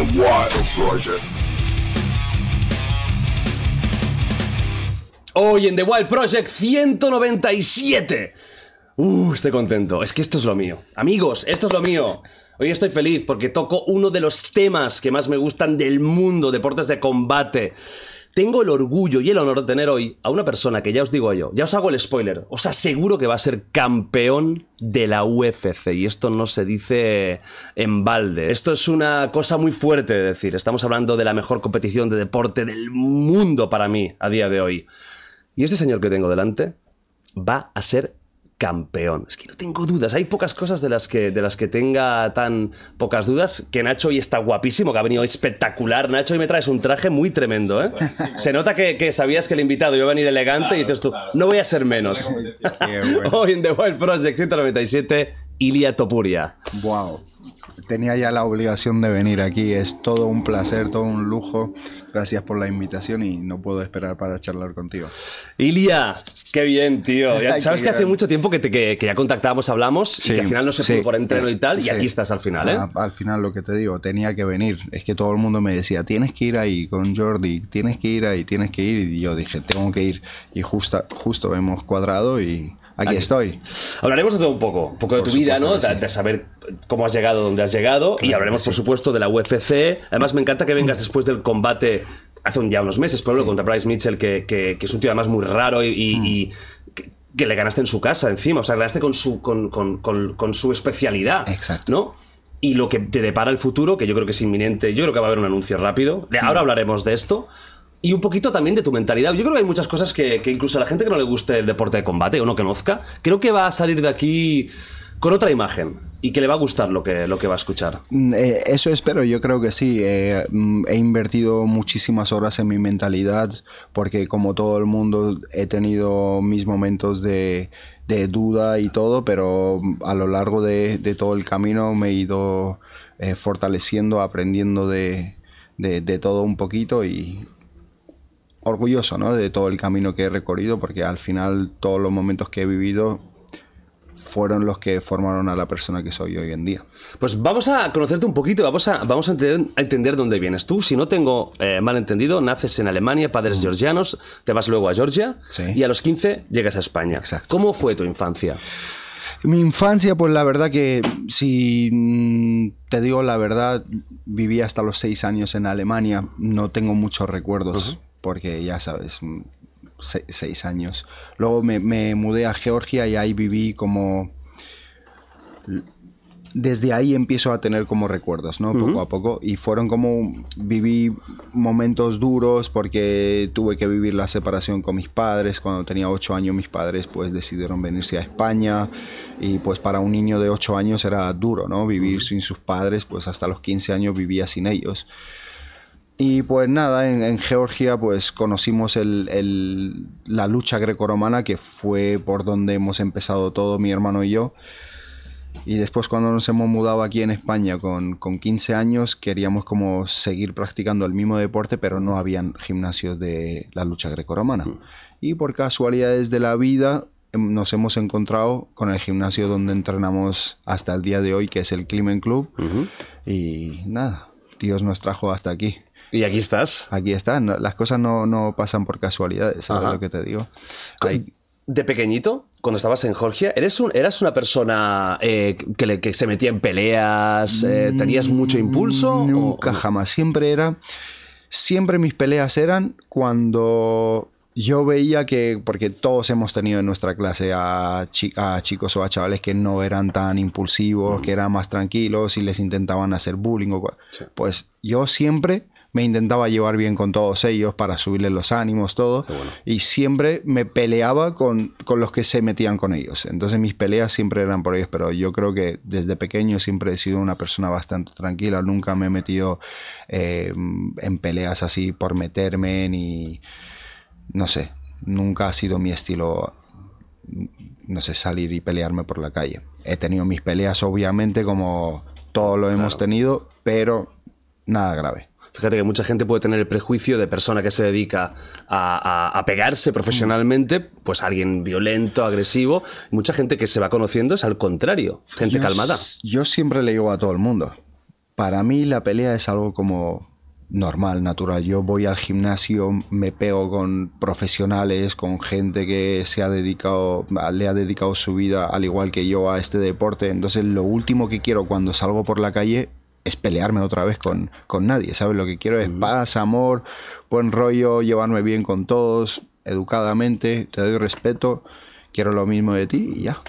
The Wild. Hoy en The Wild Project 197. Uh, estoy contento. Es que esto es lo mío. Amigos, esto es lo mío. Hoy estoy feliz porque toco uno de los temas que más me gustan del mundo, deportes de combate. Tengo el orgullo y el honor de tener hoy a una persona que ya os digo yo, ya os hago el spoiler, os aseguro que va a ser campeón de la UFC y esto no se dice en balde. Esto es una cosa muy fuerte de decir, estamos hablando de la mejor competición de deporte del mundo para mí a día de hoy. Y este señor que tengo delante va a ser campeón. Es que no tengo dudas. Hay pocas cosas de las que, de las que tenga tan pocas dudas. Que Nacho hoy está guapísimo, que ha venido espectacular. Nacho, hoy me traes un traje muy tremendo, ¿eh? Se nota que, que sabías que el invitado iba a venir elegante y dices tú, no voy a ser menos. hoy en The Wild Project 197, Ilia Topuria. Wow. Tenía ya la obligación de venir aquí. Es todo un placer, todo un lujo. Gracias por la invitación y no puedo esperar para charlar contigo. Ilia, qué bien, tío. Ya sabes que hace mucho tiempo que, te- que- que ya contactábamos, hablamos y que al final no se sí, pudo por entreno y tal. Y aquí estás al final, ¿eh? Ah, al final lo que te digo, tenía que venir. Es que todo el mundo me decía, tienes que ir ahí con Jordi, tienes que ir ahí, tienes que ir. Y yo dije, tengo que ir. Y justo, justo hemos cuadrado y aquí, estoy. Hablaremos de todo un poco, un poco de Por tu vida, ¿no? De, sí. de saber cómo has llegado donde has llegado y hablaremos, por supuesto, de la UFC. Además, me encanta que vengas después del combate hace un- ya unos meses, por ejemplo, contra Bryce Mitchell, que, que- que es un tío además muy raro y, y- Mm. y que, que le ganaste en su casa encima, o sea, ganaste con su, con, con- con- con su especialidad, Exacto. ¿no? Y lo que te depara el futuro, que yo creo que es inminente, yo creo que va a haber un anuncio rápido. Mm. De- Ahora hablaremos de esto. Y un poquito también de tu mentalidad. Yo creo que hay muchas cosas que, que incluso a la gente que no le guste el deporte de combate o no conozca, creo que va a salir de aquí con otra imagen y que le va a gustar lo que, lo que va a escuchar. Mm, eh, eso espero, yo creo que sí. Eh, mm, he invertido muchísimas horas en mi mentalidad porque como todo el mundo he tenido mis momentos de, de duda y todo, pero a lo largo de, todo el camino me he ido eh, fortaleciendo, aprendiendo de- de todo un poquito y orgulloso ¿no? de todo el camino que he recorrido porque al final todos los momentos que he vivido fueron los que formaron a la persona que soy hoy en día. Pues vamos a conocerte un poquito, vamos a, vamos a, entender, a entender dónde vienes. Tú, si no tengo eh, mal entendido, naces en Alemania, padres georgianos, te vas luego a Georgia Sí. y a los 15 llegas a España. Exacto. ¿Cómo fue tu infancia? Mi infancia, pues la verdad que si mm, te digo la verdad, viví hasta los seis años en Alemania. No tengo muchos recuerdos porque ya sabes, mm, se- seis años. Luego me, me mudé a Georgia y ahí viví como... Desde ahí empiezo a tener como recuerdos, ¿no? Poco a poco. Y fueron como... Viví momentos duros porque tuve que vivir la separación con mis padres. Cuando tenía ocho años mis padres pues decidieron venirse a España. Y pues para un niño de ocho años era duro, ¿no? Vivir sin sus padres. Pues hasta los 15 años vivía sin ellos. Y pues nada, en, en Georgia pues conocimos el- el- la lucha grecorromana que fue por donde hemos empezado todo mi hermano y yo. Y después cuando nos hemos mudado aquí en España con, con 15 años queríamos como seguir practicando el mismo deporte pero no habían gimnasios de la lucha grecorromana. Y por casualidades de la vida em, nos hemos encontrado con el gimnasio donde entrenamos hasta el día de hoy que es el Climen Club. Y nada, Dios nos trajo hasta aquí. Y aquí estás. Aquí están, no- las cosas no, no pasan por casualidades, ¿sabes Ajá. lo que te digo? Hay- De pequeñito, cuando estabas en Georgia, ¿eres, un, eras una persona eh, que, le- que se metía en peleas? eh, ¿Tenías mucho impulso? o- Nunca, jamás. Siempre era. Siempre mis peleas eran cuando yo veía que. Porque todos hemos tenido en nuestra clase a, chi- a chicos o a chavales que no eran tan impulsivos, que eran más tranquilos y les intentaban hacer bullying. O, cua- Pues yo siempre me intentaba llevar bien con todos ellos para subirles los ánimos, todo. Y siempre me peleaba con, con los que se metían con ellos. Entonces mis peleas siempre eran por ellos, pero yo creo que desde pequeño siempre he sido una persona bastante tranquila. Nunca me he metido eh, en peleas así por meterme ni... No sé, nunca ha sido mi estilo no sé, salir y pelearme por la calle. He tenido mis peleas, obviamente, como todos lo hemos tenido, pero nada grave. Fíjate que mucha gente puede tener el prejuicio de persona que se dedica a, a- a pegarse profesionalmente, pues alguien violento, agresivo. Mucha gente que se va conociendo es al contrario, gente Yo calmada. Yo siempre le digo a todo el mundo, Para mí la pelea es algo como normal, natural. Yo voy al gimnasio, me pego con profesionales, con gente que se ha dedicado, le ha dedicado su vida al igual que yo a este deporte. Entonces lo último que quiero cuando salgo por la calle es pelearme otra vez con, con nadie, ¿sabes? Lo que quiero es paz, amor, buen rollo, llevarme bien con todos, educadamente, te doy respeto, quiero lo mismo de ti y ya.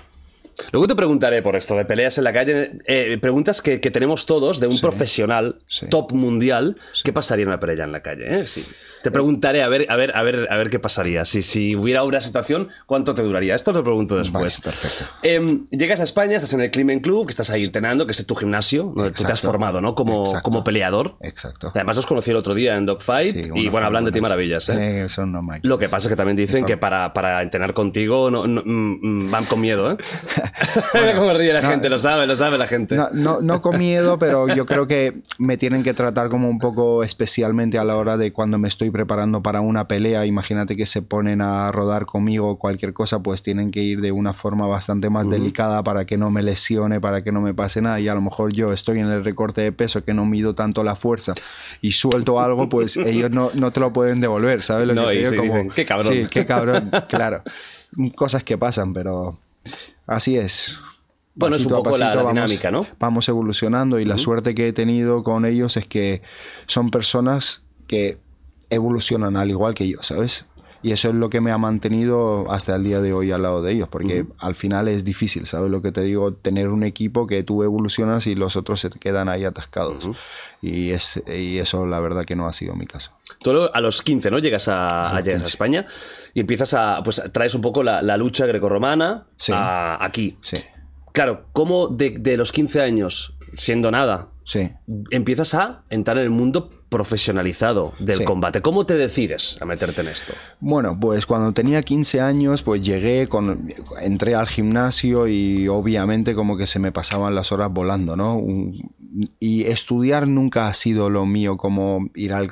Luego te preguntaré por esto de peleas en la calle. Eh, preguntas que, tenemos todos de un profesional top mundial. ¿Qué pasaría en una pelea en la calle? Eh? Sí. Te preguntaré a ver, a ver, a ver, a ver qué pasaría. Si, si hubiera una situación, ¿cuánto te duraría? Esto te pregunto después. perfecto. Em, llegas a España, estás en el Climen Club, que estás ahí entrenando, que es tu gimnasio, donde tú te has formado, ¿no? Como, como peleador. Exacto. Además, los conocí el otro día en Dogfight y bueno, hablan de ti maravillas. ¿eh? no Lo que pasa es que también dicen que para, para entrenar contigo no, mm, mm, van con miedo, ¿eh? cómo ríe la gente, lo sabe, lo sabe la gente. No, no, no con miedo, pero yo creo que me tienen que tratar como un poco especialmente a la hora de cuando me estoy preparando para una pelea. Imagínate que se ponen a rodar conmigo cualquier cosa, pues tienen que ir de una forma bastante más delicada para que no me lesione, para que no me pase nada. Y a lo mejor yo estoy en el recorte de peso que no mido tanto la fuerza y suelto algo, pues ellos no, no te lo pueden devolver, ¿sabes lo que te digo? qué cabrón. Sí, qué cabrón, claro. Cosas que pasan, pero así es. Bueno, es un poco la, dinámica, ¿no? Vamos evolucionando y la suerte que he tenido con ellos es que son personas que evolucionan al igual que yo, ¿sabes? Y eso es lo que me ha mantenido hasta el día de hoy al lado de ellos, porque al final es difícil, ¿sabes lo que te digo? Tener un equipo que tú evolucionas y los otros se quedan ahí atascados. y, es, y eso la verdad que no ha sido mi caso. Tú a los 15, ¿no? Llegas a, España y empiezas a, pues traes un poco la, lucha grecorromana aquí. Sí. Claro, ¿cómo de, los 15 años, siendo nada, sí. empiezas a entrar en el mundo profesionalizado del combate. ¿Cómo te decides a meterte en esto? Bueno, pues cuando tenía 15 años, pues llegué, con, entré al gimnasio y obviamente como que se me pasaban las horas volando, ¿no? Y estudiar nunca ha sido lo mío, como ir al,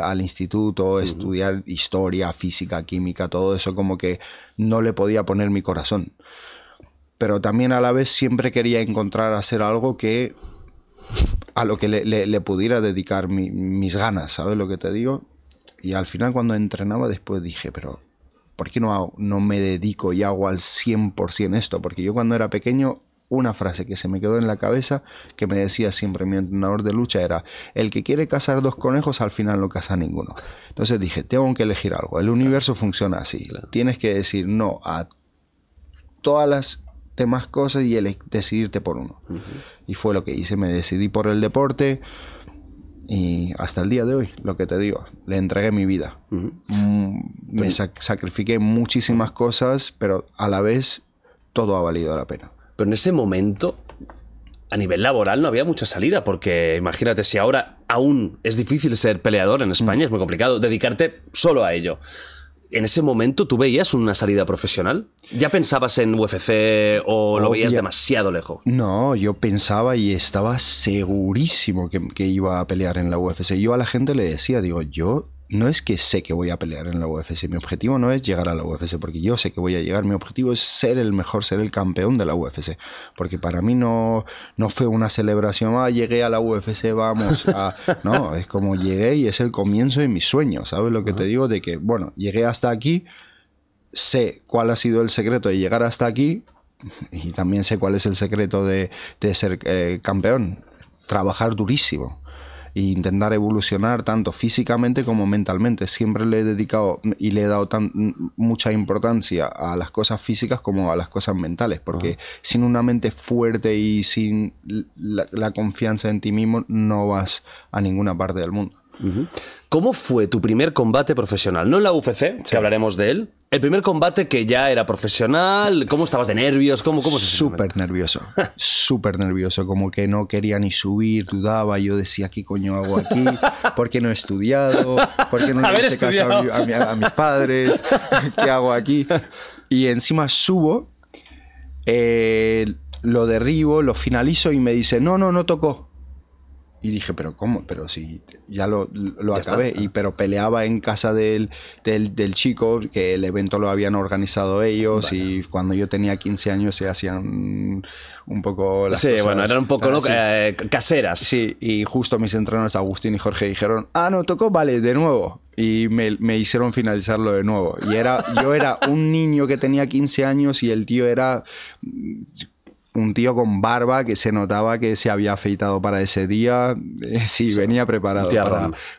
al, instituto, estudiar historia, física, química, todo eso como que no le podía poner mi corazón pero también a la vez siempre quería encontrar hacer algo que a lo que le, pudiera dedicar mis ganas, ¿sabes lo que te digo? Y al final cuando entrenaba después dije, pero ¿por qué no, no me dedico y hago al 100% esto? Porque yo cuando era pequeño, una frase que se me quedó en la cabeza que me decía siempre mi entrenador de lucha era, el que quiere cazar dos conejos al final no caza ninguno. Entonces dije, tengo que elegir algo. El universo funciona así. Tienes que decir no a todas las más cosas y el decidirte por uno. Y fue lo que hice, me decidí por el deporte y hasta el día de hoy, lo que te digo, le entregué mi vida. Mm, me sacrifiqué muchísimas cosas, pero a la vez todo ha valido la pena. Pero en ese momento, a nivel laboral no había mucha salida, porque imagínate, si ahora aún es difícil ser peleador en España, es muy complicado dedicarte solo a ello en ese momento tú veías una salida profesional? ¿Ya pensabas en UFC o lo veías demasiado lejos? No, yo pensaba y estaba segurísimo que, que, iba a pelear en la UFC. Yo a la gente le decía, digo, yo no es que sé que voy a pelear en la UFC, mi objetivo no es llegar a la UFC, porque yo sé que voy a llegar, mi objetivo es ser el mejor, ser el campeón de la UFC, porque para mí no, no fue una celebración, ah, llegué a la UFC, vamos, a... no, es como llegué y es el comienzo de mis sueños, ¿sabes lo que te digo? De que, bueno, llegué hasta aquí, sé cuál ha sido el secreto de llegar hasta aquí, y también sé cuál es el secreto de, ser eh, campeón, trabajar durísimo e intentar evolucionar tanto físicamente como mentalmente. Siempre le he dedicado y le he dado tan, mucha importancia a las cosas físicas como a las cosas mentales, porque sin una mente fuerte y sin la confianza en ti mismo no vas a ninguna parte del mundo. ¿Cómo fue tu primer combate profesional? No en la UFC, que hablaremos de él. El primer combate que ya era profesional, ¿cómo estabas de nervios? ¿Cómo, cómo Súper nervioso, súper nervioso, como que no quería ni subir, dudaba, yo decía, ¿qué coño hago aquí? ¿Por qué no he estudiado? ¿Por qué no le hice caso a, mis padres? ¿Qué hago aquí? Y encima subo, eh, lo derribo, lo finalizo y me dice, no, no, no tocó Y dije, pero ¿cómo? Pero si ya lo, lo Ya acabé. está. Y, pero peleaba en casa del, del, del chico, que el evento lo habían organizado ellos. Y cuando yo tenía 15 años se hacían un poco las sí, cosas bueno, eran un poco ¿no? así. Eh, caseras. Sí, y justo mis entrenadores Agustín y Jorge dijeron, ah, no, tocó, vale, de nuevo. Y me, me hicieron finalizarlo de nuevo. Y era, yo era un niño que tenía 15 años y el tío era un tío con barba que se notaba que se había afeitado para ese día. Eh, Sí, venía preparado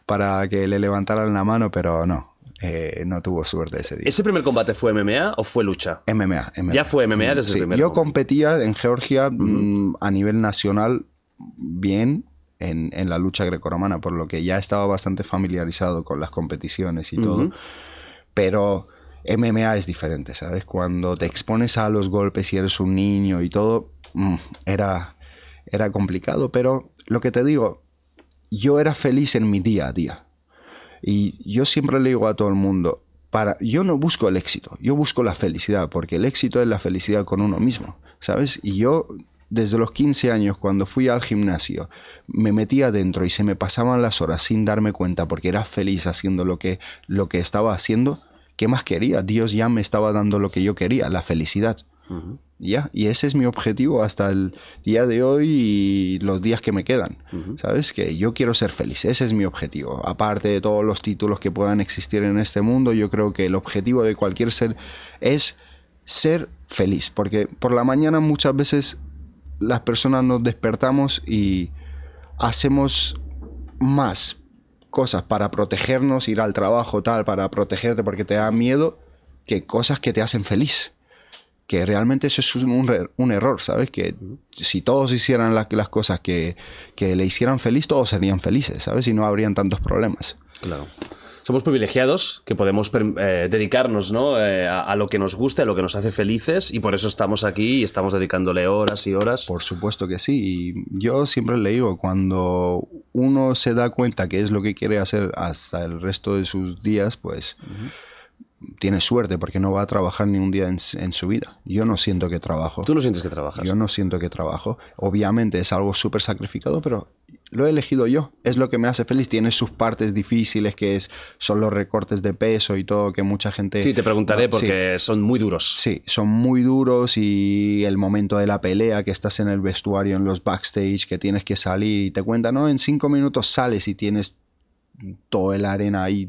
para, que le levantaran la mano, pero no, eh, no tuvo suerte ese día. ¿Ese primer combate fue MMA o fue lucha? MMA, MMA. Ya fue MMA desde el primer Yo competía en Georgia mm, a nivel nacional bien en, en la lucha grecorromana, por lo que ya estaba bastante familiarizado con las competiciones y todo. Pero MMA es diferente, ¿sabes? Cuando te expones a los golpes y eres un niño y todo, mm, era, era complicado. Pero lo que te digo, yo era feliz en mi día a día. Y yo siempre le digo a todo el mundo, para, yo no busco el éxito, yo busco la felicidad, porque el éxito es la felicidad con uno mismo, ¿sabes? Y yo, desde los 15 años, cuando fui al gimnasio, me metía adentro y se me pasaban las horas sin darme cuenta, porque era feliz haciendo lo que, lo que estaba haciendo. ¿Qué más quería? Dios ya me estaba dando lo que yo quería, la felicidad. Ya, y ese es mi objetivo hasta el día de hoy y los días que me quedan. ¿Sabes? Que yo quiero ser feliz, ese es mi objetivo. Aparte de todos los títulos que puedan existir en este mundo, yo creo que el objetivo de cualquier ser es ser feliz. Porque por la mañana muchas veces las personas nos despertamos y hacemos más cosas para protegernos, ir al trabajo, tal, para protegerte porque te da miedo, que cosas que te hacen feliz que realmente eso es un, re- un error, ¿sabes? Que si todos hicieran la- las cosas que, que le hicieran feliz, todos serían felices, ¿sabes? Y no habrían tantos problemas. Claro. Somos privilegiados que podemos eh, dedicarnos ¿no? Eh, a, a lo que nos gusta, a lo que nos hace felices y por eso estamos aquí y estamos dedicándole horas y horas. Por supuesto que sí. Y yo siempre le digo, cuando uno se da cuenta que es lo que quiere hacer hasta el resto de sus días, pues tiene suerte porque no va a trabajar ni un día en, en su vida. Yo no siento que trabajo. Tú no sientes que trabajas. Yo no siento que trabajo. Obviamente es algo súper sacrificado, pero lo he elegido yo. Es lo que me hace feliz. Tiene sus partes difíciles, que es, son los recortes de peso y todo, que mucha gente... Sí, te preguntaré No, sí. porque son muy duros. Sí, son muy duros y el momento de la pelea, que estás en el vestuario, en los backstage, que tienes que salir y te cuentan, no, en cinco minutos sales y tienes toda la arena ahí,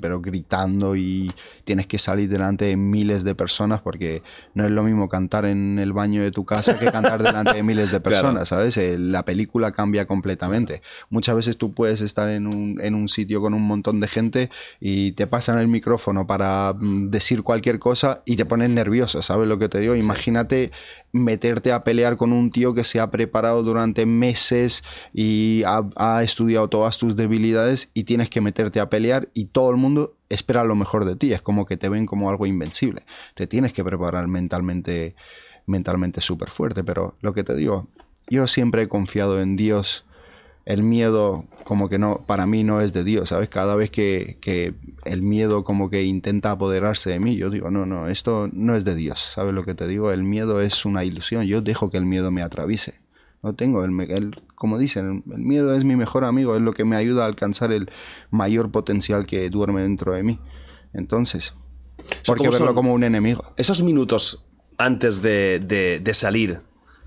pero gritando y tienes que salir delante de miles de personas porque no es lo mismo cantar en el baño de tu casa que cantar delante de miles de personas, ¿sabes? Eh, La película cambia completamente. Muchas veces tú puedes estar en un, en un sitio con un montón de gente y te pasan el micrófono para mm, decir cualquier cosa y te pones nervioso, ¿sabes lo que te digo? Imagínate meterte a pelear con un tío que se ha preparado durante meses y ha, estudiado todas tus debilidades y tienes que meterte a pelear y todo el mundo espera lo mejor de ti. Es como que te ven como algo invencible. Te tienes que preparar mentalmente, mentalmente súper fuerte. Pero lo que te digo, yo siempre he confiado en Dios. El miedo como que no, para mí no es de Dios, ¿sabes? Cada vez que, que el miedo como que intenta apoderarse de mí, yo digo, no, no, esto no es de Dios, ¿sabes lo que te digo? El miedo es una ilusión, yo dejo que el miedo me atraviese. No tengo, el, el- como dicen, el, el miedo es mi mejor amigo, es lo que me ayuda a alcanzar el mayor potencial que duerme dentro de mí. Entonces, ¿por qué ¿cómo verlo como un enemigo? Esos minutos antes de, de- de salir,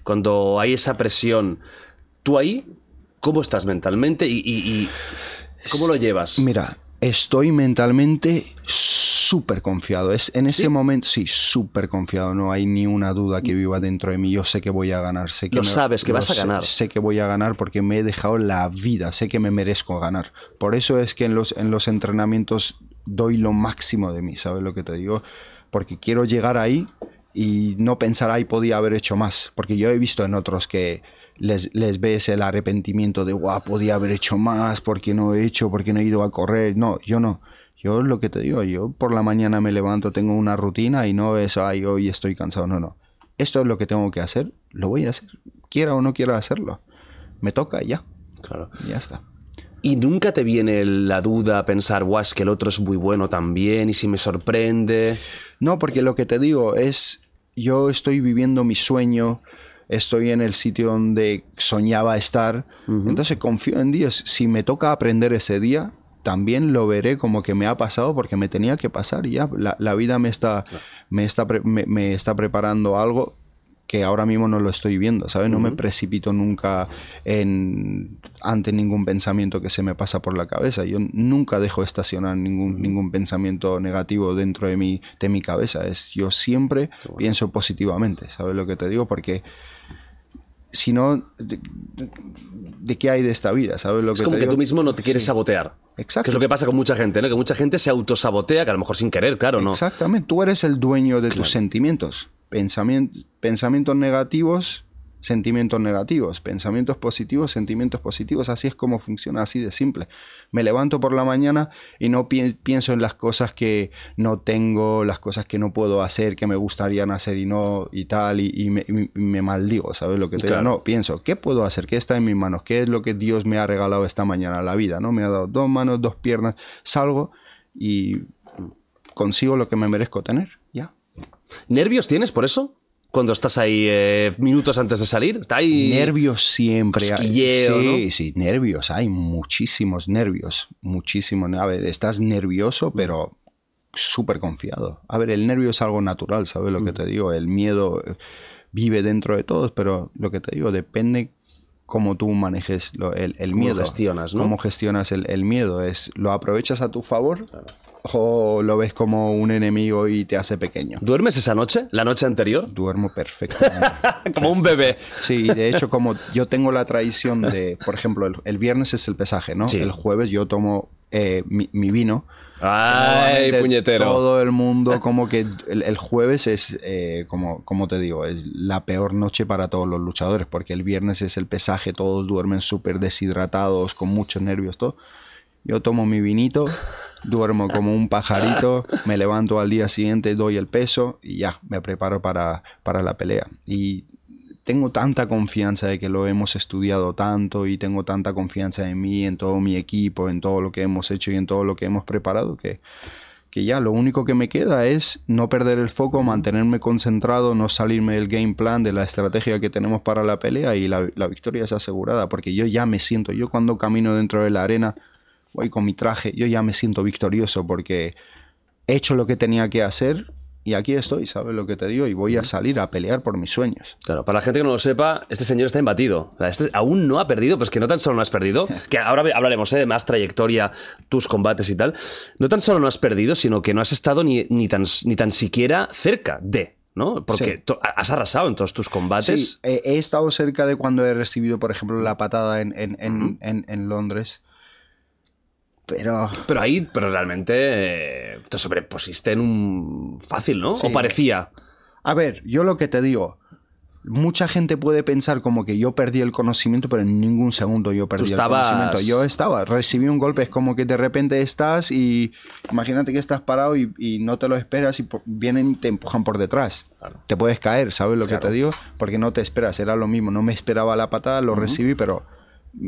cuando hay esa presión, ¿tú ahí cómo estás mentalmente y, y- y cómo lo llevas? Mira, estoy mentalmente súper confiado. Es, en ese ¿Sí? momento, sí, súper confiado. No hay ni una duda que viva dentro de mí. Yo sé que voy a ganar. Sé que Lo me- sabes, que lo vas a sé- ganar. Sé que voy a ganar porque me he dejado la vida. Sé que me merezco ganar. Por eso es que en los, en los entrenamientos doy lo máximo de mí. ¿Sabes lo que te digo? Porque quiero llegar ahí y no pensar, ahí podía haber hecho más. Porque yo he visto en otros que les, les ves el arrepentimiento de, guau, podía haber hecho más, porque no he hecho, porque no he ido a correr. No, yo no. Yo lo que te digo, yo por la mañana me levanto, tengo una rutina y no es, ay, hoy estoy cansado. No, no. Esto es lo que tengo que hacer, lo voy a hacer. Quiera o no quiera hacerlo. Me toca y ya. Claro. Ya está. Y nunca te viene la duda a pensar, guau, es que el otro es muy bueno también, y si me sorprende. No, porque lo que te digo es, yo estoy viviendo mi sueño estoy en el sitio donde soñaba estar. Entonces confío en Dios. Si me toca aprender ese día, también lo veré como que me ha pasado porque me tenía que pasar y ya. La, vida me está, me, está me, está preparando algo que ahora mismo no lo estoy viendo, ¿sabes? No me precipito nunca en, ante ningún pensamiento que se me pasa por la cabeza. Yo nunca dejo estacionar ningún, ningún pensamiento negativo dentro de mi, de mi cabeza. Es, yo siempre pienso positivamente, ¿sabes lo que te digo? Porque si no, de, qué hay de esta vida? ¿Sabes lo es que como que tú mismo no te quieres sabotear. Exacto. Que es lo que pasa con mucha gente, ¿no? Que mucha gente se autosabotea, que a lo mejor sin querer, claro, ¿no? Exactamente. Tú eres el dueño de tus sentimientos. pensamientos negativos sentimientos negativos, pensamientos positivos, sentimientos positivos, así es como funciona, así de simple. Me levanto por la mañana y no pienso en las cosas que no tengo, las cosas que no puedo hacer, que me gustarían hacer y no y tal, y, me, maldigo, ¿sabes lo que te digo? No, pienso, ¿qué puedo hacer? ¿Qué está en mis manos? ¿Qué es lo que Dios me ha regalado esta mañana? La vida, ¿no? Me ha dado dos manos, dos piernas, salgo y consigo lo que me merezco tener, ya. ¿Nervios tienes por eso? Cuando estás ahí eh, minutos antes de salir? ¿Está ahí nervios siempre. Cosquilleo, sí, sí, nervios. Hay muchísimos nervios. Muchísimos. A ver, estás nervioso, pero súper confiado. A ver, el nervio es algo natural, ¿sabes lo que te digo? El miedo eh, vive dentro de todos, pero lo que te digo, depende cómo tú manejes el, el miedo. ¿Cómo gestionas, no? Cómo gestionas el, miedo. Es, ¿Lo aprovechas a tu favor? O lo ves como un enemigo y te hace pequeño. ¿Duermes esa noche? ¿La noche anterior? Duermo perfectamente. como un bebé. Sí, de hecho, como yo tengo la tradición de, por ejemplo, el, viernes es el pesaje, ¿no? El jueves yo tomo eh, mi, vino. ¡Ay, puñetero! Todo el mundo, como que el, jueves es, eh, como, como te digo, es la peor noche para todos los luchadores, porque el viernes es el pesaje, todos duermen súper deshidratados, con muchos nervios, todo. Yo tomo mi vinito, duermo como un pajarito, me levanto al día siguiente, doy el peso y ya, me preparo para, para la pelea. Y tengo tanta confianza de que lo hemos estudiado tanto y tengo tanta confianza en mí, en todo mi equipo, en todo lo que hemos hecho y en todo lo que hemos preparado que, que ya lo único que me queda es no perder el foco, mantenerme concentrado, no salirme del game plan, de la estrategia que tenemos para la pelea y la, la victoria es asegurada porque yo ya me siento, yo cuando camino dentro de la arena voy con mi traje, yo ya me siento victorioso porque he hecho lo que tenía que hacer y aquí estoy, ¿sabes lo que te digo? Y voy a salir a pelear por mis sueños. Claro, para la gente que no lo sepa, este señor está embatido. este aún no ha perdido, pues que no tan solo no has perdido, que ahora hablaremos ¿eh? de más trayectoria, tus combates y tal. No tan solo no has perdido, sino que no has estado ni, ni, tan, ni tan siquiera cerca de. ¿no? Porque has arrasado en todos tus combates. Sí, he, estado cerca de cuando he recibido, por ejemplo, la patada en, en, en, en Londres. Pero. Pero ahí, pero realmente eh, te sobrepusiste en un fácil, ¿no? O parecía. A ver, yo lo que te digo. Mucha gente puede pensar como que yo perdí el conocimiento, pero en ningún segundo yo perdí el conocimiento. Yo estaba, recibí un golpe, es como que de repente estás y imagínate que estás parado y, no te lo esperas y vienen y te empujan por detrás. Te puedes caer, ¿sabes lo que te digo? Porque no te esperas, era lo mismo. No me esperaba la patada, lo recibí, pero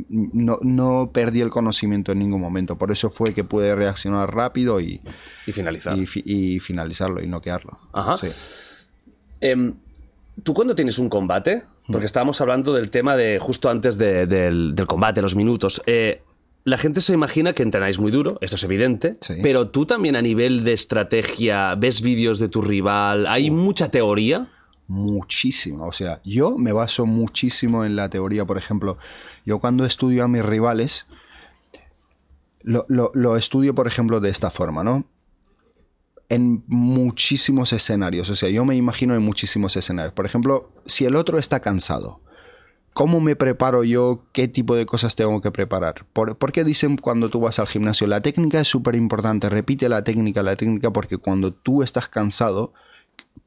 no, no, perdí el conocimiento en ningún momento. Por eso fue que pude reaccionar rápido y, y finalizar. Y, finalizarlo y noquearlo. Ajá. Em, ¿Tú cuando tienes un combate? Porque estábamos hablando del tema de justo antes del, combate, los minutos. Eh, la gente se imagina que entrenáis muy duro, esto es evidente, pero tú también a nivel de estrategia ves vídeos de tu rival, ¿hay mucha teoría? Muchísimo. O sea, yo me baso muchísimo en la teoría, por ejemplo, yo cuando estudio a mis rivales, lo, estudio, por ejemplo, de esta forma, ¿no? En muchísimos escenarios, o sea, yo me imagino en muchísimos escenarios. Por ejemplo, si el otro está cansado, ¿Cómo me preparo yo? ¿Qué tipo de cosas tengo que preparar? ¿Por, ¿por qué dicen cuando tú vas al gimnasio? La técnica es súper importante. Repite la técnica, la técnica, porque cuando tú estás cansado,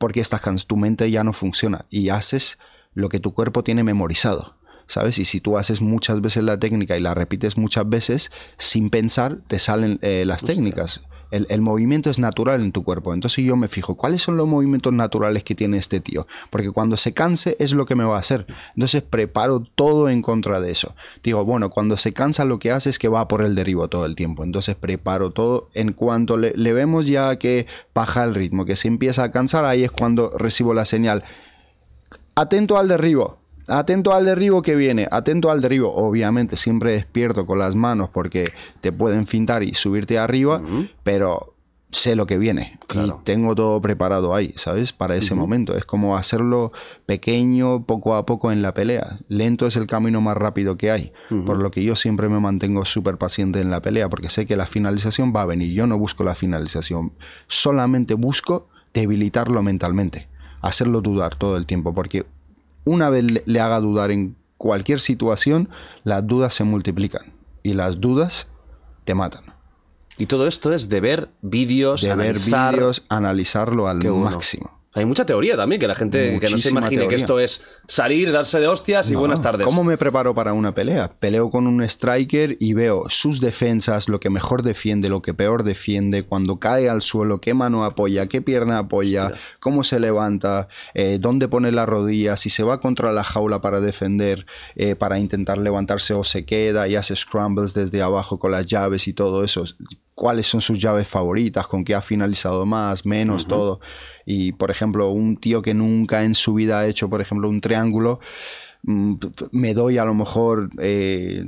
porque estás tu mente ya no funciona y haces lo que tu cuerpo tiene memorizado. ¿Sabes? Y si tú haces muchas veces la técnica y la repites muchas veces, sin pensar, te salen eh, las técnicas. El, movimiento es natural en tu cuerpo. Entonces yo me fijo, ¿cuáles son los movimientos naturales que tiene este tío? Porque cuando se canse es lo que me va a hacer. Entonces preparo todo en contra de eso. Digo, bueno, cuando se cansa lo que hace es que va por el derribo todo el tiempo. Entonces preparo todo. En cuanto le, vemos ya que baja el ritmo, que se empieza a cansar, ahí es cuando recibo la señal. Atento al derribo Atento al derribo que viene, atento al derribo. Obviamente, siempre despierto con las manos porque te pueden fintar y subirte arriba, pero sé lo que viene y tengo todo preparado ahí, ¿sabes? Para ese momento. Es como hacerlo pequeño, poco a poco en la pelea. Lento es el camino más rápido que hay, por lo que yo siempre me mantengo súper paciente en la pelea, porque sé que la finalización va a venir. Yo no busco la finalización, solamente busco debilitarlo mentalmente, hacerlo dudar todo el tiempo, porque una vez le haga dudar en cualquier situación, las dudas se multiplican y las dudas te matan. Y todo esto es de ver vídeos, de analizar... ver vídeos, analizarlo al máximo. Hay mucha teoría también, que la gente que no se imagine que esto es salir, darse de hostias y buenas tardes. ¿Cómo me preparo para una pelea? Peleo con un striker y veo sus defensas, lo que mejor defiende, lo que peor defiende, cuando cae al suelo, qué mano apoya, qué pierna apoya, cómo se levanta, eh, dónde pone la rodilla, si se va contra la jaula para defender, eh, para intentar levantarse o se queda y hace scrambles desde abajo con las llaves y todo eso. Cuáles son sus llaves favoritas, con qué ha finalizado más, menos, todo. Y, por ejemplo, un tío que nunca en su vida ha hecho, por ejemplo, un triángulo, mm, me doy a lo mejor, eh,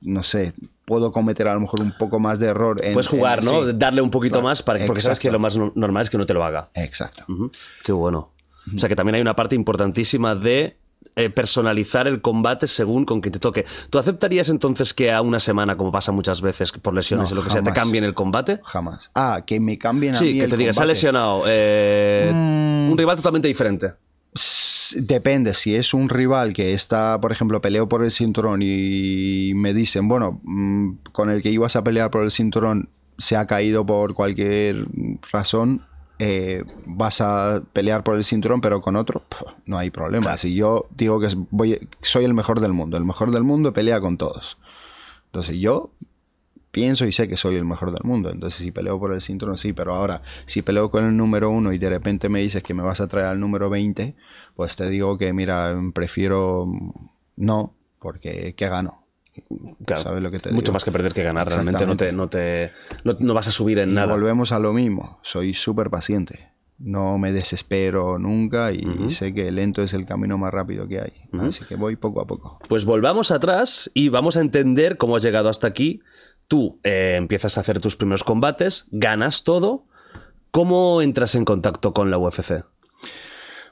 no sé, puedo cometer a lo mejor un poco más de error. En, Puedes jugar, ¿no? Darle un poquito más para, porque sabes que lo más normal es que no te lo haga. Exacto. Qué bueno. O sea que también hay una parte importantísima de eh, personalizar el combate según con quien te toque. ¿Tú aceptarías entonces que a una semana, como pasa muchas veces por lesiones o lo que sea, te cambien el combate? Jamás. Ah, que me cambien a sí, mí que te digas, se ha lesionado. Eh, mm. Un rival totalmente diferente. Depende, si es un rival que está, por ejemplo, peleo por el cinturón y me dicen, bueno, mm, con el que ibas a pelear por el cinturón se ha caído por cualquier razón, eh, vas a pelear por el cinturón, pero con otro, no hay problema. Si yo digo que voy, soy el mejor del mundo, el mejor del mundo pelea con todos. Entonces yo pienso y sé que soy el mejor del mundo. Entonces si peleo por el cinturón, sí, pero ahora si peleo con el número uno y de repente me dices que me vas a traer al número 20, pues te digo que mira, prefiero no, porque ¿qué gano? Lo que mucho más que perder que ganar. Realmente no, te, no, te, no, vas a subir en nada. Volvemos a lo mismo. Soy súper paciente. No me desespero nunca y sé que lento es el camino más rápido que hay. Así que voy poco a poco. Pues volvamos atrás y vamos a entender cómo has llegado hasta aquí. Tú eh, empiezas a hacer tus primeros combates, ganas todo. ¿Cómo entras en contacto con la UFC?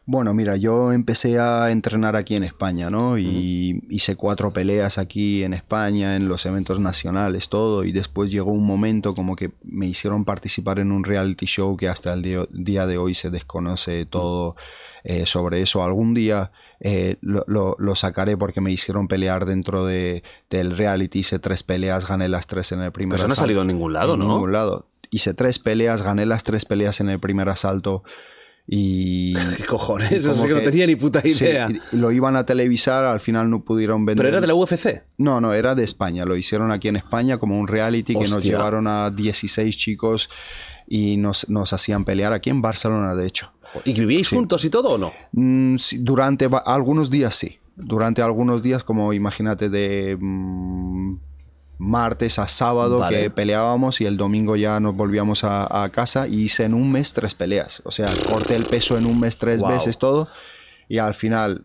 Bueno, mira, yo empecé a entrenar aquí en España, ¿no? Y hice cuatro peleas aquí en España, en los eventos nacionales, todo. Y después llegó un momento como que me hicieron participar en un reality show que hasta el día, de hoy se desconoce todo eh, sobre eso. Algún día eh, lo, sacaré porque me hicieron pelear dentro de, del reality. Hice tres peleas, gané las tres en el primer Pero eso no ha salido en ningún lado, ¿no? En ningún lado. Hice tres peleas, gané las tres peleas en el primer asalto. Y. ¿Qué cojones? Eso que, no tenía ni puta idea. lo iban a televisar, al final no pudieron vender. ¿Pero era de la UFC? No, no, era de España. Lo hicieron aquí en España como un reality que nos llevaron a 16 chicos y nos, hacían pelear aquí en Barcelona, de hecho. ¿Y vivíais juntos y todo o no? Mm, durante algunos días sí. Durante algunos días, como imagínate, de. Mm, martes a sábado que peleábamos y el domingo ya nos volvíamos a, casa y hice en un mes tres peleas. O sea, corté el peso en un mes tres veces todo y al final...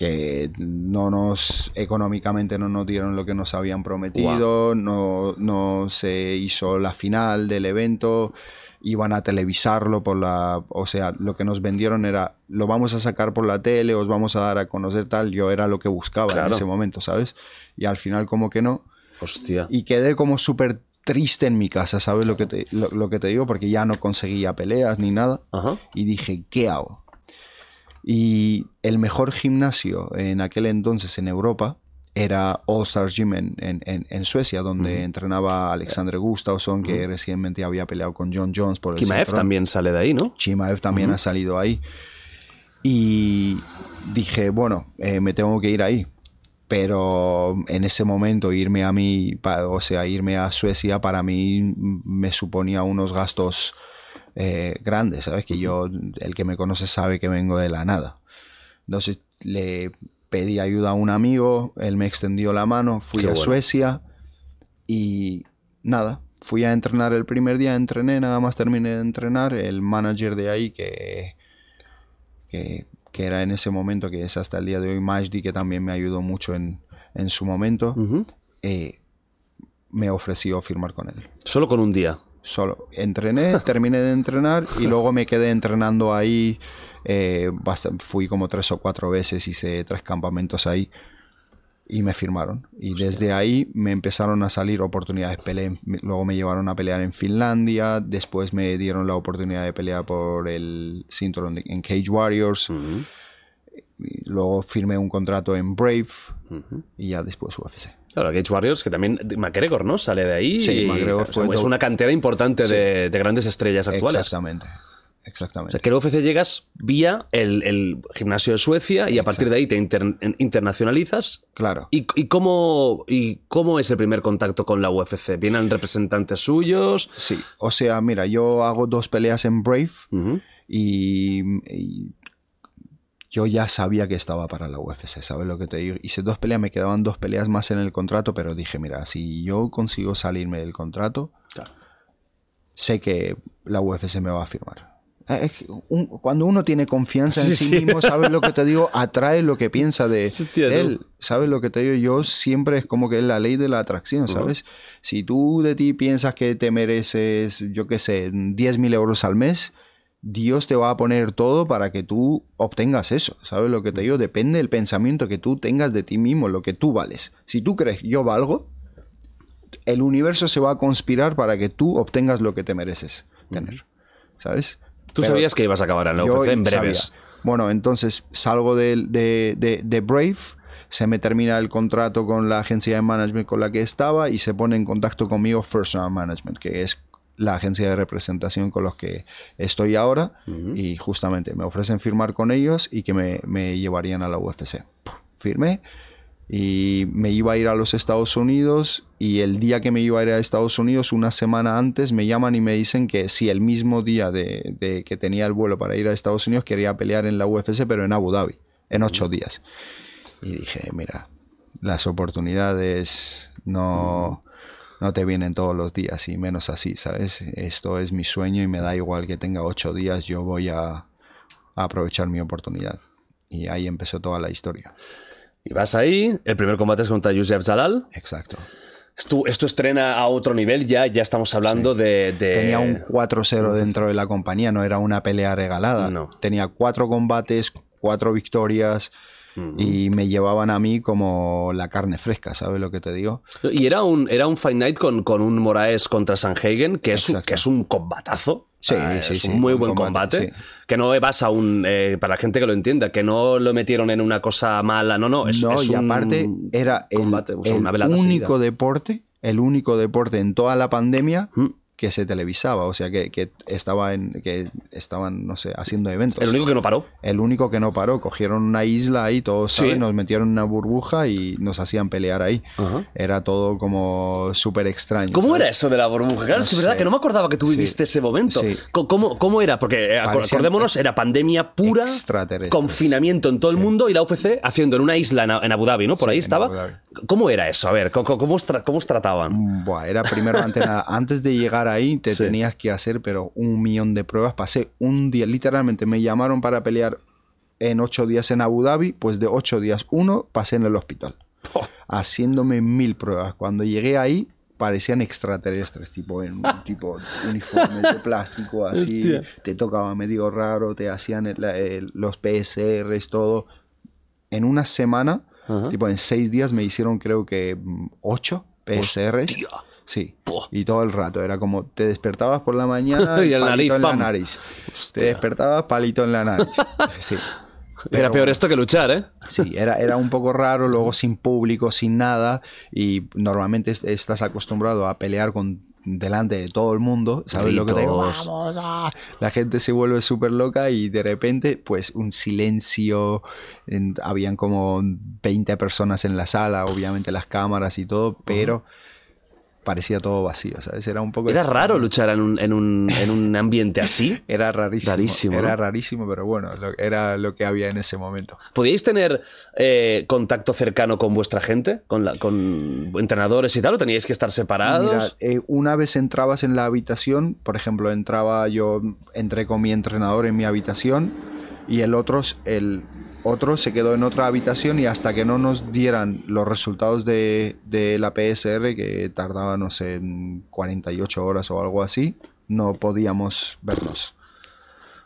Que no nos económicamente no nos dieron lo que nos habían prometido, no, no se hizo la final del evento iban a televisarlo por la, o sea, lo que nos vendieron era, lo vamos a sacar por la tele, os vamos a dar a conocer tal, yo era lo que buscaba en ese momento, ¿sabes? Y al final como que no. Hostia. Y quedé como súper triste en mi casa, ¿sabes lo que, te, lo, que te digo? Porque ya no conseguía peleas ni nada. Y dije, ¿qué hago? Y el mejor gimnasio en aquel entonces en Europa era All Stars Gym en, en, Suecia, donde entrenaba Alexander Gustafsson, que recientemente había peleado con John Jones por el Chimaev también sale de ahí, ¿no? Chimaev también ha salido ahí. Y dije, bueno, eh, me tengo que ir ahí. Pero en ese momento irme a mí, o sea, irme a Suecia para mí me suponía unos gastos eh, grandes, ¿sabes? Que yo, el que me conoce sabe que vengo de la nada. Entonces le pedí ayuda a un amigo, él me extendió la mano, fui Qué a bueno. Suecia y nada, fui a entrenar el primer día, entrené, nada más terminé de entrenar, el manager de ahí que, que, que era en ese momento, que es hasta el día de hoy Majdi, que también me ayudó mucho en, en su momento, eh, me ofreció firmar con él. Solo con un día. Solo entrené, terminé de entrenar y luego me quedé entrenando ahí. Eh, fui como tres o cuatro veces, hice tres campamentos ahí y me firmaron. Y desde ahí me empezaron a salir oportunidades. Peleé luego me llevaron a pelear en Finlandia, después me dieron la oportunidad de pelear por el cinturón en Cage Warriors. Luego firmé un contrato en Brave y ya después UFC. Claro, Cage Warriors, que también McGregor, ¿no? Sale de ahí. Sí, y, McGregor o sea, fue es una cantera importante Sí. de, de grandes estrellas actuales. Exactamente. O Exactamente. sea, que el UFC llegas vía el, el gimnasio de Suecia y a partir de ahí te inter- internacionalizas. Claro. ¿Y, y cómo, ¿Y cómo es el primer contacto con la UFC? ¿Vienen representantes suyos? Sí, o sea, mira, yo hago dos peleas en Brave y, y yo ya sabía que estaba para la UFC, ¿sabes lo que te digo? Hice dos peleas, me quedaban dos peleas más en el contrato, pero dije, mira, si yo consigo salirme del contrato, Claro. sé que la UFC me va a firmar. Que un- cuando uno tiene confianza en Sí, sí, sí. mismo, ¿sabes lo que te digo? Atrae lo que piensa de Sí, él. ¿Sabes lo que te digo? Yo siempre es como que es la ley de la atracción, ¿sabes? Si tú de ti piensas que te mereces, yo qué sé, 10 mil euros al mes, Dios te va a poner todo para que tú obtengas eso. ¿Sabes lo que te digo? Depende del pensamiento que tú tengas de ti mismo, lo que tú vales. Si tú crees yo valgo, el universo se va a conspirar para que tú obtengas lo que te mereces tener. ¿Sabes? Tú Pero sabías que ibas a acabar en la UFC en sabía. breves. Bueno, entonces salgo de, de- de- de Brave, se me termina el contrato con la agencia de management con la que estaba y se pone en contacto conmigo First Round Management, que es la agencia de representación con los que estoy ahora y justamente me ofrecen firmar con ellos y que me, me llevarían a la UFC. Firmé y me iba a ir a los Estados Unidos y el día que me iba a ir a Estados Unidos, una semana antes, me llaman y me dicen que si el mismo día de, de que tenía el vuelo para ir a Estados Unidos quería pelear en la UFC, pero en Abu Dhabi, en ocho días. Y dije, mira, las oportunidades no, no te vienen todos los días y menos así, ¿sabes? Esto es mi sueño y me da igual que tenga ocho días, yo voy a, a aprovechar mi oportunidad. Y ahí empezó toda la historia. Y vas ahí, el primer combate es contra Yusef Zalal. Exacto. Esto, esto estrena a otro nivel ya, ya estamos hablando de, de- Tenía un 4-0 dentro de la compañía, no era una pelea regalada. No. Tenía cuatro combates, cuatro victorias y me llevaban a mí como la carne fresca, ¿sabes lo que te digo? Y era un, era un Fight Night con, con un Moraes contra Sanhagen, que es, un, que es un combatazo. Sí, Ah, sí, es sí, un muy buen combate, combate. sí. Que no vas a un. eh, para la gente que lo entienda, que no lo metieron en una cosa mala. No, no. Es, no, es y un aparte era el, combate, o sea, el único seguida. deporte, el único deporte en toda la pandemia Mm. Que se televisaba, o sea, que, que estaba en, que estaban, no sé, haciendo eventos. El único que no paró. El único que no paró, cogieron una isla ahí, todos Sí. nos metieron en una burbuja y nos hacían pelear ahí. Ajá. Era todo como súper extraño. ¿Cómo ¿sabes? era eso de la burbuja? Claro, No es que es verdad que no me acordaba que tú Sí. viviste ese momento. Sí. ¿Cómo, cómo era? Porque eh, Parecían acordémonos, era pandemia pura, confinamiento en todo el mundo y la UFC haciendo en una isla en, Abu Dhabi, ¿no? Por ahí estaba. ¿Cómo era eso? A ver, ¿cómo, cómo cómo os trataban? Buah, era primero antes, de llegar ahí te Sí. tenías que hacer pero un millón de pruebas. Pasé un día, literalmente me llamaron para pelear en ocho días en Abu Dhabi, pues de ocho días uno pasé en el hospital. Oh. Haciéndome mil pruebas. Cuando llegué ahí parecían extraterrestres, tipo en tipo uniformes de plástico así, Hostia. te tocaba medio raro, te hacían el- el- los PSRs, todo. En una semana, Ajá. tipo en seis días me hicieron creo que mm, ocho PSRs. Hostia. Sí. Y todo el rato. Era como te despertabas por la mañana Y y el palito nariz, en la nariz. Hostia. Te despertabas palito en la nariz. Sí. era Pero- peor esto que luchar, ¿eh? Sí, era, era un poco raro, luego sin público, sin nada, y normalmente es- estás acostumbrado a pelear con delante de todo el mundo, ¿sabes lo que te digo? Vamos, ah. La gente se vuelve súper loca y de repente, pues un silencio, en- habían como 20 personas en la sala, obviamente las cámaras y todo, pero parecía todo vacío, ¿sabes? Era un poco... Era extraño. raro luchar en un, en un, en un ambiente así. Era rarísimo. Rarísimo, Era ¿no? rarísimo, pero bueno, lo- era lo que había en ese momento. ¿Podíais tener eh, contacto cercano con vuestra gente? ¿Con, la- ¿Con entrenadores y tal? ¿O teníais que estar separados? Mira, eh, una vez entrabas en la habitación, por ejemplo, entraba yo, entré con mi entrenador en mi habitación y el otro, el otro se quedó en otra habitación y hasta que no nos dieran los resultados de, de la PSR, que tardaba, no sé, en 48 horas o algo así, no podíamos vernos.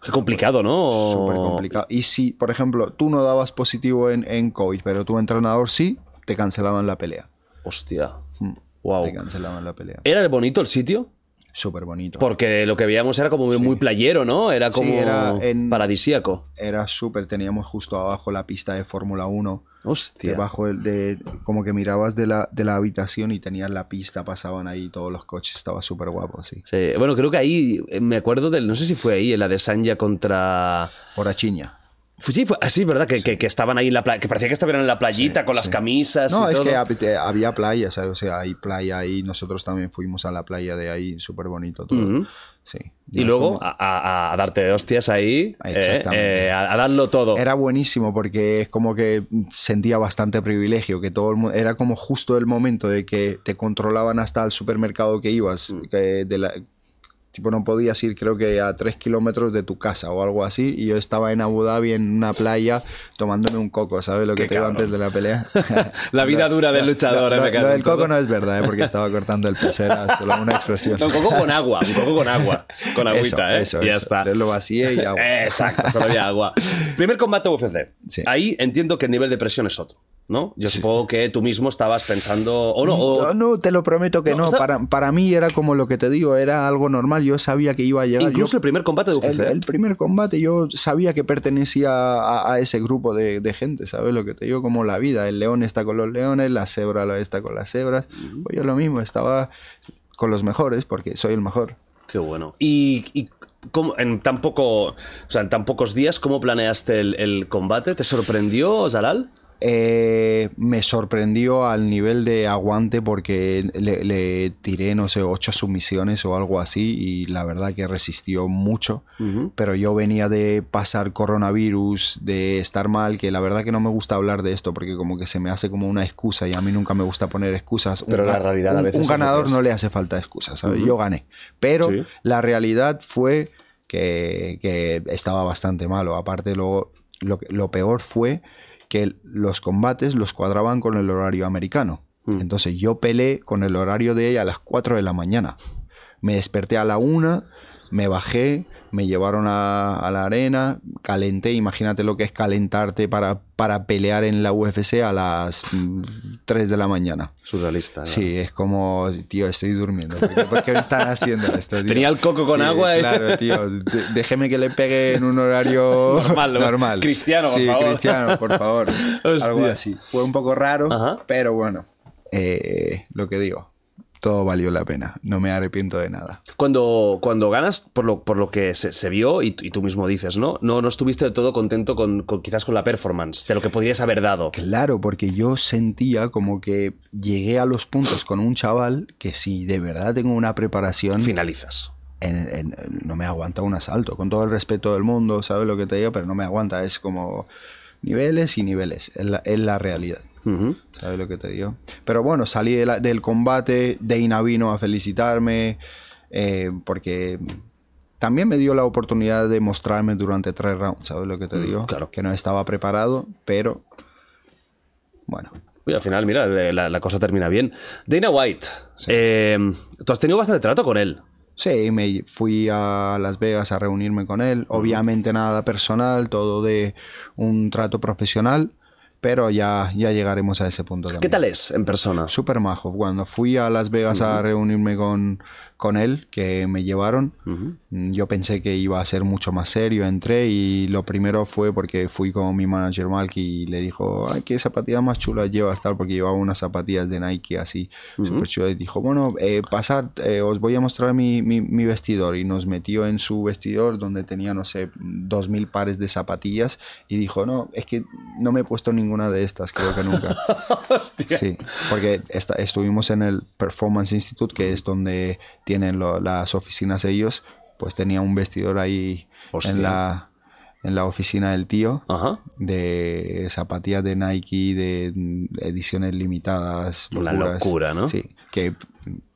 Qué complicado, ¿no? Súper complicado. Y si, por ejemplo, tú no dabas positivo en, en COVID, pero tu entrenador sí, te cancelaban la pelea. Hostia. Mm. Wow. Te cancelaban la pelea. ¿Era bonito el sitio? Súper bonito. Porque lo que veíamos era como muy, muy playero, ¿no? Era Sí, como era en- paradisíaco. Era súper, teníamos justo abajo la pista de Fórmula 1. Hostia. Debajo del- de, como que mirabas de la, de la habitación y tenías la pista, pasaban ahí todos los coches, estaba súper guapo, sí. Sí. Bueno, creo que ahí eh, me acuerdo del. No sé si fue ahí, en la de Sanja contra. Por Fue- Sí, fue así, ¿verdad? Que, que- que estaban ahí en la playa. Que parecía que estaban en la playita con las camisas No, y es todo. que hab- había playa, ¿sabes? O sea, hay playa ahí, nosotros también fuimos a la playa de ahí, súper bonito todo. Ujú. Sí. Y luego como- a, a- a darte hostias ahí. eh, eh, a, a darlo todo. Era buenísimo porque es como que sentía bastante privilegio, que todo el mundo, era como justo el momento de que te controlaban hasta el supermercado que ibas, Mm. que de la, tipo no podías ir creo que a tres kilómetros de tu casa o algo así, y yo estaba en Abu Dhabi en una playa tomándome un coco, ¿sabes lo que Qué te digo antes de la pelea? La vida dura del luchador, Lo, eh, me lo- en del coco no es verdad, ¿eh? porque estaba cortando el peso, era solo una expresión. No, un coco con agua, un coco con agua. Con agüita, ¿eh? Eso, y ya eso. está. Lo vacié y agua. Eh, Exacto, solo había agua. Primer combate UFC. Sí. Ahí entiendo que el nivel de presión es otro, ¿no? Yo supongo que tú mismo estabas pensando. O no, o. No, no, te lo prometo que No, no. o sea- para, para mí era como lo que te digo, era algo normal. Yo sabía que iba a llegar. incluso Yo- el primer combate de UFC. el, el primer combate yo sabía que pertenecía a, a ese grupo de, de gente, ¿sabes lo que te digo? Como la vida. El león está con los leones, la cebra está con las cebras. Pues yo lo mismo, estaba con los mejores porque soy el mejor. Qué bueno. Y. y cómo- en tan poco, o sea, en tan pocos días, ¿cómo planeaste el, el combate? ¿Te sorprendió, Zalal? Eh, me sorprendió al nivel de aguante porque le, le tiré, no sé, ocho sumisiones o algo así y la verdad que resistió mucho. Pero yo venía de pasar coronavirus, de estar mal, que la verdad que no me gusta hablar de esto porque como que se me hace como una excusa y a mí nunca me gusta poner excusas. Un Pero la realidad a veces Un ganador no le hace falta excusas, ¿sabes? Yo gané. Pero Sí. la realidad fue que, que estaba bastante malo. Aparte, luego, lo, lo peor fue que los combates los cuadraban con el horario americano. Entonces yo peleé con el horario de ella a las 4 de la mañana. Me desperté a la 1, me bajé, me llevaron a, a la arena, calenté, imagínate lo que es calentarte para, para pelear en la UFC a las mm, 3 de la mañana. Surrealista. ¿no? Sí, es como, tío, estoy durmiendo. ¿Por qué, me están haciendo esto? tío? Tenía el coco con Sí, agua, ¿eh? Claro, tío. de- déjeme que le pegue en un horario Normal, ¿no? normal. Cristiano, por sí, favor. cristiano, por favor. Hostia. Algo así. Fue un poco raro, Ajá. pero bueno, eh, lo que digo, todo valió la pena. No me arrepiento de nada. Cuando, cuando ganas, por lo, por lo que se, se vio, y, y tú mismo dices, ¿no? ¿no? No estuviste todo contento con, con- quizás con la performance, de lo que podrías haber dado. Claro, porque yo sentía como que llegué a los puntos con un chaval que si de verdad tengo una preparación... Finalizas. en- en- no me aguanta un asalto, con todo el respeto del mundo, ¿sabes lo que te digo? Pero no me aguanta, es como niveles y niveles, es la, es la realidad. Ujú. ¿Sabes lo que te digo? Pero bueno, salí de la- del combate, Dana vino a felicitarme, eh, porque también me dio la oportunidad de mostrarme durante tres rounds, ¿sabes lo que te digo? claro. Que no estaba preparado, pero bueno. Uy, al final, mira, la, la cosa termina bien. Dana White, eh, tú has tenido bastante trato con él. Sí, me fui a Las Vegas a reunirme con él. Obviamente nada personal, todo de un trato profesional. Pero ya, ya llegaremos a ese punto también. ¿Qué tal es en persona? Súper majo. Cuando fui a Las Vegas a reunirme con, con él, que me llevaron, mm, yo pensé que iba a ser mucho más serio. Entré y lo primero fue porque fui con mi manager Malky y le dijo, ay, qué zapatillas más chulas llevas tal, porque llevaba unas zapatillas de Nike así, súper chulas. Y dijo, bueno, eh, pasad, eh, os voy a mostrar mi, mi, mi vestidor. Y nos metió en su vestidor donde tenía, no sé, dos mil pares de zapatillas. Y dijo, no, es que no me he puesto ninguna de estas, creo que nunca. Hostia. Sí, porque esta- estuvimos en el Performance Institute, que es donde tienen lo- las oficinas ellos, pues tenía un vestidor ahí Hostia. en la, en la oficina del tío Ajá. de zapatillas de Nike, de ediciones limitadas. Una locuras. locura, ¿no? Sí, que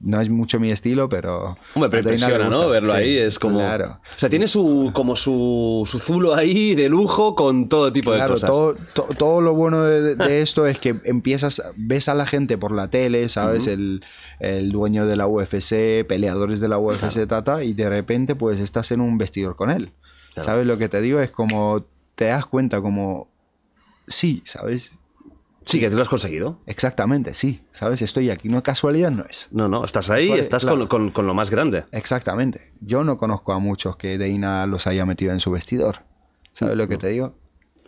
no es mucho mi estilo, pero... Hombre, pero impresiona, ¿no? Verlo Sí, ahí es como... Claro. O sea, tiene su, como su, su zulo ahí de lujo con todo tipo de Claro, cosas. todo, to- todo lo bueno de, de esto es que empiezas, ves a la gente por la tele, ¿sabes? el, el dueño de la UFC, peleadores de la UFC, tata, y de repente pues estás en un vestidor con él. ¿Sabes lo que te digo? Es como, te das cuenta como, sí, ¿sabes? Sí, que tú lo has conseguido. Exactamente, sí, ¿sabes? Estoy aquí, no casualidad no es. No, no, estás ahí, estás claro. con, con- con lo más grande. Exactamente. Yo no conozco a muchos que Deina los haya metido en su vestidor. ¿Sabes lo que te digo?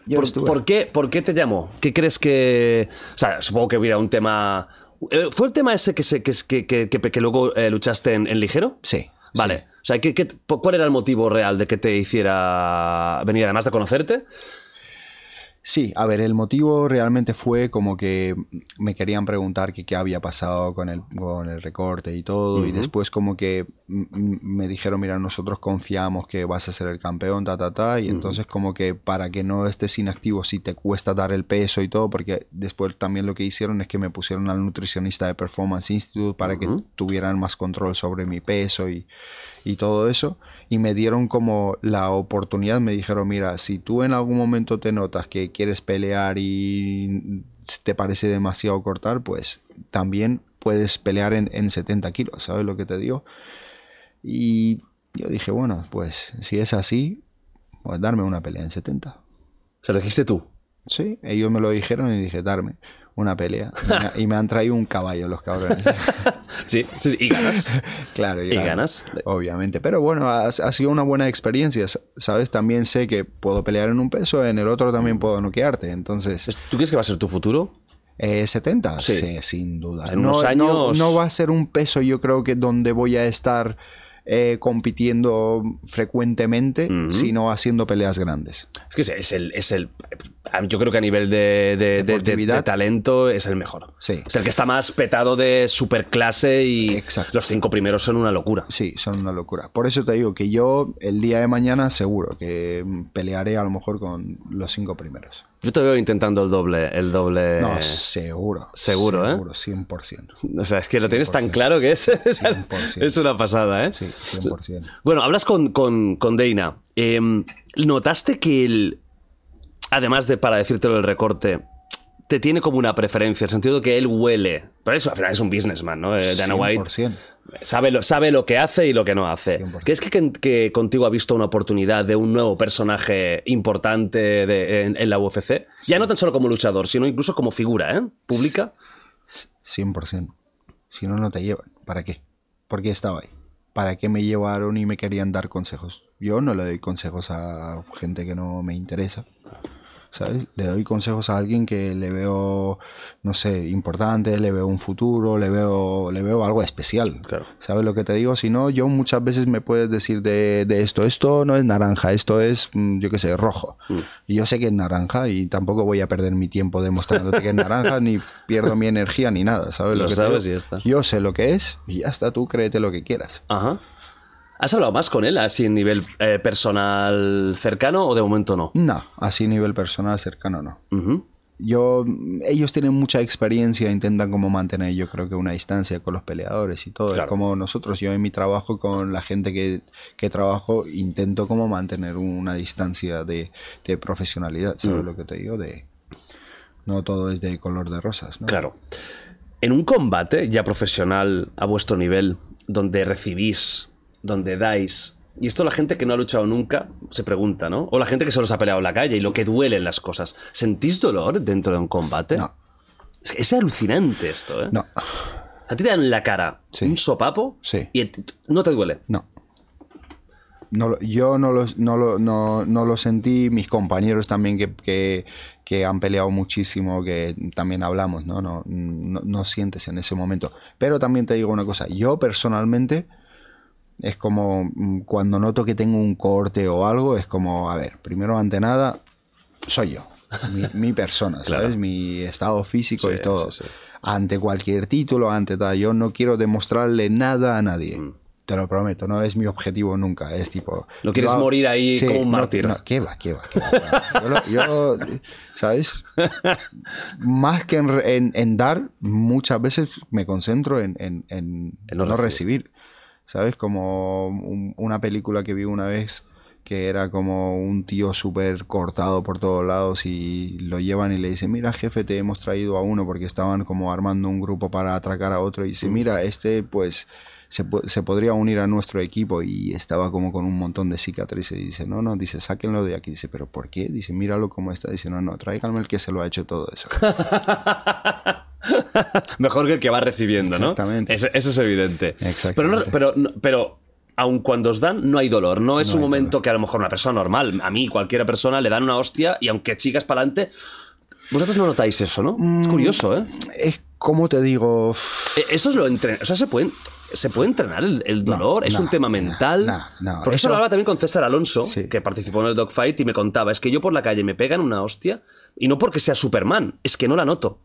Yo ¿Por, qué, ¿Por qué te llamó? ¿Qué crees que...? O sea, supongo que hubiera un tema... eh, ¿Fue el tema ese que, se, que, que, que, que- que luego eh, luchaste en, en ligero? Sí. Vale. sí. O sea, ¿qué, qué- ¿cuál era el motivo real de que te hiciera venir, además de conocerte? Sí, a ver, el motivo realmente fue como que me querían preguntar que qué había pasado con el, con el recorte y todo, y después como que me dijeron, mira, nosotros confiamos que vas a ser el campeón, ta, ta, ta, y entonces como que para que no estés inactivo si te cuesta dar el peso y todo, porque después también lo que hicieron es que me pusieron al nutricionista de Performance Institute para que tuvieran más control sobre mi peso y, y todo eso. Y me dieron como la oportunidad, me dijeron, mira, si tú en algún momento te notas que quieres pelear y te parece demasiado cortar, pues también puedes pelear en, en 70 kilos, ¿sabes lo que te digo? Y yo dije, bueno, pues si es así, pues darme una pelea en 70. Se lo dijiste tú. Sí, ellos me lo dijeron y dije, darme una pelea. Y me, y me han traído un caballo los cabrones. Sí, sí, sí, y ganas. Claro, Y ganas. Obviamente. Pero bueno, ha, ha sido una buena experiencia, ¿sabes? También sé que puedo pelear en un peso, en el otro también puedo noquearte. Entonces, ¿Tú crees que va a ser tu futuro? eh, 70, Sí. sí. sin duda. En no, unos no- años- No, va a ser un peso, yo creo que donde voy a estar eh, compitiendo frecuentemente, sino haciendo peleas grandes. Es que es el, es el. Yo creo que a nivel de, de- de- de- de Deportividad. talento es el mejor. Sí. Es el que está más petado de superclase y Exacto. los cinco primeros son una locura. Sí, son una locura. Por eso te digo que yo el día de mañana seguro que pelearé a lo mejor con los cinco primeros. Yo te veo intentando el doble. El doble. No, seguro. Seguro, ¿eh? Seguro, 100%. O sea, es que lo tienes tan claro que es, es, 100%. es una pasada, ¿eh? Sí, 100%. Bueno, hablas con, con, con Dana. Em, ¿Notaste que él, además de para decírtelo del recorte, te tiene como una preferencia, en el sentido de que él huele? Pero eso al final es un businessman, ¿no? Eh, Dana White 100%. sabe lo, sabe lo que hace y lo que no hace. 100%. ¿Crees que, que, que contigo ha visto una oportunidad de un nuevo personaje importante de- en, en la UFC? Ya no tan solo como luchador, sino incluso como figura, ¿eh? Pública. 100%. Si no, no te llevan. ¿Para qué? ¿Por qué estaba ahí? ¿Para qué me llevaron y me querían dar consejos? Yo no le doy consejos a gente que no me interesa. ¿Sabes? Le doy consejos a alguien que le veo, no sé, importante, le veo un futuro, le veo, le veo algo especial. Claro. ¿Sabes lo que te digo? Si no, yo muchas veces me puedes decir de, de esto, esto no es naranja, esto es, mm, yo qué sé, rojo. Y yo sé que es naranja y tampoco voy a perder mi tiempo demostrándote que es naranja, ni pierdo mi energía, ni nada, ¿sabes? Lo que te sabes y ya está. Yo sé lo que es y ya está, tú créete lo que quieras. Ajá. ¿Has hablado más con él, así en nivel eh, personal cercano o de momento no? No, así a nivel personal cercano no. Yo, ellos tienen mucha experiencia, intentan como mantener yo creo que una distancia con los peleadores y todo. Claro. Es como nosotros, yo en mi trabajo con la gente que, que trabajo, intento como mantener una distancia de, de profesionalidad, ¿sabes lo que te digo? De, no todo es de color de rosas, ¿no? Claro. En un combate ya profesional a vuestro nivel, donde recibís, donde dais, Y esto la gente que no ha luchado nunca se pregunta, ¿no? O la gente que solo se ha peleado en la calle y lo que duele en las cosas. ¿Sentís dolor dentro de un combate? No. Es, que es alucinante esto, ¿eh? No, A ti te dan en la cara Sí. un sopapo Sí. y no te duele. no. No, yo no lo, no, lo, no, no lo sentí, mis compañeros también que, que, que han peleado muchísimo, que también hablamos, ¿no? No, no, no sientes en ese momento. Pero también te digo una cosa, yo personalmente es como mm, cuando noto que tengo un corte o algo, es como, a ver, primero ante nada, soy yo, mi, mi persona, Claro. ¿sabes? Mi estado físico Sí, y todo. sí, sí. Ante cualquier título, ante tal, yo no quiero demostrarle nada a nadie. Mm. Te lo prometo, no es mi objetivo nunca. Es tipo. No quieres yo- morir ahí como un mártir. No, ¿Qué va? ¿Qué va? qué va? Yo, ¿sabes? Más que en, re- en- en dar, muchas veces me concentro en, en- no no, recibir. recibir. ¿Sabes? Como un- una película que vi una vez que era como un tío súper cortado por todos lados y lo llevan y le dicen, mira jefe, te hemos traído a uno porque estaban como armando un grupo para atracar a otro y dice, mira, este pues se, se podría unir a nuestro equipo y estaba como con un montón de cicatrices y dice, no, no, dice, sáquenlo de aquí, dice, pero ¿por qué? Dice, míralo cómo está, dice, no, no, tráiganme el que se lo ha hecho todo eso. Mejor que el que va recibiendo, ¿no? Exactamente. Eso, eso es evidente. Exactamente. Pero, pero, no- pero aun cuando os dan, no hay dolor. No es No un momento que a lo mejor una persona normal, a mí, cualquiera persona, le dan una hostia y aunque chicas para adelante, vosotros no notáis eso, ¿no? Mm. Es curioso, ¿eh? es como te digo, Eh, Eso es lo entrena. O sea, se puede, se puede entrenar el, el dolor. es no, un tema mental. no, no, Porque eso eso- lo hablaba también con César Alonso, Sí. que participó en el dogfight y me contaba: es que yo por la calle me pegan una hostia y no porque sea Superman, es que no la noto.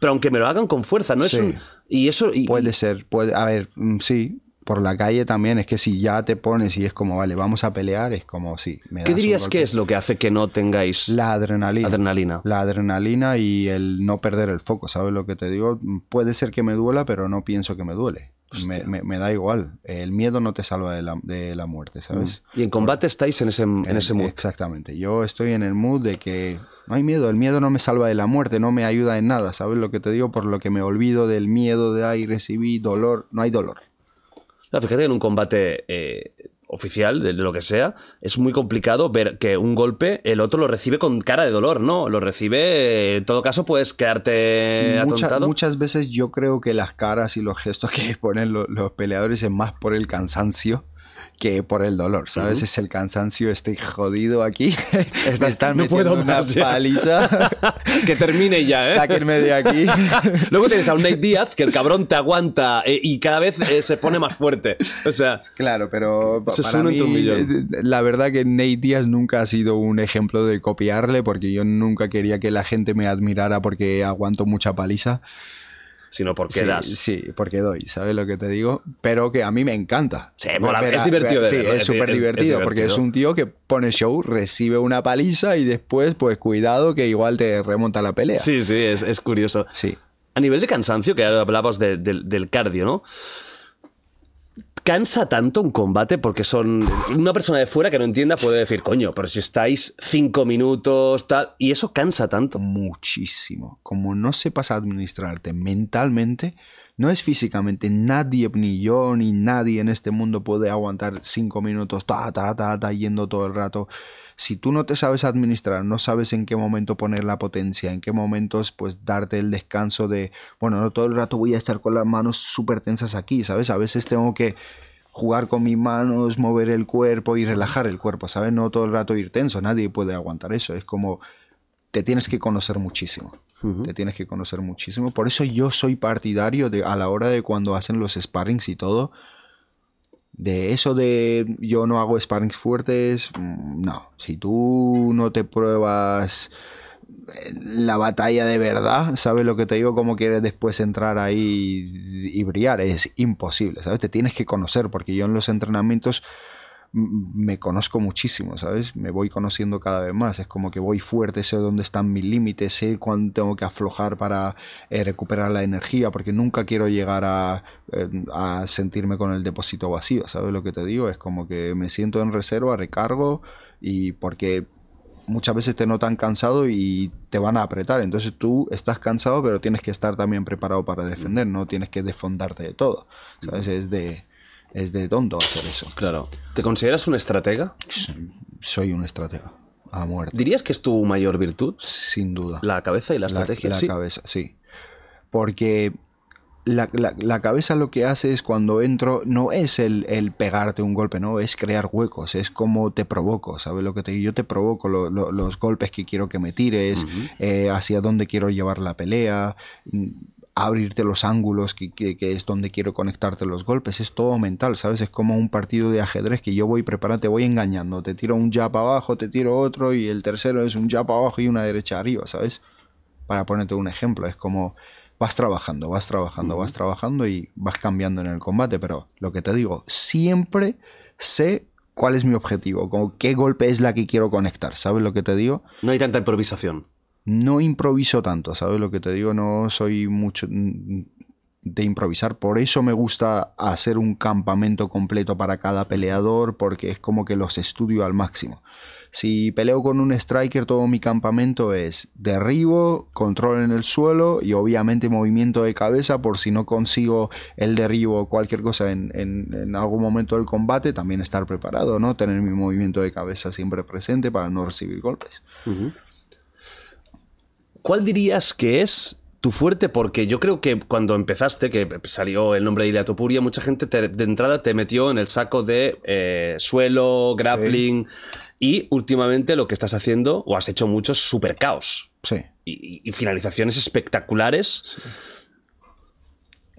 Pero aunque me lo hagan con fuerza, no es un. Y eso. y- Puede ser, puede, a ver, mm, sí, por la calle también, es que si ya te pones y es como, vale, vamos a pelear, es como, sí. me ¿Qué dirías que es lo que hace que no tengáis La adrenalina. adrenalina? La adrenalina y el no perder el foco, ¿sabes lo que te digo? Puede ser que me duela, pero no pienso que me duele. Me, me- me da igual. El miedo no te salva de la, de la muerte, ¿sabes? Y en combate estáis en ese, en ese mood. Exactamente. Yo estoy en el mood de que no hay miedo. El miedo no me salva de la muerte, no me ayuda en nada, ¿sabes lo que te digo? Por lo que me olvido del miedo de, ay, recibí dolor. No hay dolor. Claro, fíjate que en un combate eh, oficial, de, de lo que sea, es muy complicado ver que un golpe el otro lo recibe con cara de dolor, ¿no? Lo recibe, en todo caso, puedes quedarte Sí, mucha- atontado. muchas veces yo creo que las caras y los gestos que ponen lo- los peleadores es más por el cansancio que por el dolor, ¿sabes? Es el cansancio, estoy jodido aquí, me están no metiendo puedo una más ya. paliza, que termine ya, ¿eh? sáquenme de aquí. Luego tienes a un Nate Díaz que el cabrón te aguanta eh, y cada vez eh, se pone más fuerte. O sea, Claro, pero es para mí, eh, la verdad que Nate Díaz nunca ha sido un ejemplo de copiarle porque yo nunca quería que la gente me admirara porque aguanto mucha paliza. Sino porque Sí, das. sí, porque doy, ¿sabes lo que te digo? Pero que a mí me encanta. Sí, mola, Ver es divertido de Sí, es- súper es divertido porque es un tío que pone show, recibe una paliza y después, pues cuidado que igual te remonta la pelea. Sí, sí, es, es curioso. Sí. A nivel de cansancio, que ahora hablabas de- del cardio, ¿no? ¿Cansa tanto un combate? Porque son. Una persona de fuera que no entienda puede decir, coño, pero si estáis cinco minutos, tal. Y eso cansa tanto. muchísimo. Como no sepas administrarte mentalmente, no es físicamente. Nadie, ni yo, ni nadie en este mundo puede aguantar cinco minutos, ta, ta, ta, ta, yendo todo el rato. Si tú no te sabes administrar, no sabes en qué momento poner la potencia, en qué momentos pues darte el descanso de, bueno, no todo el rato voy a estar con las manos súper tensas aquí, ¿sabes? A veces tengo que jugar con mis manos, mover el cuerpo y relajar el cuerpo, ¿sabes? No todo el rato ir tenso, nadie puede aguantar eso. Es como te tienes que conocer muchísimo. Te tienes que conocer muchísimo. Por eso yo soy partidario de a la hora de cuando hacen los sparrings y todo. De eso de yo no hago sparrings fuertes, mm, no. Si tú no te pruebas eh, la batalla de verdad, ¿sabes lo que te digo? ¿Cómo quieres después entrar ahí y, y brillar? Es imposible, ¿sabes? Te tienes que conocer, porque yo en los entrenamientos me conozco muchísimo, ¿sabes? Me voy conociendo cada vez más. Es como que voy fuerte, sé dónde están mis límites, sé cuándo tengo que aflojar para eh, recuperar la energía, porque nunca quiero llegar a, eh, a sentirme con el depósito vacío, ¿sabes lo que te digo? Es como que me siento en reserva, recargo y porque muchas veces te notan cansado y te van a apretar. Entonces tú estás cansado, pero tienes que estar también preparado para defender, no tienes que desfondarte de todo. ¿Sabes? Es de, Es de tonto hacer eso. Claro. ¿Te consideras un estratega? Soy un estratega. A muerte. ¿Dirías que es tu mayor virtud? Sin duda. La cabeza y la estrategia. La, sí. cabeza, sí. Porque la, la- la cabeza lo que hace es cuando entro, no es el, el pegarte un golpe, no, es crear huecos, es como te provoco, ¿sabes lo que te digo? Yo te provoco lo- lo- los golpes que quiero que me tires, eh, hacia dónde quiero llevar la pelea, abrirte los ángulos, que, que- que es donde quiero conectarte los golpes, es todo mental, ¿sabes? Es como un partido de ajedrez que yo voy preparando, te voy engañando, te tiro un jab abajo, te tiro otro y el tercero es un jab abajo y una derecha arriba, ¿sabes? Para ponerte un ejemplo, es como vas trabajando, vas trabajando, vas trabajando y vas cambiando en el combate, pero lo que te digo, siempre sé cuál es mi objetivo, con qué golpe es la que quiero conectar, ¿sabes lo que te digo? No hay tanta improvisación. No improviso tanto, ¿sabes lo que te digo? No soy mucho de improvisar, por eso me gusta hacer un campamento completo para cada peleador, porque es como que los estudio al máximo. Si peleo con un striker, todo mi campamento es derribo, control en el suelo y obviamente movimiento de cabeza por si no consigo el derribo o cualquier cosa en algún momento del combate, también estar preparado, ¿no? Tener mi movimiento de cabeza siempre presente para no recibir golpes. ¿Cuál dirías que es tu fuerte? Porque yo creo que cuando empezaste, que salió el nombre de Ilia Topuria, mucha gente te- de entrada te metió en el saco de eh, suelo, grappling. Y últimamente lo que estás haciendo, o has hecho mucho, es super caos. Sí. Y, y finalizaciones espectaculares.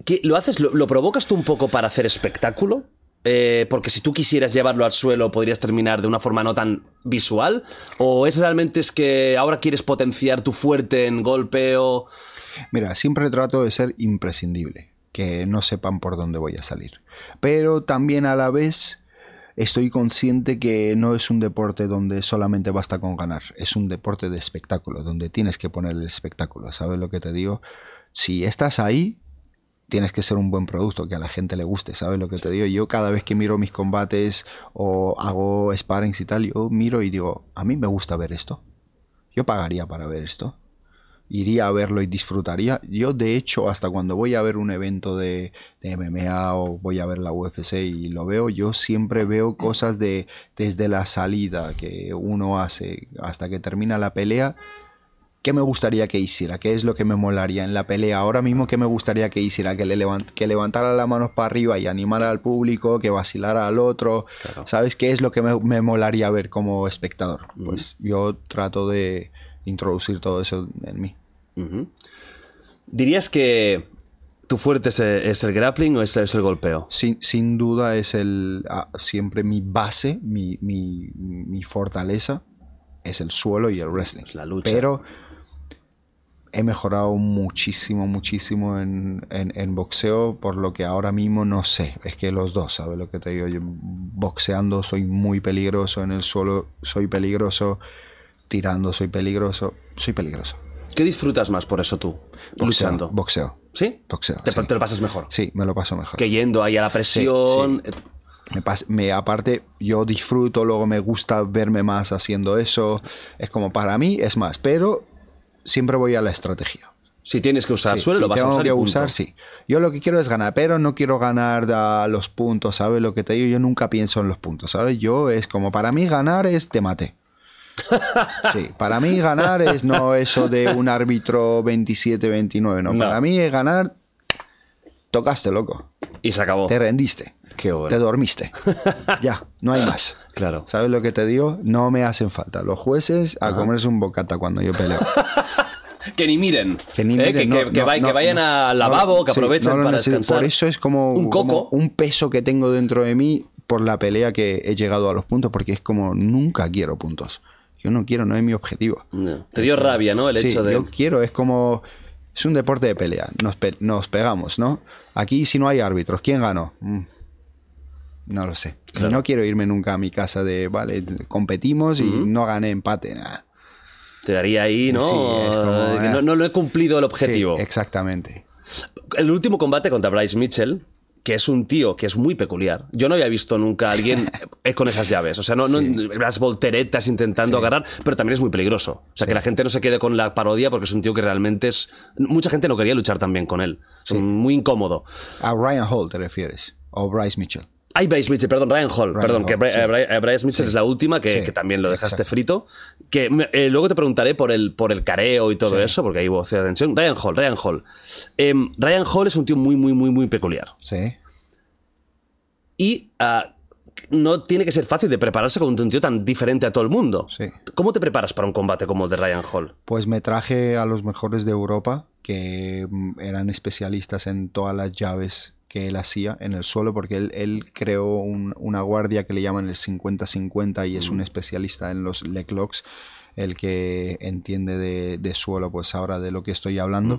¿Qué- ¿Lo haces, lo, lo provocas tú un poco para hacer espectáculo? Eh, porque si tú quisieras llevarlo al suelo, podrías terminar de una forma no tan visual. ¿O es realmente es que ahora quieres potenciar tu fuerte en golpeo? Mira, siempre trato de ser imprescindible, que no sepan por dónde voy a salir. Pero también a la vez estoy consciente que no es un deporte donde solamente basta con ganar, es un deporte de espectáculo, donde tienes que poner el espectáculo, ¿sabes lo que te digo? Si estás ahí, tienes que ser un buen producto, que a la gente le guste, ¿sabes lo que te digo? Yo cada vez que miro mis combates o hago sparrings y tal, yo miro y digo, a mí me gusta ver esto. Yo pagaría para ver esto iría a verlo y disfrutaría. Yo, de hecho, hasta cuando voy a ver un evento de, de MMA o voy a ver la UFC y lo veo, yo siempre veo cosas de desde la salida que uno hace hasta que termina la pelea. ¿Qué me gustaría que hiciera? ¿Qué es lo que me molaría en la pelea? Ahora mismo, ¿qué me gustaría que hiciera? Que, le levant- que levantara las manos para arriba y animara al público, que vacilara al otro. ¿Sabes qué es lo que me, me molaría ver como espectador? Pues yo trato de introducir todo eso en mí. ¿Dirías que tu fuerte es el, es el grappling o es, es el golpeo? Sin, sin duda es el ah, siempre mi base, mi, mi- mi fortaleza es el suelo y el wrestling. la lucha. Pero he mejorado muchísimo, muchísimo en, en- en boxeo, por lo que ahora mismo no sé. Es que los dos, ¿sabes lo que te digo? Yo boxeando soy muy peligroso, en el suelo soy peligroso, tirando soy peligroso, soy peligroso. ¿Qué disfrutas más por eso tú? Boxeo, luchando. Boxeo. ¿Sí? Boxeo, Te, sí. te lo pasas mejor. Sí, me lo paso mejor. Que yendo ahí a la presión. Sí, Me pas- me, aparte, yo disfruto, luego me gusta verme más haciendo eso. Es como para mí es más, pero siempre voy a la estrategia. Si tienes que usar Sí, suelo, si lo vas a usar. que usar, sí. Yo lo que quiero es ganar, pero no quiero ganar a los puntos, ¿sabes? Lo que te digo, yo nunca pienso en los puntos, ¿sabes? Yo es como, para mí ganar es te maté. Sí, para mí ganar es no eso de un árbitro 27-29, no. No. Para mí es ganar, tocaste, loco. Y se acabó. Te rendiste. Qué bueno. Te dormiste. ya, no hay más. Claro. ¿Sabes lo que te digo? No me hacen falta. Los jueces a comerse un bocata cuando yo peleo. Que ni miren. Que ni ¿eh? miren, que, no, que- que no, vay- que no, vayan no. al lavabo, que aprovechen para descansar. Por eso es como un coco. como un peso que tengo dentro de mí por la pelea que he llegado a los puntos, porque es como nunca quiero puntos. Yo no quiero, no es mi objetivo. Te dio rabia, ¿no? El Sí, hecho de. yo quiero, es como... Es un deporte de pelea, nos, pe- nos pegamos, ¿no? Aquí si no hay árbitros, ¿quién ganó? Mm, No lo sé. Y no quiero irme nunca a mi casa de, vale, competimos y no gané empate, nada. Te daría ahí, ¿no? Sí, es como, Eh, no, no lo he cumplido el objetivo. Sí, exactamente. el último combate contra Bryce Mitchell, que es un tío que es muy peculiar. Yo no había visto nunca a alguien con esas llaves. O sea, no, no las volteretas intentando agarrar, pero también es muy peligroso. O sea, que la gente no se quede con la parodia porque es un tío que realmente es. Mucha gente no quería luchar también con él. Es muy incómodo. A Ryan Hall te refieres. O Bryce Mitchell. Ay, Bryce Mitchell, perdón, Ryan Hall. perdón, que sí. eh, Bryce Mitchell Sí. es la última, que, Sí, que también lo dejaste exacto. frito. Que eh, luego te preguntaré por el, por el careo y todo eso, porque ahí hubo cierta tensión. Ryan Hall, Ryan Hall. Em, Ryan Hall es un tío muy, muy, muy, muy peculiar. Sí. Y ah, no tiene que ser fácil de prepararse con un tío tan diferente a todo el mundo. Sí. ¿Cómo te preparas para un combate como el de Ryan Hall? Pues me traje a los mejores de Europa que mm, eran especialistas en todas las llaves que él hacía en el suelo, porque él, él creó un- una guardia que le llaman el 50-50 y es un especialista en los leg locks, el que entiende de, de suelo, pues ahora de lo que estoy hablando.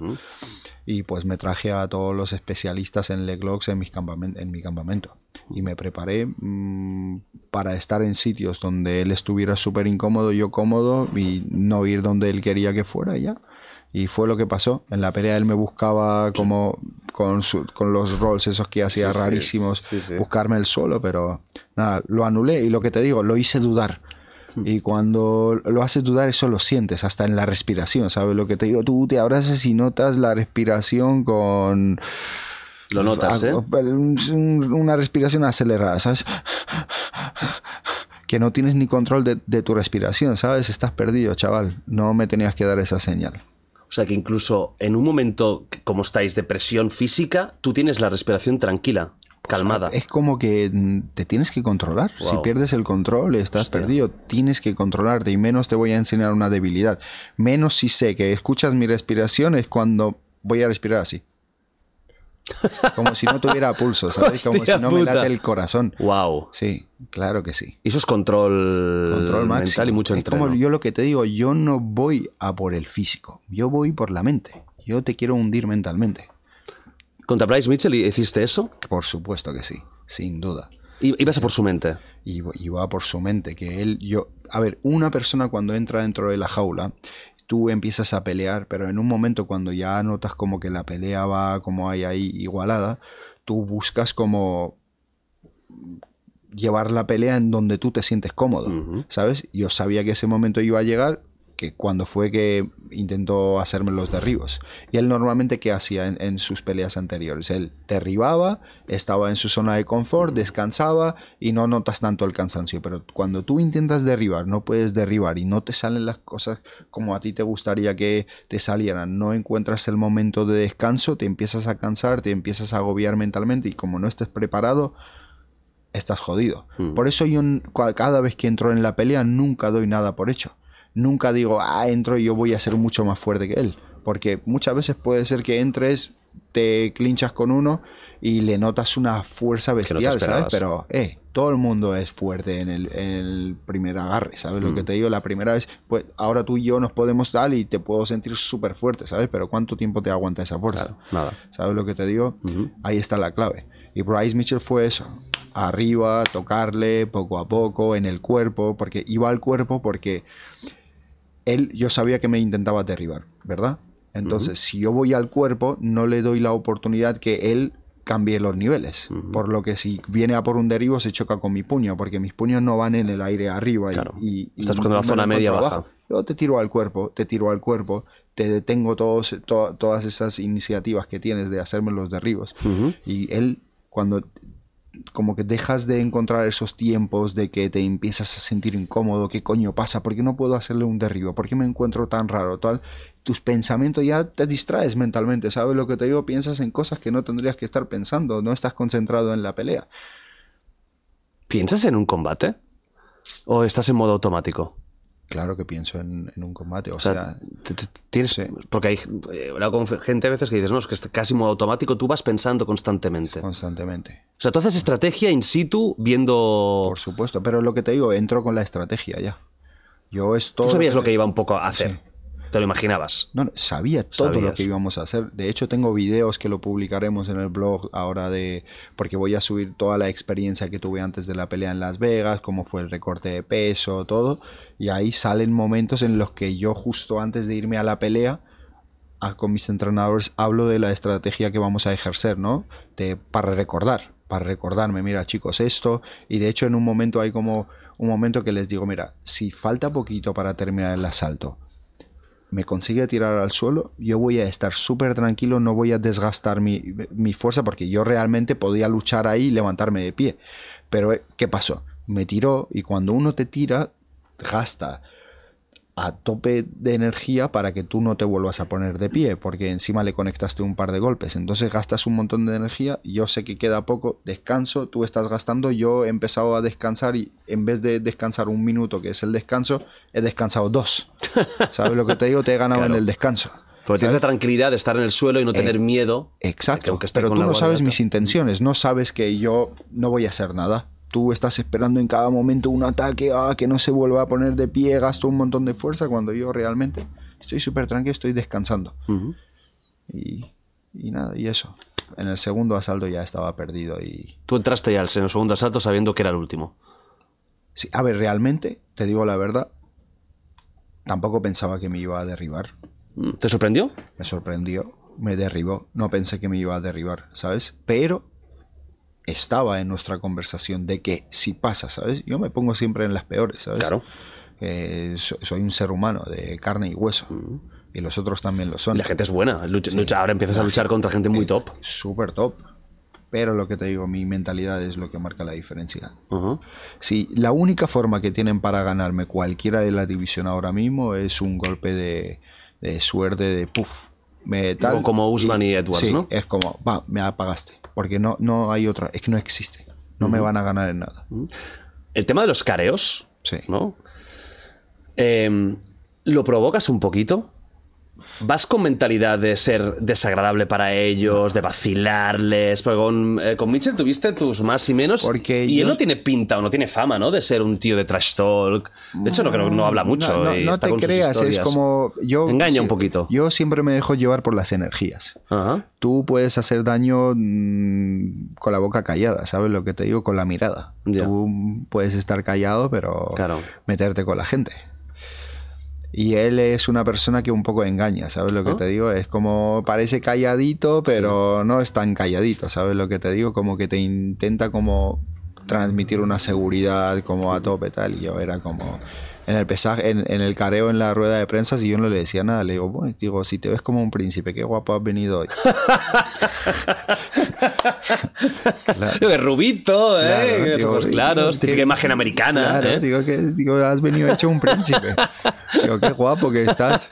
Y pues me traje a todos los especialistas en leg locks en, mis en mi campamento. Y me preparé mm, para estar en sitios donde él estuviera súper incómodo, yo cómodo, y no ir donde él quería que fuera ya. Y fue lo que pasó. En la pelea él me buscaba como con, su- con los rolls esos que hacía Sí, rarísimos, sí, sí. buscarme el solo, pero nada, lo anulé y lo que te digo, lo hice dudar. Hmm. Y cuando lo haces dudar, eso lo sientes, hasta en la respiración, ¿sabes? Lo que te digo, tú te abrazas y notas la respiración con... Lo notas, ¿eh? Ah, un- Una respiración acelerada, ¿sabes? Que no tienes ni control de, de tu respiración, ¿sabes? Estás perdido, chaval. No me tenías que dar esa señal. O sea que incluso en un momento como estáis de presión física, tú tienes la respiración tranquila, calmada. Es como que mm, te tienes que controlar. Si pierdes el control, estás Hostia. perdido. Tienes que controlarte y menos te voy a enseñar una debilidad. Menos si sé que escuchas mi respiración es cuando voy a respirar así. Como si no tuviera pulso, ¿sabes? Como Hostia si no me late el corazón. Wow. Sí, claro que sí. Y eso es control, Control máximo. mental y mucho es entreno. como yo lo que te digo, yo no voy a por el físico, yo voy por la mente. Yo te quiero hundir mentalmente. ¿Contra Bryce Mitchell hiciste eso? Por supuesto que sí, sin duda. Ibas a por su mente. y va por su mente, que él, yo, a ver, una persona cuando entra dentro de la jaula, tú empiezas a pelear, pero en un momento cuando ya notas como que la pelea va como hay ahí igualada, tú buscas como llevar la pelea en donde tú te sientes cómodo. ¿sabes? Yo sabía que ese momento iba a llegar, cuando fue que intentó hacerme los derribos. Y él normalmente, ¿qué hacía en, en sus peleas anteriores? Él derribaba, estaba en su zona de confort, descansaba y no notas tanto el cansancio. Pero cuando tú intentas derribar, no puedes derribar y no te salen las cosas como a ti te gustaría que te salieran, no encuentras el momento de descanso, te empiezas a cansar, te empiezas a agobiar mentalmente y como no estés preparado, estás jodido. Mm. Por eso yo cada vez que entro en la pelea nunca doy nada por hecho. Nunca digo, ah, entro y yo voy a ser mucho más fuerte que él. Porque muchas veces puede ser que entres, te clinchas con uno y le notas una fuerza no bestial, ¿sabes? Pero, eh, todo el mundo es fuerte en el, en el primer agarre, ¿sabes? Lo Mm. que te digo, la primera vez, pues ahora tú y yo nos podemos dar y te puedo sentir súper fuerte, ¿sabes? Pero ¿cuánto tiempo te aguanta esa fuerza? Claro, nada. ¿Sabes lo que te digo? Ahí está la clave. Y Bryce Mitchell fue eso. Arriba, tocarle poco a poco, en el cuerpo, porque iba al cuerpo porque él, yo sabía que me intentaba derribar, ¿verdad? Entonces, si yo voy al cuerpo, no le doy la oportunidad que él cambie los niveles. Por lo que si viene a por un derribo, se choca con mi puño, porque mis puños no van en el aire arriba. y- Claro. Y, y Estás buscando la zona media baja. abajo. Yo te tiro al cuerpo, te tiro al cuerpo, te detengo todos, to- todas esas iniciativas que tienes de hacerme los derribos. Y él, cuando como que dejas de encontrar esos tiempos de que te empiezas a sentir incómodo, ¿qué coño pasa? ¿Por qué no puedo hacerle un derribo? ¿Por qué me encuentro tan raro? Tal, tus pensamientos ya te distraes mentalmente, ¿sabes lo que te digo? Piensas en cosas que no tendrías que estar pensando, no estás concentrado en la pelea. ¿Piensas en un combate? ¿O estás en modo automático? Claro que pienso en, en un combate, o, O sea, tienes. sí. Porque hay. Con gente a veces que dices, no, es que es casi modo automático, tú vas pensando constantemente. O constantemente. sea, tú haces estrategia in situ viendo. Por supuesto, pero lo que te digo, entro con la estrategia ya. Yo es todo Tú sabías lo que iba un poco a hacer. Sí. Te lo imaginabas. No, sabía todo lo que íbamos a hacer. De hecho, tengo videos que lo publicaremos en el blog ahora de. Porque voy a subir toda la experiencia que tuve antes de la pelea en Las Vegas, cómo fue el recorte de peso, todo. Y ahí salen momentos en los que yo, justo antes de irme a la pelea, a- con mis entrenadores hablo de la estrategia que vamos a ejercer, ¿no? De, para recordar, para recordarme, mira chicos, esto. Y de hecho, en un momento hay como un momento que les digo, mira, si falta poquito para terminar el asalto me consigue tirar al suelo, yo voy a estar súper tranquilo, no voy a desgastar mi, mi fuerza porque yo realmente podía luchar ahí y levantarme de pie. Pero, eh, ¿qué pasó? Me tiró y cuando uno te tira, gasta a tope de energía para que tú no te vuelvas a poner de pie, porque encima le conectaste un par de golpes. Entonces gastas un montón de energía, yo sé que queda poco, descanso, tú estás gastando, yo he empezado a descansar y en vez de descansar un minuto, que es el descanso, he descansado dos. ¿Sabes lo que te digo? Te he ganado Claro. en el descanso. Porque tienes la tranquilidad de estar en el suelo y no tener miedo. que Exacto, pero tú no sabes mis intenciones, no sabes que yo no voy a hacer nada. Tú estás esperando en cada momento un ataque, ah, que no se vuelva a poner de pie, gasto un montón de fuerza, cuando yo realmente estoy súper tranquilo, estoy descansando. Y, y nada, y eso. En el segundo asalto ya estaba perdido y... Tú entraste ya en el segundo asalto sabiendo que era el último. Sí, a ver, realmente, te digo la verdad, tampoco pensaba que me iba a derribar. ¿Te sorprendió? Me sorprendió, me derribó. No pensé que me iba a derribar, ¿sabes? Pero estaba en nuestra conversación de que si pasa, ¿sabes? Yo me pongo siempre en las peores, ¿sabes? Claro. Eh, so- soy un ser humano de carne y hueso. Y los otros también lo Y son. la gente es buena. Lucha- lucha- ahora empiezas a luchar contra gente muy top. Súper top. Pero lo que te digo, mi mentalidad es lo que marca la diferencia. Sí, la única forma que tienen para ganarme cualquiera de la división ahora mismo es un golpe de, de suerte de puff. Me tal, Como- Usman y Edwards, sí, ¿no? Es como, va, me apagaste. Porque no, no hay otra, es que no existe. No me van a ganar en nada. El tema de los careos, Sí. ¿no? Em, ¿Lo provocas un poquito? ¿Vas con mentalidad de ser desagradable para ellos, de vacilarles? Porque con, eh, con Mitchell tuviste tus más y menos. Porque y él no tiene pinta o no tiene fama, ¿no? De ser un tío de trash talk. De hecho, no creo no habla mucho. No, no- y no está te con sus creas, es como. Yo, Engaña sí, un poquito. Yo siempre me dejo llevar por las energías. Ajá. Tú puedes hacer daño mm, con la boca callada, ¿sabes lo que te digo? Con la mirada. Tú puedes estar callado, pero Claro. meterte con la gente. Y él es una persona que un poco engaña, ¿sabes lo que ¿Ah? te digo? Es como parece calladito, pero no es tan calladito, ¿sabes lo que te digo? Como que te intenta como transmitir una seguridad como a tope tal. Y yo era como en el pesaje, en, en el careo en la rueda de prensa, si yo no le decía nada, le digo, bueno, digo, si te ves como un príncipe, qué guapo has venido hoy. De rubito, ¿eh? Claro, digo, claros, digo, típica que- imagen americana. Claro, ¿eh? digo que digo, has venido hecho un príncipe. digo, qué guapo que estás.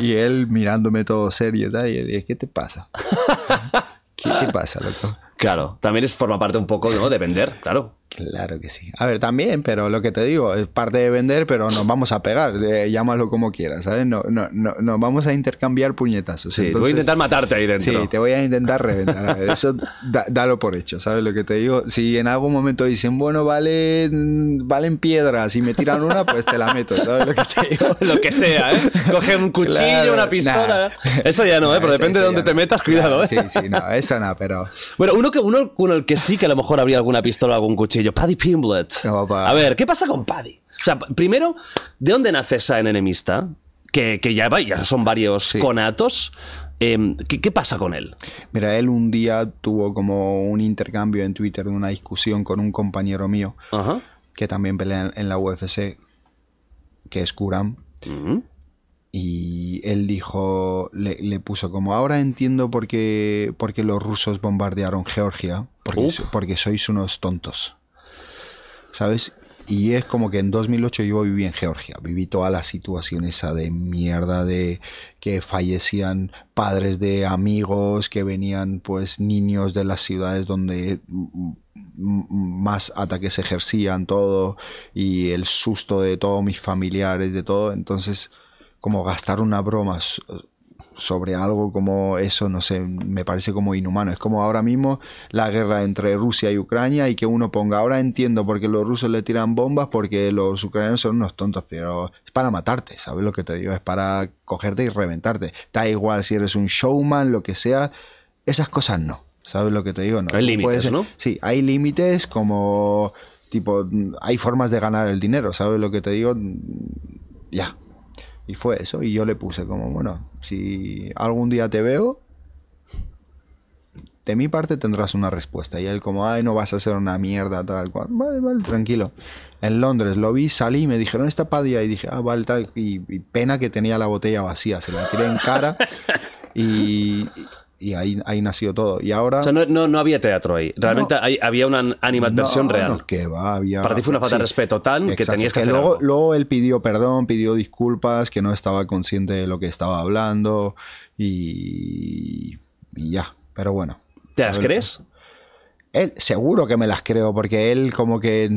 Y él mirándome todo serio, tal, y él, ¿qué te pasa? ¿Qué te pasa, loco? Claro, también es forma parte un poco ¿no? de vender, claro. Claro que sí. A ver, también, pero lo que te digo, es parte de vender, pero nos vamos a pegar, eh, llámalo como quieras, ¿sabes? No, no, no, nos vamos a intercambiar puñetazos. Sí, te voy a Entonces- intentar matarte ahí dentro. Sí, te voy a intentar reventar. A ver, eso da- dalo por hecho, ¿sabes lo que te digo? Si en algún momento dicen, bueno, vale, mm, valen piedras y me tiran una, pues te la meto, ¿sabes lo que te digo? Lo que sea, ¿eh? Coge un cuchillo, Claro, una pistola. nah. Eso ya no, ¿eh? Pero Eso- depende de dónde te metas, cuidado, ¿eh? Sí, sí, no, eso no, pero... Bueno, uno, que, uno con el que sí que a lo mejor habría alguna pistola o algún cuchillo. Paddy Pimblett. A ver, ¿qué pasa con Paddy? O sea, primero, ¿de dónde nace esa enemista? Que, que ya, ya son varios Sí. conatos. Em, ¿qué, qué pasa con él? Mira, él un día tuvo como un intercambio en Twitter, una discusión con un compañero mío Ajá. que también pelea en, en la UFC, que es Kuram. Ujú. Y él dijo, le, le puso como, ahora entiendo por qué, por qué los rusos bombardearon Georgia, porque, porque sois unos tontos. ¿Sabes? Y es como que en 2008 yo viví en Georgia, viví toda la situación esa de mierda de que fallecían padres de amigos, que venían pues niños de las ciudades donde más ataques ejercían todo y el susto de todos mis familiares, de todo. Entonces, como gastar una broma sobre algo como eso, no sé, me parece como inhumano. Es como ahora mismo la guerra entre Rusia y Ucrania y que uno ponga, ahora entiendo por qué los rusos le tiran bombas, porque los ucranianos son unos tontos, pero es para matarte, ¿sabes lo que te digo? Es para cogerte y reventarte. Da igual si eres un showman, lo que sea, esas cosas no. ¿Sabes lo que te digo? No. Hay límites, ¿no? Sí, hay límites como tipo, hay formas de ganar el dinero, ¿sabes lo que te digo? Ya. Y fue eso, y yo le puse como, bueno, si algún día te veo, de mi parte tendrás una respuesta. Y él como, ay, no vas a ser una mierda, tal cual. Vale, vale, tranquilo. En Londres lo vi, salí, me dijeron, está Padilla. Y dije, ah, vale, tal. Y, y pena que tenía la botella vacía. Se la tiré en cara y, y ahí, ahí nació todo. Y ahora... O sea, no, no, no había teatro ahí. Realmente No. hay- había una animadversión No, real. que va, había... Para ti fue una falta de respeto tan que tenías que hacer luego, algo. luego él pidió perdón, pidió disculpas, que no estaba consciente de lo que estaba hablando y, y ya. Pero bueno. ¿Te las crees? Él, seguro que me las creo, porque él como que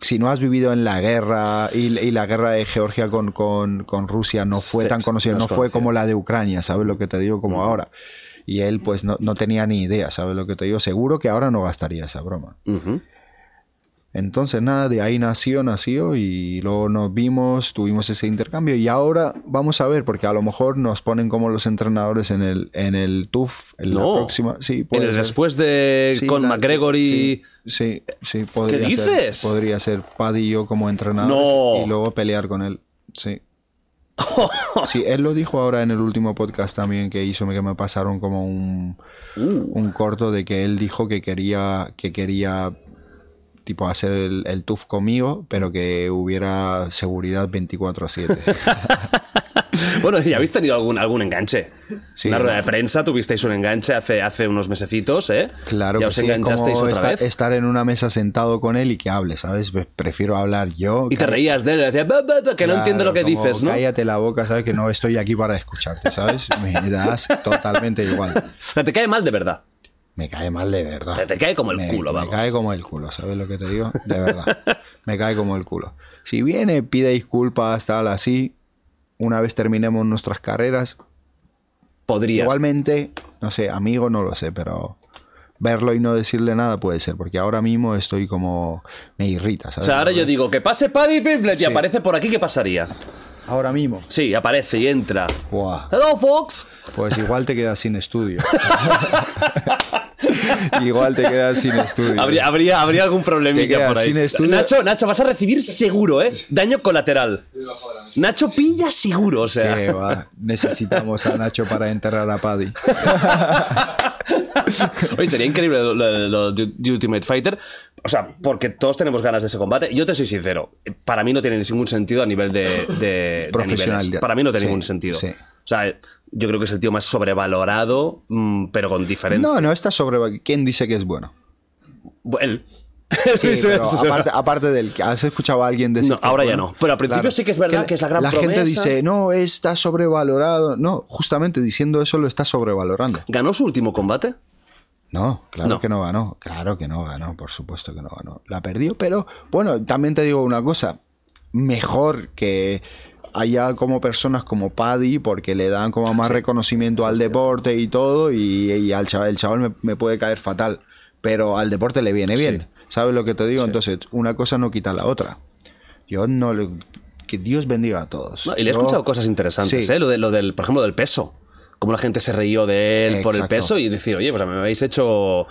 si no has vivido en la guerra y, y la guerra de Georgia con, con, con Rusia no fue tan conocida, no no fue como la de Ucrania, ¿sabes lo que te digo? Como ahora. Y él pues no, no tenía ni idea, ¿sabes lo que te digo? Seguro que ahora no gastaría esa broma. Entonces nada, de ahí nació, nació y luego nos vimos, tuvimos ese intercambio y ahora vamos a ver, porque a lo mejor nos ponen como los entrenadores en el, en el TUF, en la No. próxima. Sí, En el ser. después de Sí, con la- McGregor y... Sí, sí, sí, podría ¿Qué ser- dices? podría ser Paddy y yo como entrenadores No. y luego pelear con él. Sí. Sí, él lo dijo ahora en el último podcast también que hizo, que me pasaron como un, Uh. un corto de que él dijo que quería, que quería tipo hacer el, el TUF conmigo, pero que hubiera seguridad 24/7. Bueno, ya habéis tenido algún, algún enganche. Sí, Una rueda no. de prensa, tuvisteis un enganche hace, hace unos mesecitos, ¿eh? Claro Ya que os sí, enganchasteis como otra esta- vez. estar en una mesa sentado con él y que hable, ¿sabes? Pues Prefiero hablar yo. Y te reías de él, y decías, "Ba, ba, ba", que no Claro, entiendo lo que como, dices, ¿no? Cállate la boca, ¿sabes? Que no estoy aquí para escucharte, ¿sabes? Me das totalmente igual. O sea, te cae mal de verdad. Me cae mal de verdad. Te- te cae como el Me- culo, me vamos. cae como el culo, ¿sabes lo que te digo? De verdad. me cae como el culo. Si viene, pide disculpas, tal, así. Una vez terminemos nuestras carreras, Podrías. igualmente, no sé, amigo no lo sé, pero verlo y no decirle nada puede ser, porque ahora mismo estoy como... me irrita, O ¿sabes? sea, ahora yo digo, que pase Paddy Pimblett y Sí. aparece por aquí, ¿qué pasaría? Ahora mismo. Sí, aparece y entra. Buah. Hello, folks. Pues igual te quedas sin estudio. igual te quedas sin estudio. Habría, habría, habría algún problemilla por ahí. sin estudio. Nacho, Nacho, vas a recibir seguro, ¿eh? Daño colateral. Nacho pilla seguro, o sea. Qué va. Necesitamos a Nacho para enterrar a Paddy. Oye, sería increíble lo, lo- lo de Ultimate Fighter. O sea, porque todos tenemos ganas de ese combate. Yo te soy sincero, para mí no tiene ningún sentido a nivel de, de- Profesional. Para mí no tiene sí, ningún sentido. sí. O sea, yo creo que es el tío más sobrevalorado, mm, pero con diferencia. No, no está sobre. ¿Quién dice que es bueno? Él. Sí, pero aparte, aparte del que has escuchado a alguien decir No, que ahora ya no. Pero al principio sí que es verdad que es la gran gente promesa. dice, no, está sobrevalorado. No, justamente diciendo eso lo está sobrevalorando. ¿Ganó su último combate? No, claro No. que no ganó. Claro que no ganó, por supuesto que no ganó. La perdió, pero bueno, también te digo una cosa. Mejor que haya como personas como Paddy, porque le dan como más reconocimiento al deporte y todo, y, y al chaval, el chaval me, me puede caer fatal, pero al deporte le viene bien. ¿Sabes lo que te digo? Entonces, una cosa no quita la otra. Yo no le... Que Dios bendiga a todos. No, y le he Yo- escuchado cosas interesantes. ¿eh? Lo, de, lo del, por ejemplo, del peso. Cómo la gente se rió de él por el peso y decir, oye, pues me habéis hecho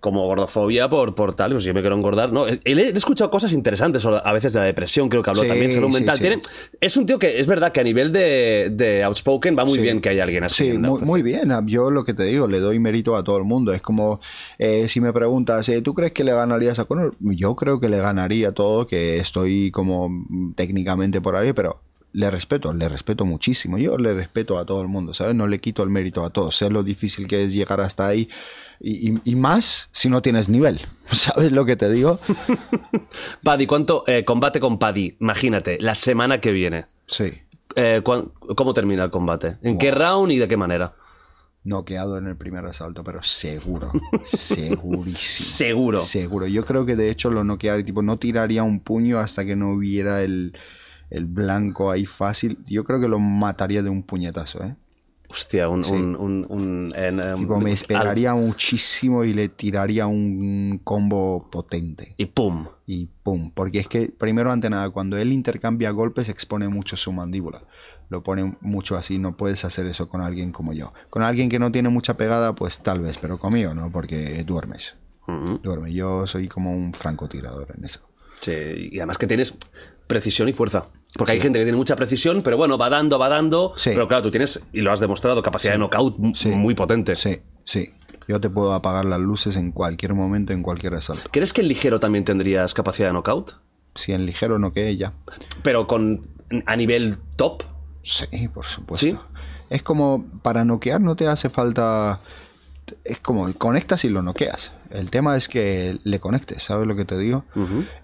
como gordofobia por, por tal, pues yo me quiero engordar. No, he, he escuchado cosas interesantes, a veces de la depresión, creo que habló Sí, también, salud mental. sí. Tiene, es un tío que es verdad que a nivel de, de outspoken va muy bien que haya alguien así. Sí, muy, muy bien. Yo lo que te digo, le doy mérito a todo el mundo. Es como eh, si me preguntas, eh, ¿tú crees que le ganarías a Conor? Yo creo que le ganaría todo, que estoy como mm, técnicamente por ahí, pero le respeto, le respeto muchísimo. Yo le respeto a todo el mundo, ¿sabes? No le quito el mérito a todos. Sé lo difícil que es llegar hasta ahí. Y, y- y más si no tienes nivel. ¿Sabes lo que te digo? Paddy, ¿cuánto eh, combate con Paddy? Imagínate, la semana que viene. Sí. Eh, ¿Cómo termina el combate? ¿En qué round y de qué manera? Noqueado en el primer asalto, pero seguro. Segurísimo. Seguro. Seguro. Yo creo que de hecho lo noquearía, tipo, no tiraría un puño hasta que no hubiera el, el blanco ahí fácil. Yo creo que lo mataría de un puñetazo, ¿eh? Hostia, un... un, un- un- en, em, Tipo, me al- esperaría muchísimo y le tiraría un combo potente. Y pum. Y pum. Porque es que, primero ante nada, cuando él intercambia golpes, expone mucho su mandíbula. Lo pone mucho así. No puedes hacer eso con alguien como yo. Con alguien que no tiene mucha pegada, pues tal vez, pero conmigo no, porque duermes. Ujú. Duerme. Yo soy como un francotirador en eso. Sí, y además que tienes precisión y fuerza. Porque hay gente que tiene mucha precisión, pero bueno, va dando, va dando. Sí. Pero claro, tú tienes, y lo has demostrado, capacidad de knockout muy potente. Sí, sí. Yo te puedo apagar las luces en cualquier momento, en cualquier asalto. ¿Crees que en ligero también tendrías capacidad de knockout? Si en ligero no que ya. Pero con a nivel top. Sí, por supuesto. Es como para noquear no te hace falta. Es como conectas y lo noqueas. El tema es que le conectes, ¿sabes lo que te digo?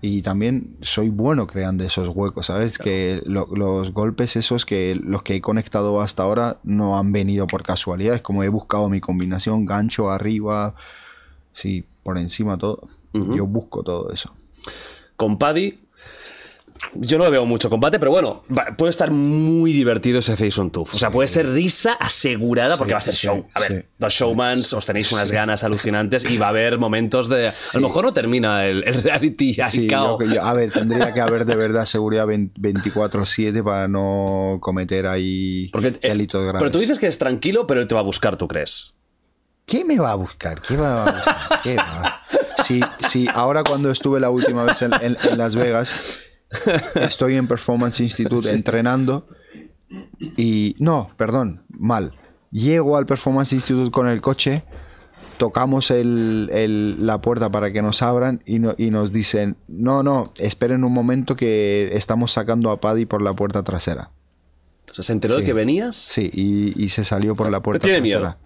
Y también soy bueno creando esos huecos, ¿sabes? Que lo- los golpes esos que los que he conectado hasta ahora no han venido por casualidad. Es como he buscado mi combinación, gancho arriba, sí, por encima todo. Yo busco todo eso. Con Paddy. Yo no veo mucho combate, pero bueno, va- puede estar muy divertido ese Face on Tooth. O sea, puede ser risa asegurada porque va a ser sí, show. A ver, los showmans os tenéis unas ganas alucinantes y va a haber momentos de. A lo mejor no termina el, el reality yo- yo- a ver, tendría que haber de verdad seguridad 20 24-7 para no cometer ahí Porque, eh, delitos graves. pero tú dices que es tranquilo, pero él te va a buscar, ¿tú crees? ¿Qué me va a buscar? ¿Qué va a buscar? ¿Qué va? Sí, sí, ahora cuando estuve la última vez en, en- en Las Vegas, estoy en Performance Institute entrenando y... No, perdón, mal. Llego al Performance Institute con el coche, tocamos el- el- la puerta para que nos abran y, no- y nos dicen, no, no, esperen un momento que estamos sacando a Paddy por la puerta trasera. O sea, ¿se enteró de que venías? Sí, y, y se salió por la puerta tiene trasera.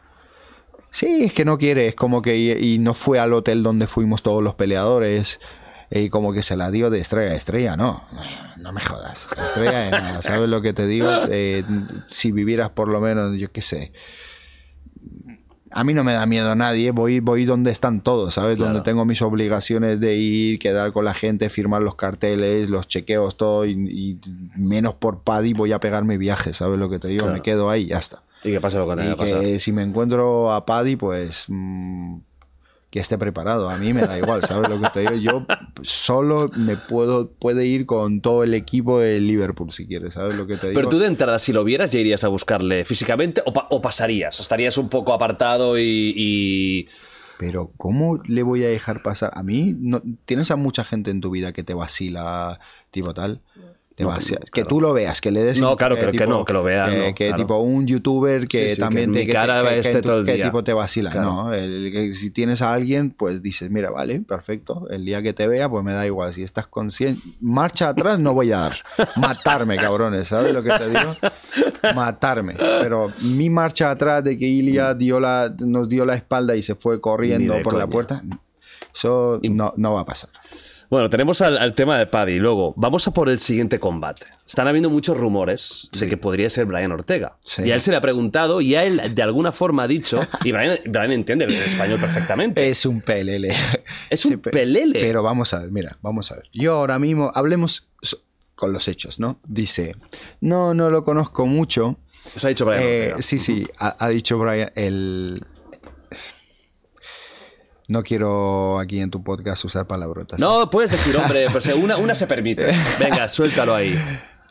Sí, es que no quiere, es como que y, y no fue al hotel donde fuimos todos los peleadores y como que se la dio de estrella a estrella, no, no me jodas, estrella de nada, ¿sabes lo que te digo? Eh, si vivieras por lo menos, yo qué sé, a mí no me da miedo a nadie, voy, voy donde están todos, ¿sabes? Donde tengo mis obligaciones de ir, quedar con la gente, firmar los carteles, los chequeos, todo, y, y menos por Paddy voy a pegar mi viaje, ¿sabes lo que te digo? Claro. Me quedo ahí y ya está. Y que pase lo que tenga que pasar. si me encuentro a Paddy, pues mm, que esté preparado. A mí me da igual, ¿sabes lo que te digo? Yo solo me puedo puede ir con todo el equipo de Liverpool si quieres, ¿sabes lo que te digo? Pero tú de entrada, si lo vieras, ya irías a buscarle físicamente o, pa- o pasarías. Estarías un poco apartado y. y- Pero ¿cómo le voy a dejar pasar? A mí no, tienes a mucha gente en tu vida que te vacila, tipo tal. Te No, que claro. tú lo veas, que le des No, claro, eh, que- que no, que lo vea, que, no, que claro. tipo un youtuber que Sí, sí, también que te mi cara que- tu- todo el que día. tipo te vacila, Claro. no, el- que si tienes a alguien, pues dices, mira, vale, perfecto, el día que te vea, pues me da igual, si estás consciente, marcha atrás no voy a dar, matarme, cabrones, ¿sabes lo que te digo? Matarme, pero mi marcha atrás de que Ilia dio la, nos dio la espalda y se fue corriendo por la puerta, eso no, no va a pasar. Bueno, tenemos al, al tema de Paddy. Luego, vamos a por el siguiente combate. Están habiendo muchos rumores de que podría ser Brian Ortega. Sí. Y a él se le ha preguntado y a él de alguna forma ha dicho, y Brian, Brian entiende el español perfectamente. Es un pelele. Es un pe- pelele. Pero vamos a ver, mira, vamos a ver. Yo ahora mismo, hablemos con los hechos, ¿no? Dice, no, no lo conozco mucho. Os ha dicho Brian Eh, Ortega. sí, sí, ha, ha dicho Brian, el... No quiero aquí en tu podcast usar palabrotas. No, puedes decir, hombre, pues una, una se permite. Venga, suéltalo ahí.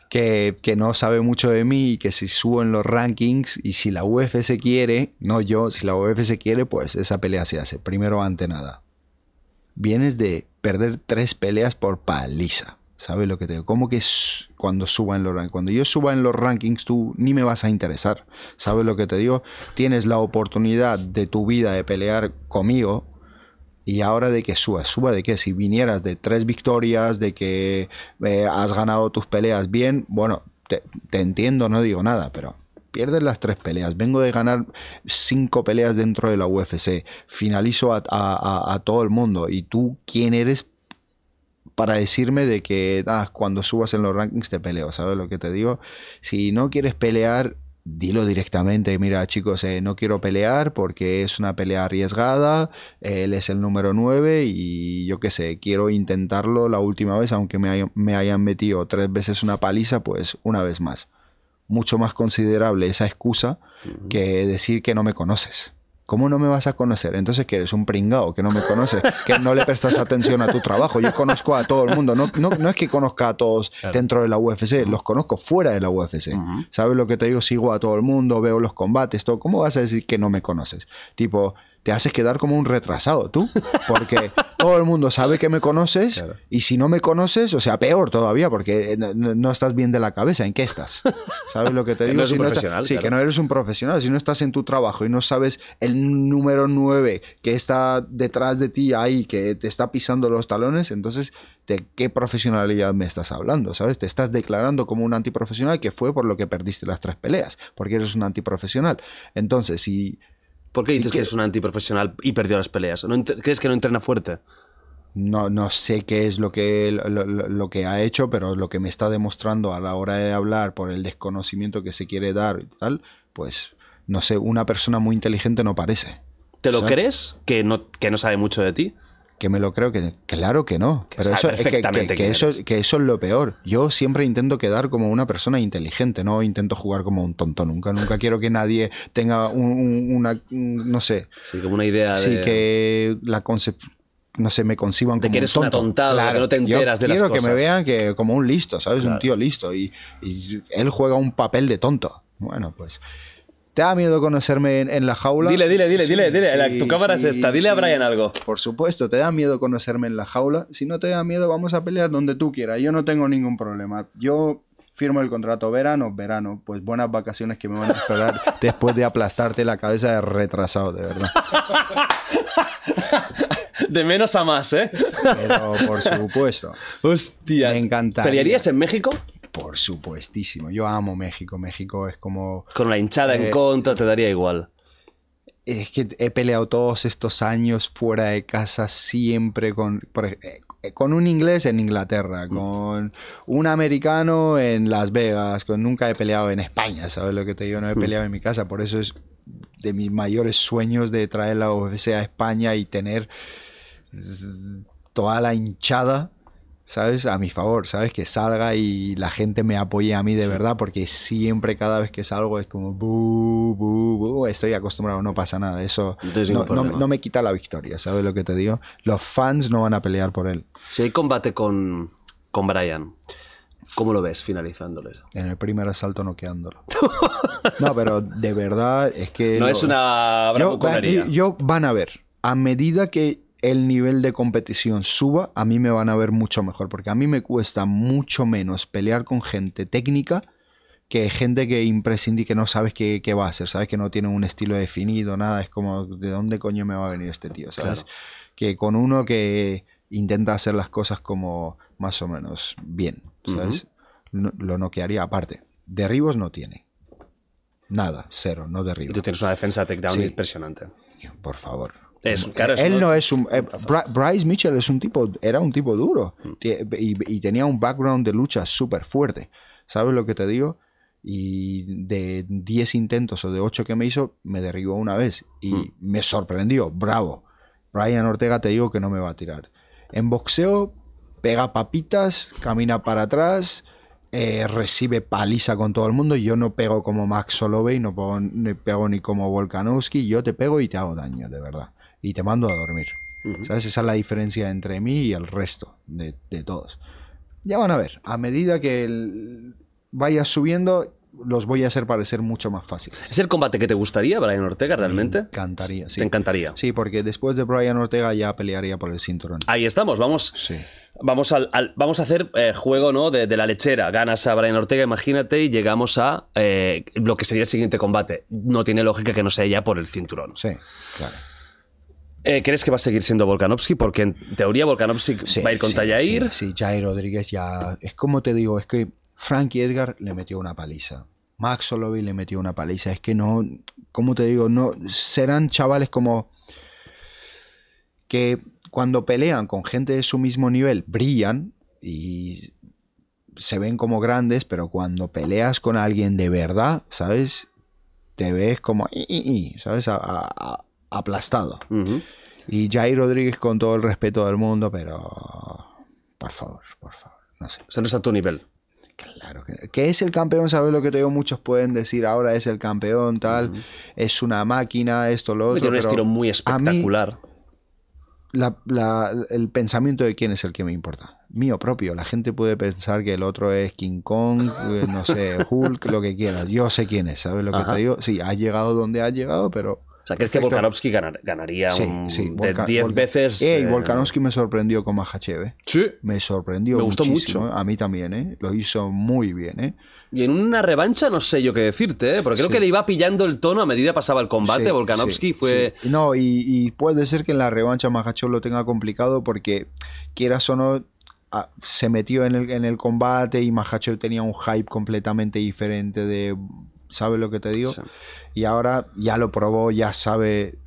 que, que no sabe mucho de mí y que si subo en los rankings y si la UFC quiere, no yo, si la UFC quiere, pues esa pelea se hace. Primero ante nada. Vienes de perder tres peleas por paliza. ¿Sabes lo que te digo? ¿Cómo que cuando suba en los rankings? Cuando yo suba en los rankings, tú ni me vas a interesar. ¿Sabes lo que te digo? Tienes la oportunidad de tu vida de pelear conmigo y ahora de que subas, suba de que si vinieras de tres victorias, de que eh, has ganado tus peleas bien, bueno, te, entiendo, no digo nada, pero pierdes las tres peleas. Vengo de ganar cinco peleas dentro de la UFC, finalizo a, a- a- a todo el mundo y tú, ¿quién eres? Para decirme de que ah, cuando subas en los rankings te peleo, ¿sabes lo que te digo? Si no quieres pelear, dilo directamente, mira chicos, eh, no quiero pelear porque es una pelea arriesgada, él es el número 9 y yo qué sé, quiero intentarlo la última vez, aunque me, hay- me hayan metido tres veces una paliza, pues una vez más. Mucho más considerable esa excusa que decir que no me conoces. ¿Cómo no me vas a conocer? Entonces que eres un pringao, que no me conoces, que no le prestas atención a tu trabajo. Yo conozco a todo el mundo. No, no, no es que conozca a todos dentro de la UFC, los conozco fuera de la UFC. ¿Sabes lo que te digo? Sigo a todo el mundo, veo los combates, todo. ¿Cómo vas a decir que no me conoces? Tipo, te haces quedar como un retrasado tú. Porque todo el mundo sabe que me conoces y si no me conoces, o sea, peor todavía, porque no, no- no estás bien de la cabeza. ¿En qué estás? ¿Sabes lo que te Que digo? no eres un Si estás- profesional, sí, que no eres un profesional. Si no estás en tu trabajo y no sabes el número 9 que está detrás de ti ahí, que te está pisando los talones, entonces, ¿de qué profesionalidad me estás hablando? ¿Sabes? Te estás declarando como un antiprofesional que fue por lo que perdiste las tres peleas, porque eres un antiprofesional. Entonces, si ¿Por qué dices que- que es un antiprofesional y perdió las peleas? ¿No ¿Crees que no entrena fuerte? No, no sé qué es lo que, lo, que ha hecho, pero lo que me está demostrando a la hora de hablar por el desconocimiento que se quiere dar y tal, pues no sé, una persona muy inteligente no parece. ¿Te lo crees? Que no, que no sabe mucho de ti. Que me lo creo que claro que no. pero eso, es que, eso, que eso es lo peor. Yo siempre intento quedar como una persona inteligente, no intento jugar como un tonto nunca. Nunca quiero que nadie tenga un- un- una, un- no sé, Sí, como una idea Sí, de... que la concep no sé, me conciban De como que un eres una tonto. tontada, que no te yo enteras de las quiero que me cosas. vean que como un listo, ¿sabes? Claro. Un tío listo. Y, y él juega un papel de tonto. Bueno, pues. ¿Te da miedo conocerme en, en la jaula? Dile, dile, dile, dile, dile. La- tu cámara es esta. Dile a Brian algo. Por supuesto, ¿te da miedo conocerme en la jaula? Si no te da miedo, vamos a pelear donde tú quieras. Yo no tengo ningún problema. Yo firmo el contrato verano, verano. Pues buenas vacaciones que me van a esperar después de aplastarte la cabeza de retrasado, de verdad. De menos a más, ¿eh? Pero por supuesto. Hostia. Me encantaría. ¿Pelearías en México? Por supuestísimo. Yo amo México. México es como... Con la hinchada en Eh, contra te daría igual. Es que he peleado todos estos años fuera de casa siempre con, por eh, con un inglés en Inglaterra, con un americano en Las Vegas, con nunca he peleado en España, ¿sabes lo que te digo? No he peleado en mi casa, por eso es de mis mayores sueños de traer la UFC a España y tener toda la hinchada, ¿sabes? A mi favor, ¿sabes? Que salga y la gente me apoye a mí de verdad, porque siempre, cada vez que salgo, es como, bu, bu, bu, estoy acostumbrado, no pasa nada. Eso No no, no- me quita la victoria, ¿sabes lo que te digo? Los fans no van a pelear por él. Si hay combate con, con Brian, ¿cómo lo ves finalizándoles? En el primer asalto noqueándolo. No, pero de verdad es que... No es una yo, yo van a ver, a medida que el nivel de competición suba, a mí me van a ver mucho mejor, porque a mí me cuesta mucho menos pelear con gente técnica que gente que imprescindí que no sabes qué, qué va a hacer, sabes que no tiene un estilo definido, nada, es como, ¿de dónde coño me va a venir este tío? ¿Sabes? Claro. Que con uno que intenta hacer las cosas como más o menos bien, ¿sabes? No- lo noquearía aparte. Derribos no tiene. Nada, cero, no Y derribos. tú tienes una defensa takedown Sí. impresionante. Por favor. Es- claro, es Él no es un. eh, Bryce Mitchell es un tipo. Era un tipo duro. Mm. Y, y tenía un background de lucha súper fuerte. ¿Sabes lo que te digo? Y de 10 intentos o de 8 que me hizo, me derribó una vez. Y Mm. me sorprendió. Bravo. Brian Ortega te digo que no me va a tirar. En boxeo, pega papitas, camina para atrás. eh, recibe paliza con todo el mundo. Yo no pego como Max Holloway, no pego, ni pego ni como Volkanovski. Yo te pego y te hago daño, de verdad. Y te mando a dormir. ¿Sabes? Esa es la diferencia entre mí y el resto de, de todos. Ya van a ver. A medida que el- vaya subiendo, los voy a hacer parecer mucho más fáciles. ¿Es el combate que te gustaría, Brian Ortega, realmente? Me encantaría, sí. Te encantaría. Sí, porque después de Brian Ortega ya pelearía por el cinturón. Ahí estamos, vamos. Sí. Vamos, al, al- vamos a hacer eh, juego ¿no? de, de la lechera. Ganas a Brian Ortega, imagínate, y llegamos a eh, lo que sería el siguiente combate. No tiene lógica que no sea ya por el cinturón. Sí, claro. Eh, ¿Crees que va a seguir siendo Volkanovski? Porque en teoría Volkanovski Sí, va a ir contra sí, Jair. Sí, sí, Jair Rodríguez ya. Es como te digo, es que Frankie Edgar le metió una paliza. Max Holloway le metió una paliza. Es que no. ¿Cómo te digo? No. Serán chavales como. que cuando pelean con gente de su mismo nivel brillan y se ven como grandes, pero cuando peleas con alguien de verdad, ¿sabes? Te ves como. ¿Sabes? A- a- a- aplastado. Y Jair Rodríguez con todo el respeto del mundo, pero por favor, por favor, no sé. O sea, no está a tu nivel. Claro que, que es el campeón, ¿sabes lo que te digo? Muchos pueden decir ahora es el campeón, tal, es una máquina, esto, lo otro. Tiene un estilo muy a mí, espectacular. la- la- el pensamiento de quién es el que me importa. Mío propio. La gente puede pensar que el otro es King Kong, eh, no sé, Hulk, lo que quieras. Yo sé quién es, ¿sabes lo que Ajá. te digo? Sí, ha llegado donde ha llegado, pero O sea, ¿crees que Perfecto. Volkanovski ganar- ganaría Sí, un- sí. de Volka- 10 Volka- veces? Eh, y eh, Volkanovski me sorprendió con Makhachev, ¿eh? Sí. Me sorprendió Me gustó muchísimo. mucho. ¿eh? A mí también, ¿eh? Lo hizo muy bien, ¿eh? Y en una revancha no sé yo qué decirte, ¿eh? porque creo Sí. que le iba pillando el tono a medida pasaba el combate. Volkanovski fue... No, y, y puede ser que en la revancha Makhachev lo tenga complicado porque, quieras o no, se metió en el, en el combate y Makhachev tenía un hype completamente diferente de... ¿Sabes lo que te digo? Sí. Y ahora ya lo probó, ya sabe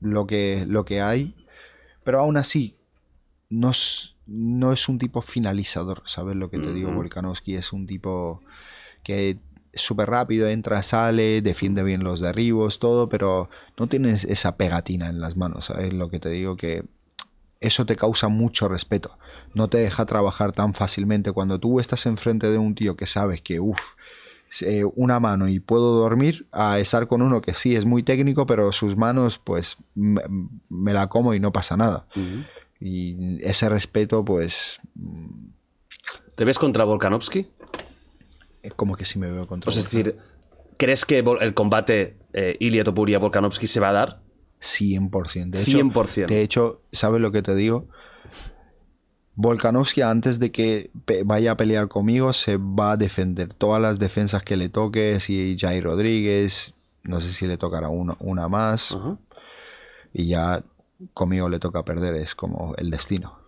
lo que, lo que hay. Pero aún así, no es, no es un tipo finalizador, ¿sabes lo que te digo? Volkanovski es un tipo que es súper rápido, entra, sale, defiende bien los derribos, todo, pero no tienes esa pegatina en las manos, ¿sabes lo que te digo? Que eso te causa mucho respeto. No te deja trabajar tan fácilmente. Cuando tú estás enfrente de un tío que sabes que, uff, una mano y puedo dormir, a estar con uno que sí es muy técnico, pero sus manos, pues me, me la como y no pasa nada. Y ese respeto, pues, ¿Te ves contra Volkanovski? es como que sí me veo contra es decir, ¿crees que el combate eh, Ilia Topuria-Volkanovski se va a dar? 100%. De hecho, 100%. De hecho, ¿sabes lo que te digo? Volkanovski antes de que vaya a pelear conmigo se va a defender todas las defensas que le toque, si Jair Rodríguez, no sé si le tocará uno- una más y ya conmigo le toca perder, es como el destino.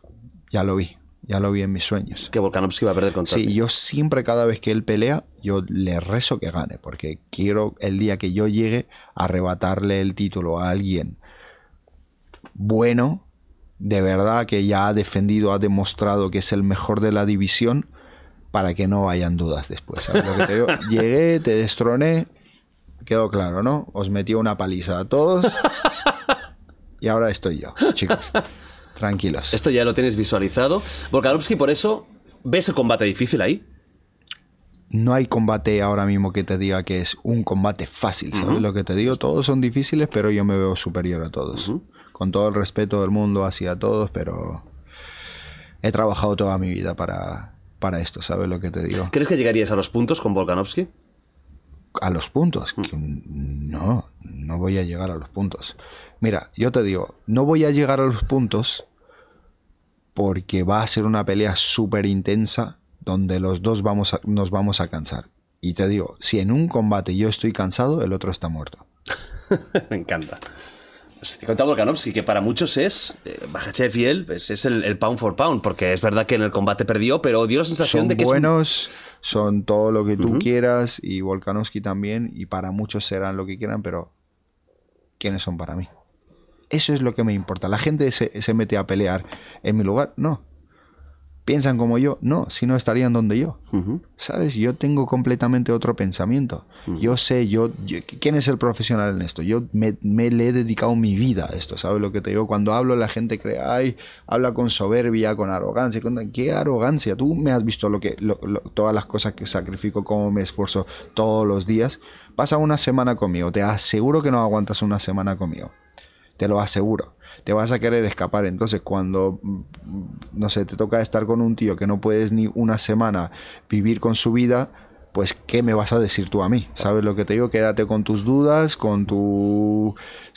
Ya lo vi, ya lo vi en mis sueños. Que Volkanovski va a perder contra Sí, ti. yo siempre cada vez que él pelea, yo le rezo que gane, porque quiero el día que yo llegue a arrebatarle el título a alguien bueno, de verdad que ya ha defendido, ha demostrado que es el mejor de la división, para que no hayan dudas después. ¿sabes lo que te digo? Llegué, te destroné, quedó claro, ¿no? Os metí una paliza a todos y ahora estoy yo, chicos. Tranquilos. Esto ya lo tienes visualizado. Volkanovski, por eso, ¿ves el combate difícil ahí? no hay combate ahora mismo que te diga que es un combate fácil, ¿sabes lo que te digo? Todos son difíciles, pero yo me veo superior a todos. Con todo el respeto del mundo hacia todos, pero he trabajado toda mi vida para, para esto, ¿sabes lo que te digo? ¿Crees que llegarías a los puntos con Volkanovski? A los puntos. que no, no voy a llegar a los puntos. Mira, yo te digo, no voy a llegar a los puntos porque va a ser una pelea súper intensa donde los dos vamos a- nos vamos a cansar. Y te digo, si en un combate yo estoy cansado, el otro está muerto. Me encanta. Estoy contando Volkanovski, que para muchos es, eh, Makhachev y él, pues, es el, el pound for pound, porque es verdad que en el combate perdió, pero dio la sensación Son de que es un- buenos, son todo lo que tú quieras, y Volkanovski también, y para muchos serán lo que quieran, pero ¿quiénes son para mí? Eso es lo que me importa. La gente se, se mete a pelear en mi lugar, no. ¿Piensan como yo? No, si no estarían donde yo. ¿Sabes? Yo tengo completamente otro pensamiento. Yo sé, yo, yo- ¿quién es el profesional en esto? Yo me, me le he dedicado mi vida a esto, ¿sabes lo que te digo? Cuando hablo la gente cree, ay, habla con soberbia, con arrogancia. con- ¿Qué arrogancia? Tú me has visto lo que, lo- lo- todas las cosas que sacrifico, cómo me esfuerzo todos los días. Pasa una semana conmigo, te aseguro que no aguantas una semana conmigo. Te lo aseguro. Te vas a querer escapar. Entonces, cuando, mm, no sé, te toca estar con un tío que no puedes ni una semana vivir con su vida, pues, ¿qué me vas a decir tú a mí? ¿Sabes lo que te digo? Quédate con tus dudas, con tus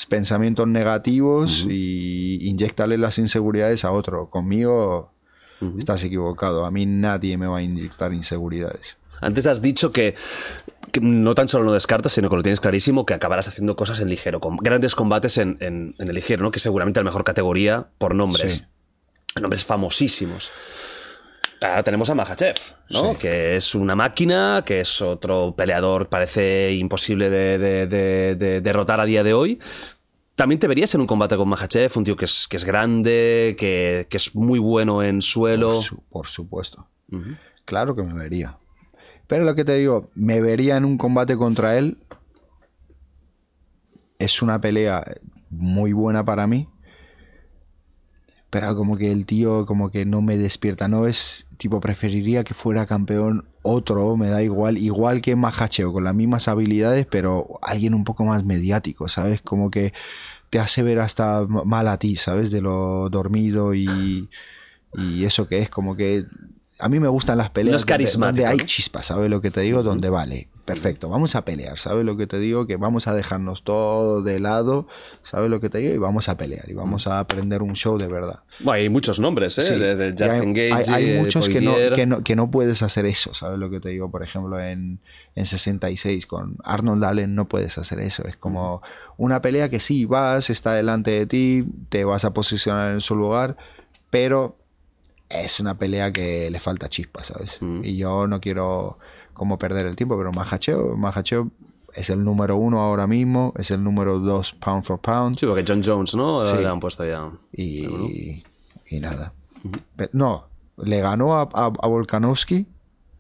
pensamientos negativos y inyectale las inseguridades a otro. Conmigo estás equivocado. A mí nadie me va a inyectar inseguridades. Antes has dicho que, que no tan solo no descartas, sino que lo tienes clarísimo, que acabarás haciendo cosas en ligero, con grandes combates en, en- en el ligero, ¿no? que es seguramente la mejor categoría por nombres. Sí. Nombres famosísimos. Ahora tenemos a Mahachev, ¿no? que es una máquina, que es otro peleador, parece imposible de, de- de- de derrotar a día de hoy. También te verías en un combate con Mahachev, un tío que es, que es grande, que, que es muy bueno en suelo. Por, su- por supuesto. Claro que me vería. Pero lo que te digo, me vería en un combate contra él. Es una pelea muy buena para mí. Pero como que el tío como que no me despierta. No es tipo, preferiría que fuera campeón otro, me da igual. Igual que Mahachev, con las mismas habilidades, pero alguien un poco más mediático, ¿sabes? Como que te hace ver hasta mal a ti, ¿sabes? De lo dormido y, y eso que es como que... A mí me gustan las peleas No es donde- hay chispa, ¿sabes lo que te digo? Donde vale, perfecto, vamos a pelear, ¿sabes lo que te digo? Que vamos a dejarnos todo de lado, ¿sabes lo que te digo? Y vamos a pelear y vamos a aprender un show de verdad. Bueno, hay muchos nombres, ¿eh? Sí. Desde hay- Justin hay, Gage, hay muchos que no, que, no, que no puedes hacer eso, ¿sabes lo que te digo? Por ejemplo, en, en 66 con Arnold Allen no puedes hacer eso. Es como una pelea que sí, vas, está delante de ti, te vas a posicionar en su lugar, pero es una pelea que le falta chispa, ¿sabes? Y yo no quiero como perder el tiempo, pero Mahachev, Mahachev es el número uno ahora mismo, es el número dos pound for pound. Sí, porque John Jones, ¿no? Sí. Le han puesto ya. Y, y nada. No, le ganó a, a, a Volkanovski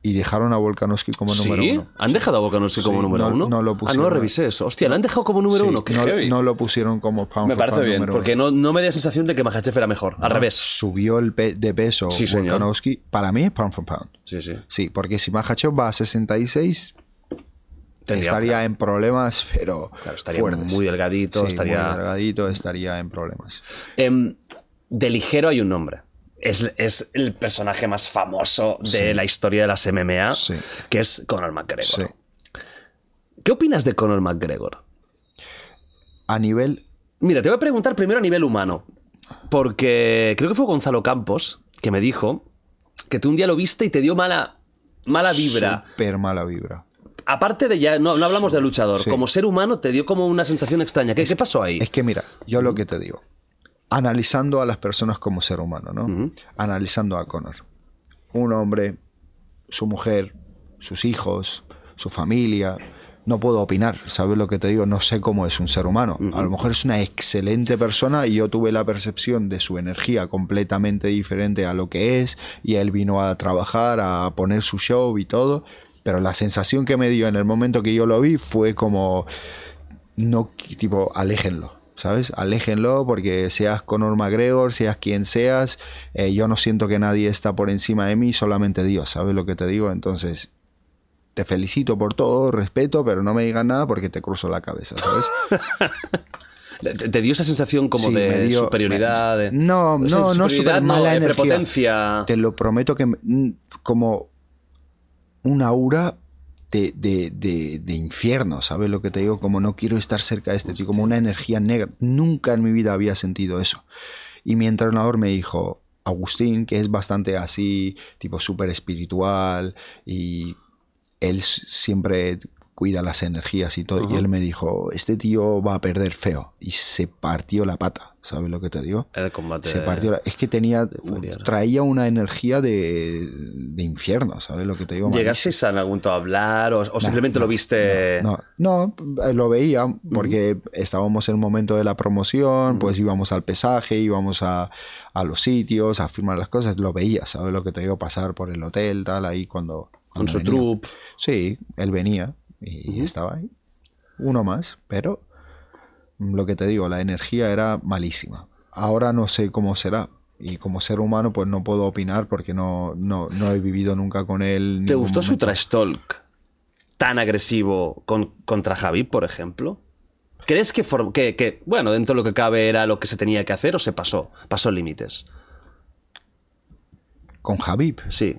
y dejaron a Volkanovski como número ¿Sí? uno. ¿Han dejado a Volkanovski como número no- uno? no lo Ah, no pusieron. revisé eso. Hostia, ¿lo han dejado como número Sí, uno? Qué no, heavy. no lo pusieron como pound Me for parece pound bien, porque no, no me da sensación de que Mahachev era mejor. Al revés. Subió el pe- de peso. Volkanovski. Para mí es pound for pound. Sí, sí. Sí, porque si Mahachev va a 66, Tendría- estaría en problemas, pero Claro, estaría fuertes. muy delgadito, Sí, estaría- muy delgadito, estaría en problemas. Em, de ligero hay un nombre. Es, es el personaje más famoso de la historia de las MMA, Sí. que es Conor McGregor. Sí. ¿Qué opinas de Conor McGregor? A nivel Mira, te voy a preguntar primero a nivel humano. Porque creo que fue Gonzalo Campos que me dijo que tú un día lo viste y te dio mala, mala vibra. super mala vibra. Aparte de ya, no, no hablamos de luchador, como ser humano te dio como una sensación extraña. ¿Qué, qué pasó ahí? Es que mira, yo lo que te digo, analizando a las personas como ser humano, ¿no? Analizando a Connor. Un hombre, su mujer, sus hijos, su familia. No puedo opinar, ¿sabes lo que te digo? No sé cómo es un ser humano. A lo mejor es una excelente persona y yo tuve la percepción de su energía completamente diferente a lo que es y él vino a trabajar, a poner su show y todo. Pero la sensación que me dio en el momento que yo lo vi fue como no tipo aléjenlo ¿sabes? Aléjenlo porque seas Conor McGregor, seas quien seas, eh, yo no siento que nadie está por encima de mí, solamente Dios, ¿sabes lo que te digo? Entonces, te felicito por todo, respeto, pero no me digas nada porque te cruzo la cabeza, ¿sabes? ¿Te, dio esa sensación como Sí, de dio- superioridad? me- de- no, no, no, super mala de energía. prepotencia. Te lo prometo que me- como un aura de, de, de, de infierno, ¿sabes lo que te digo? Como no quiero estar cerca de este tío, como una energía negra. Nunca en mi vida había sentido eso. Y mi entrenador me dijo, Agustín, que es bastante así, tipo súper espiritual, y él siempre cuida las energías y todo, y él me dijo, este tío va a perder feo, y se partió la pata, ¿sabes lo que te digo? El combate. Se partió la- Es que tenía. Traía una energía de, de infierno, ¿sabes lo que te digo? ¿Llegasteis en algún momento a hablar o, o simplemente lo viste? No, no, eh, lo veía porque estábamos en el momento de la promoción, pues íbamos al pesaje, íbamos a, a los sitios, a firmar las cosas, lo veía, ¿sabes lo que te digo? Pasar por el hotel, tal, ahí cuando. con su venía. troupe. Sí, él venía y estaba ahí. Uno más, pero lo que te digo, la energía era malísima. Ahora no sé cómo será. Y como ser humano, pues no puedo opinar porque no, no, no he vivido nunca con él. ¿Te gustó su trash talk tan agresivo con- contra Javi, por ejemplo? ¿Crees que, for- que, que, bueno, dentro de lo que cabe era lo que se tenía que hacer o se pasó? Pasó límites. Con Javib. Sí.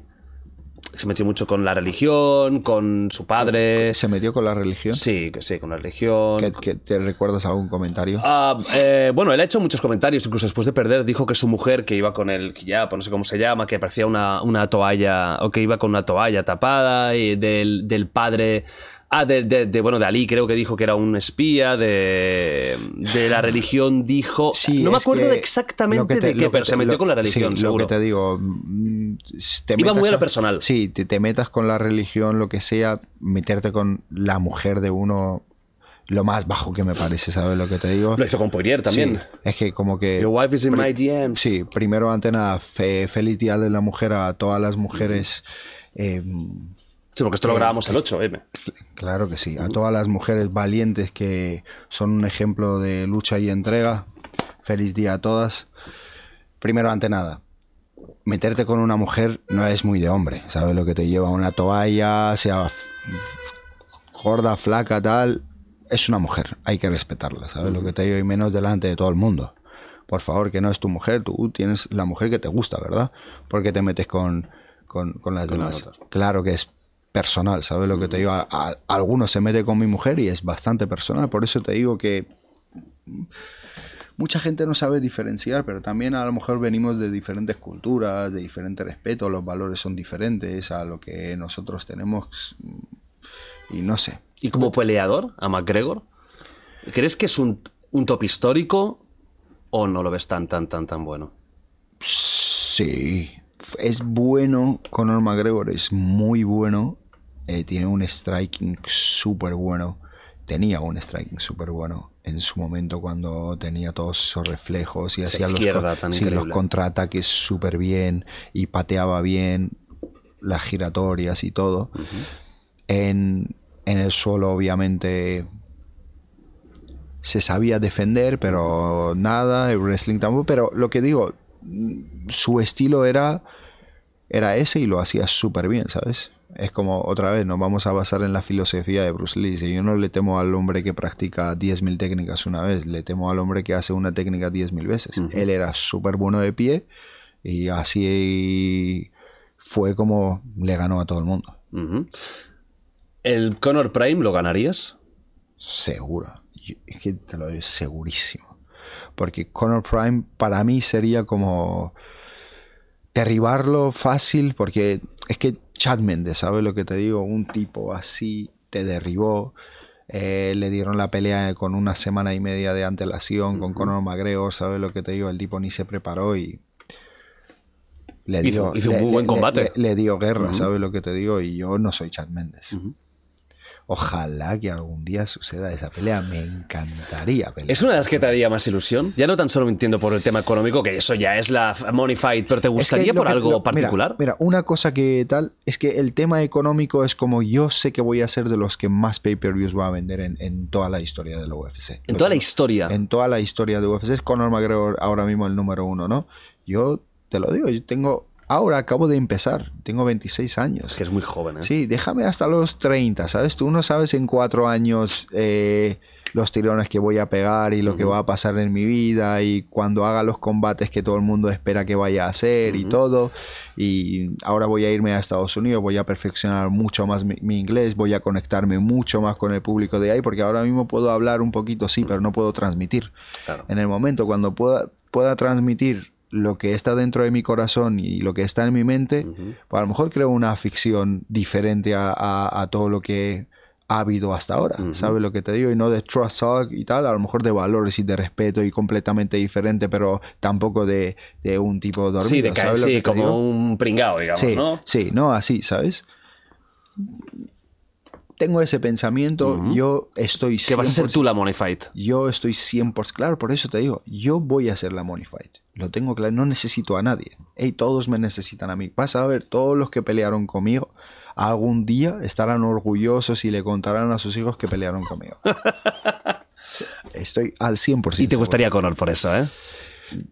Se metió mucho con la religión, con su padre. ¿Se metió con la religión? Sí, sí, con la religión. ¿Que, que te recuerdas algún comentario? Ah, eh, bueno, él ha hecho muchos comentarios, incluso después de perder, dijo que su mujer, que iba con el hijab, no sé cómo se llama, que parecía una, una toalla, o que iba con una toalla tapada, y del, del padre. Ah, de, de- de, bueno, de Ali creo que dijo que era un espía, de, de la religión dijo... Sí, no me acuerdo exactamente te- de qué, pero se metió lo- con la religión, sí, seguro. Lo que te digo. mm, te Iba muy a lo con- personal. Sí, te, te metas con la religión, lo que sea, meterte con la mujer de uno, lo más bajo que me parece, ¿sabes lo que te digo? Lo hizo con Poirier también. Sí, es que como que... Your wife is in my DMs. Sí, primero ante nada, fe- feliz día de la mujer a todas las mujeres. eh, Sí, porque esto lo grabamos el 8M. claro que sí, a todas las mujeres valientes que son un ejemplo de lucha y entrega. Feliz día a todas. Primero ante nada, meterte con una mujer no es muy de hombre, ¿sabes lo que te lleva? Una toalla, sea gorda, flaca, tal. Es una mujer, hay que respetarla, ¿sabes lo que te digo? Y menos delante de todo el mundo. Por favor, que no es tu mujer, tú tienes la mujer que te gusta, ¿verdad? ¿Por qué te metes con, con, con las Con demás? Claro que es personal, ¿sabes lo que te digo? A, a- algunos se mete con mi mujer y es bastante personal, por eso te digo que mucha gente no sabe diferenciar, pero también a lo mejor venimos de diferentes culturas, de diferente respeto, los valores son diferentes a lo que nosotros tenemos y no sé. ¿Y como peleador a McGregor? ¿Crees que es un, un top histórico o no lo ves tan, tan, tan, tan bueno? Sí, es bueno. Conor McGregor es muy bueno. Eh, tiene un striking súper bueno. Tenía un striking súper bueno en su momento cuando tenía todos esos reflejos y Esa hacía los, tan sí, contraataques súper bien y pateaba bien las giratorias y todo. en, en el suelo obviamente se sabía defender, pero nada, el wrestling tampoco. Pero lo que digo, mm, su estilo era, era ese y lo hacía súper bien, ¿sabes? Es como, otra vez, nos vamos a basar en la filosofía de Bruce Lee. Si yo no le temo al hombre que practica 10.000 técnicas una vez, le temo al hombre que hace una técnica 10.000 veces. Él era súper bueno de pie y así fue como le ganó a todo el mundo. ¿El Conor Prime lo ganarías? Seguro. Yo- es que te lo digo segurísimo. Porque Conor Prime para mí sería como derribarlo fácil porque es que Chad Mendes, ¿sabes lo que te digo? Un tipo así te derribó. Eh, le dieron la pelea con una semana y media de antelación con Conor McGregor, ¿sabes lo que te digo? El tipo ni se preparó y le Hizo- dio, hizo un le- muy buen combate. Le, le dio guerra, ¿sabes lo que te digo? Y yo no soy Chad Mendes. Ojalá que algún día suceda esa pelea. Me encantaría pelear. ¿Es una de las que te haría más ilusión? Ya no tan solo entiendo por el tema económico, que eso ya es la money fight, pero ¿te Es que gustaría por que- algo lo- particular? Mira, una cosa que tal es que el tema económico es como yo sé que voy a ser de los que más pay-per-views va a vender en, en toda la historia de la UFC. En Lo toda la historia. En toda la historia de UFC es Conor McGregor ahora mismo el número uno, ¿no? Yo te lo digo, yo tengo... Ahora acabo de empezar, tengo 26 años. Que es muy joven, ¿eh? Sí, déjame hasta los 30, ¿sabes? Tú no sabes en cuatro años eh, los tirones que voy a pegar y lo que va a pasar en mi vida y cuando haga los combates que todo el mundo espera que vaya a hacer y todo. Y ahora voy a irme a Estados Unidos, voy a perfeccionar mucho más mi, mi inglés, voy a conectarme mucho más con el público de ahí porque ahora mismo puedo hablar un poquito, sí, pero no puedo transmitir. Claro. En el momento cuando pueda, pueda transmitir lo que está dentro de mi corazón y lo que está en mi mente, pues a lo mejor creo una ficción diferente a, a- a todo lo que ha habido hasta ahora. ¿Sabes lo que te digo? Y no de trust talk y tal, a lo mejor de valores y de respeto y completamente diferente, pero tampoco de, de un tipo dormido. Sí, de caer, ¿sabes lo sí, como digo? un pringao, digamos, Sí, ¿no? sí, no así, ¿sabes? Tengo ese pensamiento, yo estoy Que vas a ser 100% tú la money fight. yo estoy 100%, claro, por eso te digo, yo voy a hacer la Money Fight. Lo tengo claro, no necesito a nadie. Ey, todos me necesitan a mí. Vas a ver, todos los que pelearon conmigo, algún día estarán orgullosos y le contarán a sus hijos que pelearon conmigo. Estoy al 100%. Y te seguro. gustaría Conor por eso, ¿eh?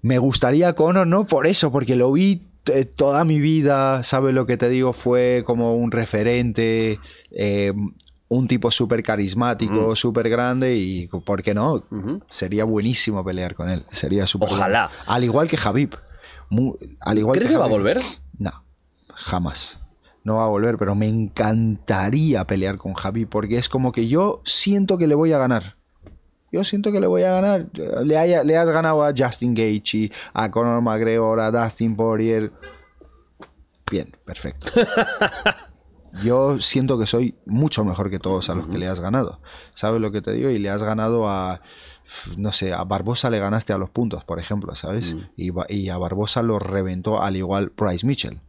Me gustaría Conor, no por eso, porque lo vi eh, toda mi vida, ¿sabes lo que te digo? Fue como un referente, eh, un tipo súper carismático, súper grande y, ¿por qué no? Sería buenísimo pelear con él, sería súper Ojalá. bueno. Al igual que Javib. Al igual ¿Crees que va a volver? No, jamás. No va a volver, pero me encantaría pelear con Javi porque es como que yo siento que le voy a ganar. Yo siento que le voy a ganar. Le, haya- le has ganado a Justin Gaethje, a Conor McGregor, a Dustin Poirier. Bien, perfecto. Yo siento que soy mucho mejor que todos a los que le has ganado. ¿Sabes lo que te digo? Y le has ganado a, no sé, a Barbosa le ganaste a los puntos, por ejemplo, ¿sabes? Y, Ba- y a Barbosa lo reventó al igual Bryce Mitchell.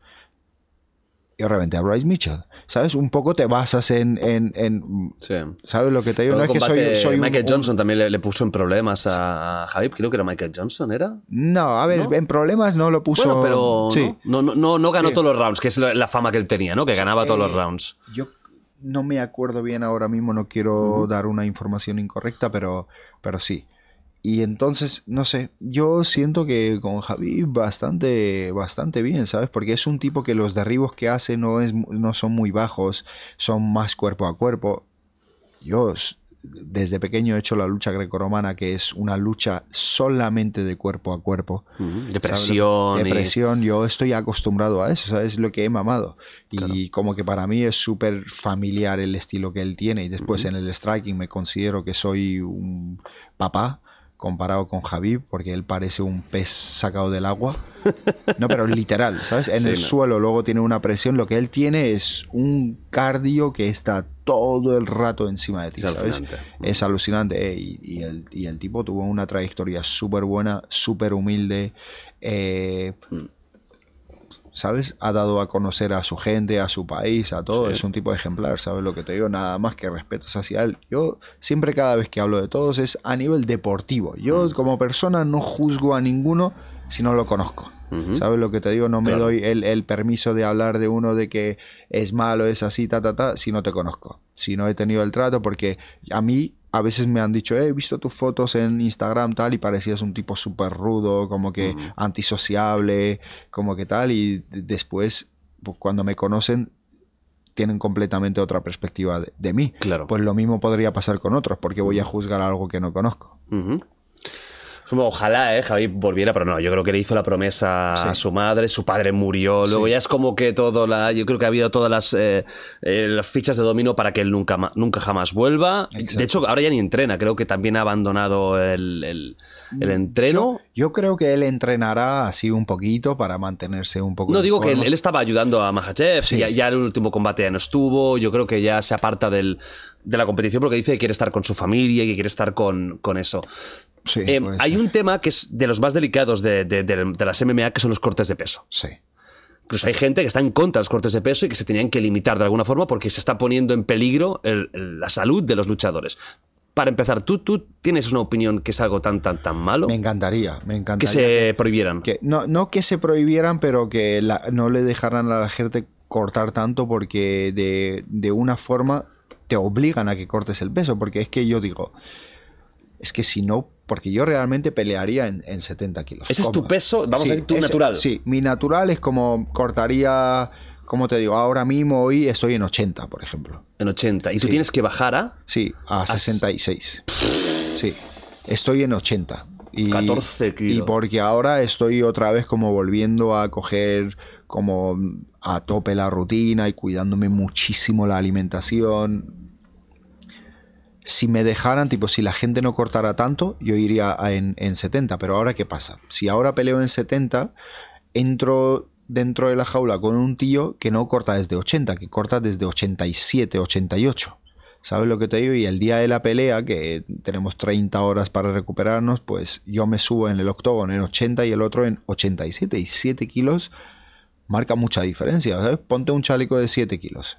Yo reventé a Bryce Mitchell. ¿Sabes? Un poco te basas en... en, en- Sí. ¿Sabes lo que te digo? Pero No es que soy, Michael un- Johnson también le, le puso en problemas a, Javib. Creo que era Michael Johnson, ¿era? No, a ver, en problemas no lo puso... Bueno, pero Sí. no, no, no, no ganó Sí. todos los rounds, que es la, la fama que él tenía, ¿no? Que ganaba todos los Eh, rounds. Yo no me acuerdo bien ahora mismo, no quiero dar una información incorrecta, pero, pero sí. Y entonces, no sé, yo siento que con Javi bastante, bastante bien, ¿sabes? Porque es un tipo que los derribos que hace no, es, no son muy bajos, son más cuerpo a cuerpo. Yo desde pequeño he hecho la lucha grecorromana, que es una lucha solamente de cuerpo a cuerpo. Ujú, de ¿sabes? presión y- De presión, yo estoy acostumbrado a eso, ¿sabes? Lo que he mamado. Y como que para mí es súper familiar el estilo que él tiene. Y después en el striking me considero que soy un papá comparado con Javi, porque él parece un pez sacado del agua. No, pero literal, ¿sabes? En Sí, el no. suelo luego tiene una presión. Lo que él tiene es un cardio que está todo el rato encima de ti, Es ¿sabes? alucinante. Es alucinante. eh, y, y el, y el tipo tuvo una trayectoria súper buena, súper humilde. eh, ¿Sabes? Ha dado a conocer a su gente, a su país, a todo. Sí. Es un tipo de ejemplar, ¿sabes lo que te digo? Nada más que respetos hacia él. Yo siempre cada vez que hablo de todos es a nivel deportivo. Yo como persona no juzgo a ninguno si no lo conozco. ¿Sabes lo que te digo? No me Claro. doy el, el permiso de hablar de uno de que es malo, es así, ta, ta, ta, si no te conozco. Si no he tenido el trato, porque a mí a veces me han dicho, "Eh, he visto tus fotos en Instagram tal y parecías un tipo súper rudo, como que antisociable, como que tal, y después, pues, cuando me conocen, tienen completamente otra perspectiva de, de mí. Claro. Pues lo mismo podría pasar con otros, porque voy a juzgar algo que no conozco. Ojalá, eh, Javi volviera, pero no, yo creo que le hizo la promesa a su madre, su padre murió, luego Sí. ya es como que todo la, yo creo que ha habido todas las, eh, eh, las fichas de dominó para que él nunca, nunca jamás vuelva. Exacto. De hecho, ahora ya ni entrena, creo que también ha abandonado el, el- el entreno. Yo creo que él entrenará así un poquito para mantenerse un poco. No digo que él, estaba ayudando a Mahachev, Sí. ya, ya el último combate ya no estuvo, yo creo que ya se aparta del, de la competición porque dice que quiere estar con su familia y que quiere estar con, con eso. Sí, Eh, hay un tema que es de los más delicados de, de- de- de las MMA, que son los cortes de peso. Sí. Incluso hay gente que está en contra de los cortes de peso y que se tenían que limitar de alguna forma porque se está poniendo en peligro el- el- la salud de los luchadores. Para empezar, ¿tú, ¿tú tienes una opinión que es algo tan, tan, tan malo? Me encantaría, me que encantaría. se prohibieran. que- no, no que se prohibieran, pero que la- no le dejaran a la gente cortar tanto porque de, de una forma te obligan a que cortes el peso. Porque es que yo digo, es que si no, porque yo realmente pelearía en, en 70 kilos. Ese es tu peso, vamos a decir, tu ese- natural. Sí, mi natural es como cortaría, como te digo, ahora mismo hoy estoy en 80, por ejemplo. En 80. Y tú Sí. tienes que bajar a Sí, a 66. Sí, estoy en 80. Y, 14 kilos. Y porque ahora estoy otra vez como volviendo a coger como a tope la rutina y cuidándome muchísimo la alimentación. Si me dejaran, tipo, si la gente no cortara tanto, yo iría en, en 70. Pero ahora, ¿qué pasa? Si ahora peleo en 70, entro dentro de la jaula con un tío que no corta desde 80, que corta desde 87, 88. ¿Sabes lo que te digo? Y el día de la pelea, que tenemos 30 horas para recuperarnos, pues yo me subo en el octógono en 80 y el otro en 87. Y 7 kilos marca mucha diferencia, ¿sabes? Ponte un chaleco de 7 kilos.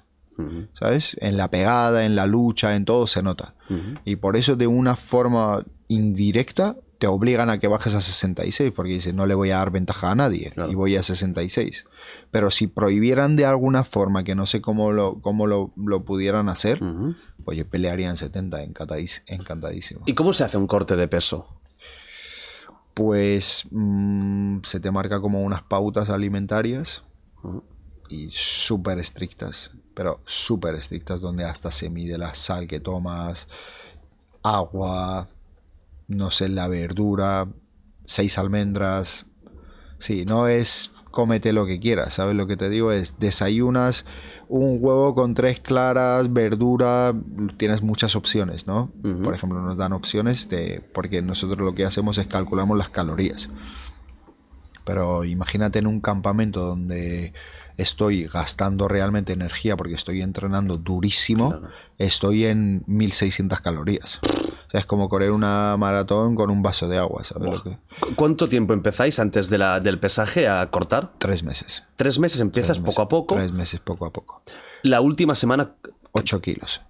¿Sabes? En la pegada, en la lucha, en todo se nota. Y por eso de una forma indirecta te obligan a que bajes a 66, porque dices, no le voy a dar ventaja a nadie Claro. y voy a 66. Pero si prohibieran de alguna forma, que no sé cómo lo, cómo lo, lo pudieran hacer, Ujú. pues yo pelearía en 70, encantadís- encantadísimo. ¿Y cómo se hace un corte de peso? Pues mm, se te marca como unas pautas alimentarias y súper estrictas, pero súper estrictas, donde hasta se mide la sal que tomas, agua, no sé, la verdura, seis almendras. Sí, no es cómete lo que quieras, ¿sabes lo que te digo? Es desayunas un huevo con tres claras, verdura, tienes muchas opciones, ¿no? Por ejemplo, nos dan opciones de, porque nosotros lo que hacemos es calculamos las calorías. Pero imagínate en un campamento donde estoy gastando realmente energía porque estoy entrenando durísimo, Claro. estoy en 1600 calorías. O sea, es como correr una maratón con un vaso de agua, ¿sabes lo que? ¿Cu- ¿Cuánto tiempo empezáis antes de la- del pesaje a cortar? Tres meses. Tres meses empiezas Tres poco a poco. Tres meses poco a poco. La última semana. Ocho kilos.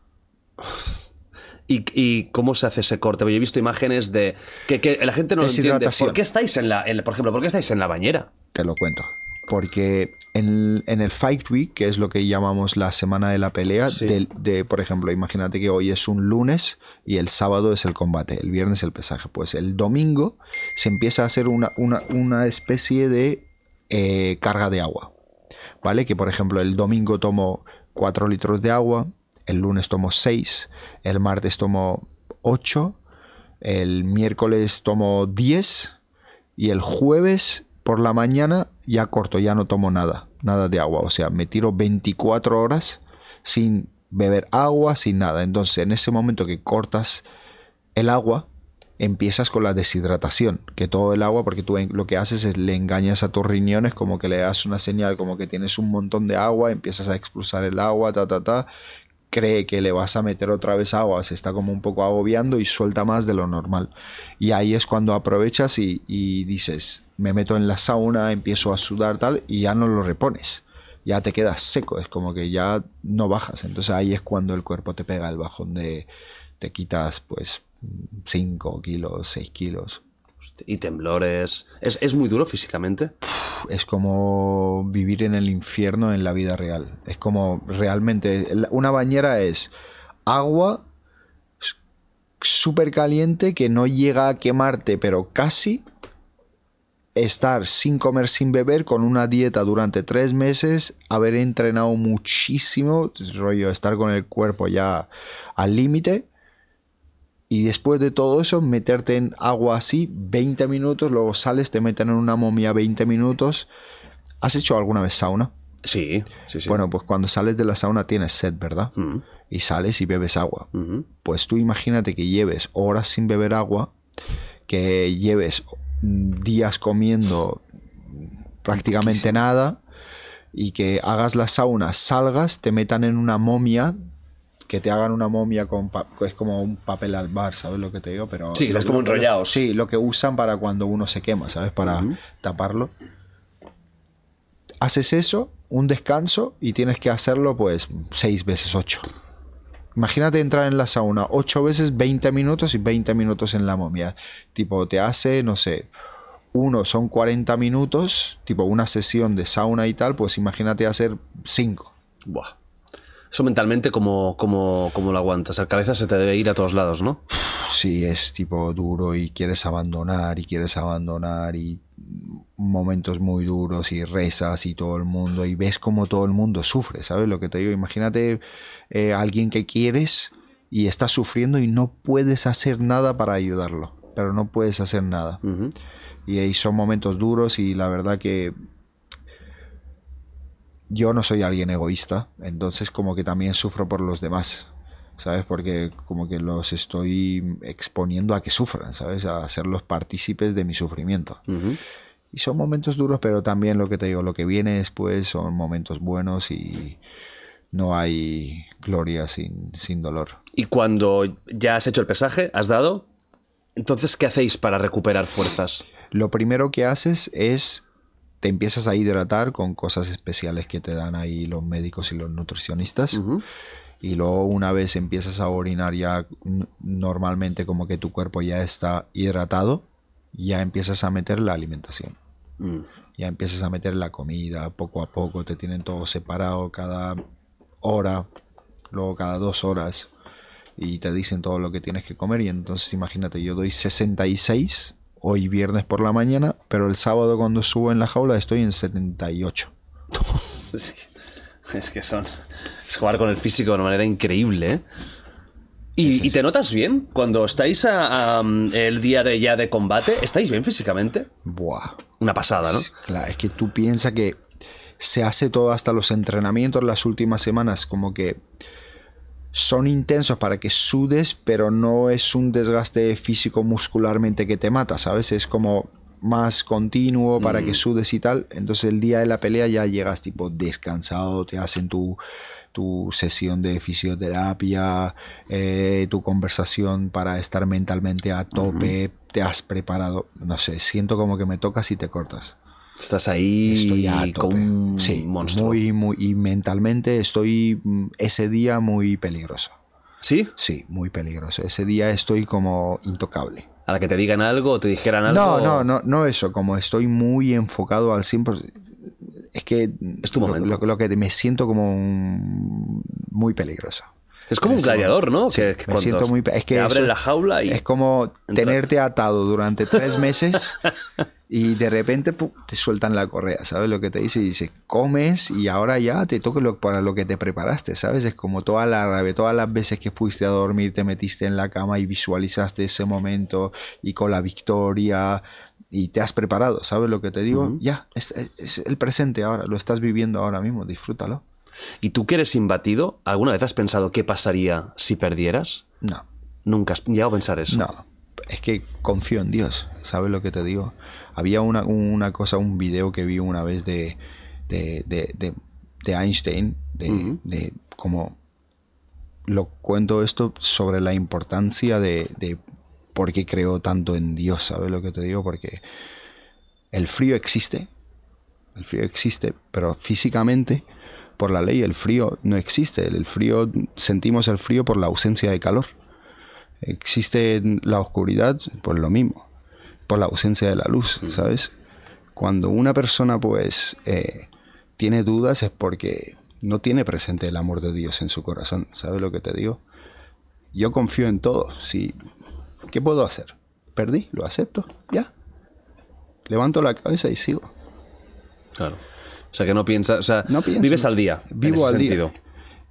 ¿Y, y cómo se hace ese corte? Yo he visto imágenes de. Que, que la gente no lo entiende. ¿Por qué estáis en la. en- por ejemplo, ¿por qué estáis en la bañera? Te lo cuento. Porque en, en el Fight Week, que es lo que llamamos la semana de la pelea, Sí. de, por ejemplo, imagínate que hoy es un lunes y el sábado es el combate, el viernes el pesaje. Pues el domingo se empieza a hacer una, una, una especie de eh, carga de agua. ¿Vale? Que por ejemplo el domingo tomo 4 litros de agua, el lunes tomo 6, el martes tomo 8, el miércoles tomo 10 y el jueves por la mañana ya corto, ya no tomo nada, nada de agua. O sea, me tiro 24 horas sin beber agua, sin nada. Entonces, en ese momento que cortas el agua, empiezas con la deshidratación, que todo el agua, porque tú lo que haces es le engañas a tus riñones, como que le das una señal, como que tienes un montón de agua, empiezas a expulsar el agua, ta, ta, ta, cree que le vas a meter otra vez agua, se está como un poco agobiando y suelta más de lo normal. Y ahí es cuando aprovechas y, y dices, me meto en la sauna, empiezo a sudar tal, y ya no lo repones. Ya te quedas seco, es como que ya no bajas. Entonces ahí es cuando el cuerpo te pega el bajón de te quitas pues 5 kilos, 6 kilos. Y temblores. ¿Es, es muy duro físicamente? Es como vivir en el infierno en la vida real. Es como realmente. Una bañera es agua súper caliente que no llega a quemarte, pero casi. Estar sin comer, sin beber, con una dieta durante tres meses, haber entrenado muchísimo, rollo, estar con el cuerpo ya al límite y después de todo eso meterte en agua así 20 minutos, luego sales, te meten en una momia 20 minutos. ¿Has hecho alguna vez sauna? Sí, sí, sí. Bueno, pues cuando sales de la sauna tienes sed, ¿verdad? Mm. Y sales y bebes agua. Pues tú imagínate que lleves horas sin beber agua, que lleves días comiendo prácticamente nada y que hagas la sauna, salgas, te metan en una momia que te hagan una momia con es como un papel al bar, ¿sabes lo que te digo? Pero sí, estás como enrollado. Sí, lo que usan para cuando uno se quema, ¿sabes? Para taparlo. Haces eso, un descanso y tienes que hacerlo pues seis veces ocho. Imagínate entrar en la sauna ocho veces 20 minutos y 20 minutos en la momia. Tipo, te hace, no sé, uno son 40 minutos, tipo una sesión de sauna y tal, pues imagínate hacer cinco. Buah. Eso mentalmente, como como lo aguantas? La cabeza se te debe ir a todos lados, ¿no? Sí, es tipo duro y quieres abandonar y quieres abandonar y momentos muy duros y rezas y todo el mundo y ves como todo el mundo sufre, ¿sabes lo que te digo? Imagínate eh, alguien que quieres y está sufriendo y no puedes hacer nada para ayudarlo, pero no puedes hacer nada. Y ahí son momentos duros y la verdad que yo no soy alguien egoísta, entonces como que también sufro por los demás, ¿sabes? Porque como que los estoy exponiendo a que sufran, ¿sabes? A hacerlos partícipes de mi sufrimiento. Y son momentos duros, pero también lo que te digo, lo que viene después son momentos buenos y no hay gloria sin, sin dolor. Y cuando ya has hecho el pesaje, has dado, entonces, ¿qué hacéis para recuperar fuerzas? Lo primero que haces es te empiezas a hidratar con cosas especiales que te dan ahí los médicos y los nutricionistas. Y luego una vez empiezas a orinar ya normalmente como que tu cuerpo ya está hidratado, ya empiezas a meter la alimentación. Mm. Ya empiezas a meter la comida poco a poco, te tienen todo separado cada hora, luego cada dos horas y te dicen todo lo que tienes que comer y entonces imagínate, yo doy 66 hoy viernes por la mañana, pero el sábado cuando subo en la jaula estoy en 78. es que son. Es jugar con el físico de una manera increíble, ¿eh? ¿Y, te notas bien? Cuando estáis a, el día de ya de combate, ¿estáis bien físicamente? Buah. Una pasada, ¿no? Claro, es que tú piensas que se hace todo hasta los entrenamientos las últimas semanas, como que son intensos para que sudes, pero no es un desgaste físico muscularmente que te mata, ¿sabes? Es como más continuo para que mm. sudes y tal. Entonces el día de la pelea ya llegas tipo descansado, te hacen tu, tu sesión de fisioterapia, eh, tu conversación para estar mentalmente a tope, te has preparado, no sé, siento como que me tocas y te cortas. Estás ahí estoy a tope. un sí, monstruo. Muy, muy, y mentalmente estoy mm, ese día muy peligroso. ¿Sí? Sí, muy peligroso. Ese día estoy como intocable. A la que te digan algo o te dijeran algo. No, no, no, no eso, como estoy muy enfocado al 100%. Es que es tu momento. Lo, que me siento como muy peligroso. Es como un gladiador, ¿no? que, me siento muy. Es que te abren la jaula y. Es como tenerte atado durante tres meses Y de repente te sueltan la correa, ¿sabes lo que te dice? Y dice, comes y ahora ya te toca lo, para lo que te preparaste, ¿sabes? Es como toda la rabia, todas las veces que fuiste a dormir, te metiste en la cama y visualizaste ese momento y con la victoria y te has preparado, ¿sabes lo que te digo? Ya, es, es el presente ahora, lo estás viviendo ahora mismo, disfrútalo. ¿Y tú que eres imbatido, alguna vez has pensado qué pasaría si perdieras? No, Nunca has llegado a pensar eso. No, es que confío en Dios, ¿sabes lo que te digo? Había una, una cosa, un video que vi una vez de, de, de, de- de Einstein, de, de cómo lo cuento esto sobre la importancia de, de por qué creo tanto en Dios, ¿sabes lo que te digo? Porque el frío existe, el frío existe, pero físicamente, por la ley, el frío no existe. El frío, sentimos el frío por la ausencia de calor. Existe la oscuridad, pues lo mismo, por la ausencia de la luz, ¿sabes? Cuando una persona, pues, eh, tiene dudas es porque no tiene presente el amor de Dios en su corazón, ¿sabes lo que te digo? Yo confío en todo. Si, ¿Qué puedo hacer? Perdí, lo acepto, ya. Levanto la cabeza y sigo. Claro. O sea, que no piensas. O sea, No pienso. vives al día. en Vivo ese al sentido. día.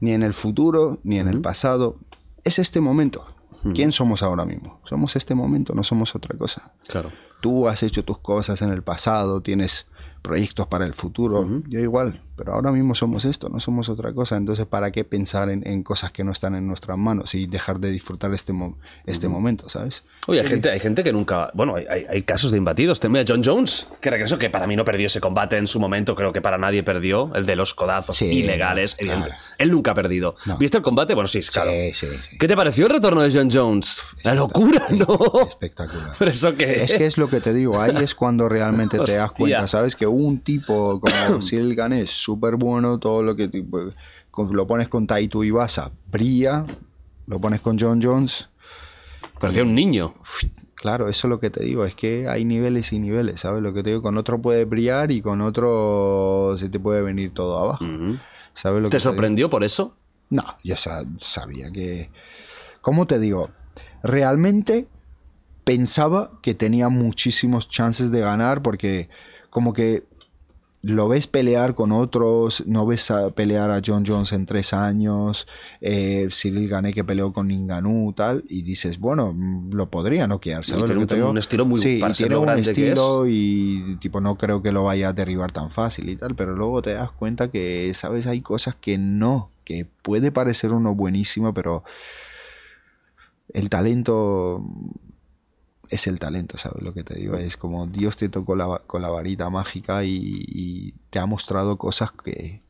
Ni en el futuro, ni en el pasado. Es este momento. ¿Quién somos ahora mismo? Somos este momento, no somos otra cosa. Claro. Tú has hecho tus cosas en el pasado, tienes proyectos para el futuro. Yo igual, pero ahora mismo somos esto, no somos otra cosa. Entonces, ¿para qué pensar en, en cosas que no están en nuestras manos y dejar de disfrutar este, mo- este momento, ¿sabes? Oye, hay gente, hay gente que nunca. Bueno, hay, hay- hay casos de imbatidos. Mira, John Jones, que regresó, que para mí no perdió ese combate en su momento, creo que para nadie perdió, el de los codazos Sí, ilegales. claro. Él nunca ha perdido. ¿Viste el combate? Bueno, sí, claro. Sí. ¿Qué te pareció el retorno de John Jones? La locura, ¿no? Espectacular. Pero eso que. Es que es lo que te digo, ahí es cuando realmente te das cuenta, ¿sabes? Que un tipo como Cyril Gané es súper bueno, todo lo que lo pones con Taito Ibasa, brilla, lo pones con John Jones, Parecía un niño. claro, eso es lo que te digo, es que hay niveles y niveles, ¿sabes? Lo que te digo, con otro puedes brillar y con otro se te puede venir todo abajo. ¿Sabes lo que ¿Te te digo? sorprendió por eso? No, yo sa- sabía que... ¿Cómo te digo? Realmente pensaba que tenía muchísimos chances de ganar porque como que lo ves pelear con otros, no ves a pelear a John Jones en tres años, eh, Cyril Gané que peleó con Ngannou tal, y dices, bueno, mm, lo podría noquear, ¿sabes? tiene lo un- que digo? un estilo muy- sí, para y tiene un estilo y tipo no creo que lo vaya a derribar tan fácil y tal, pero luego te das cuenta que, ¿sabes? Hay cosas que no, que puede parecer uno buenísimo, pero el talento es el talento, ¿sabes lo que te digo? Es como Dios te tocó la, con la varita mágica y, y te ha mostrado cosas que,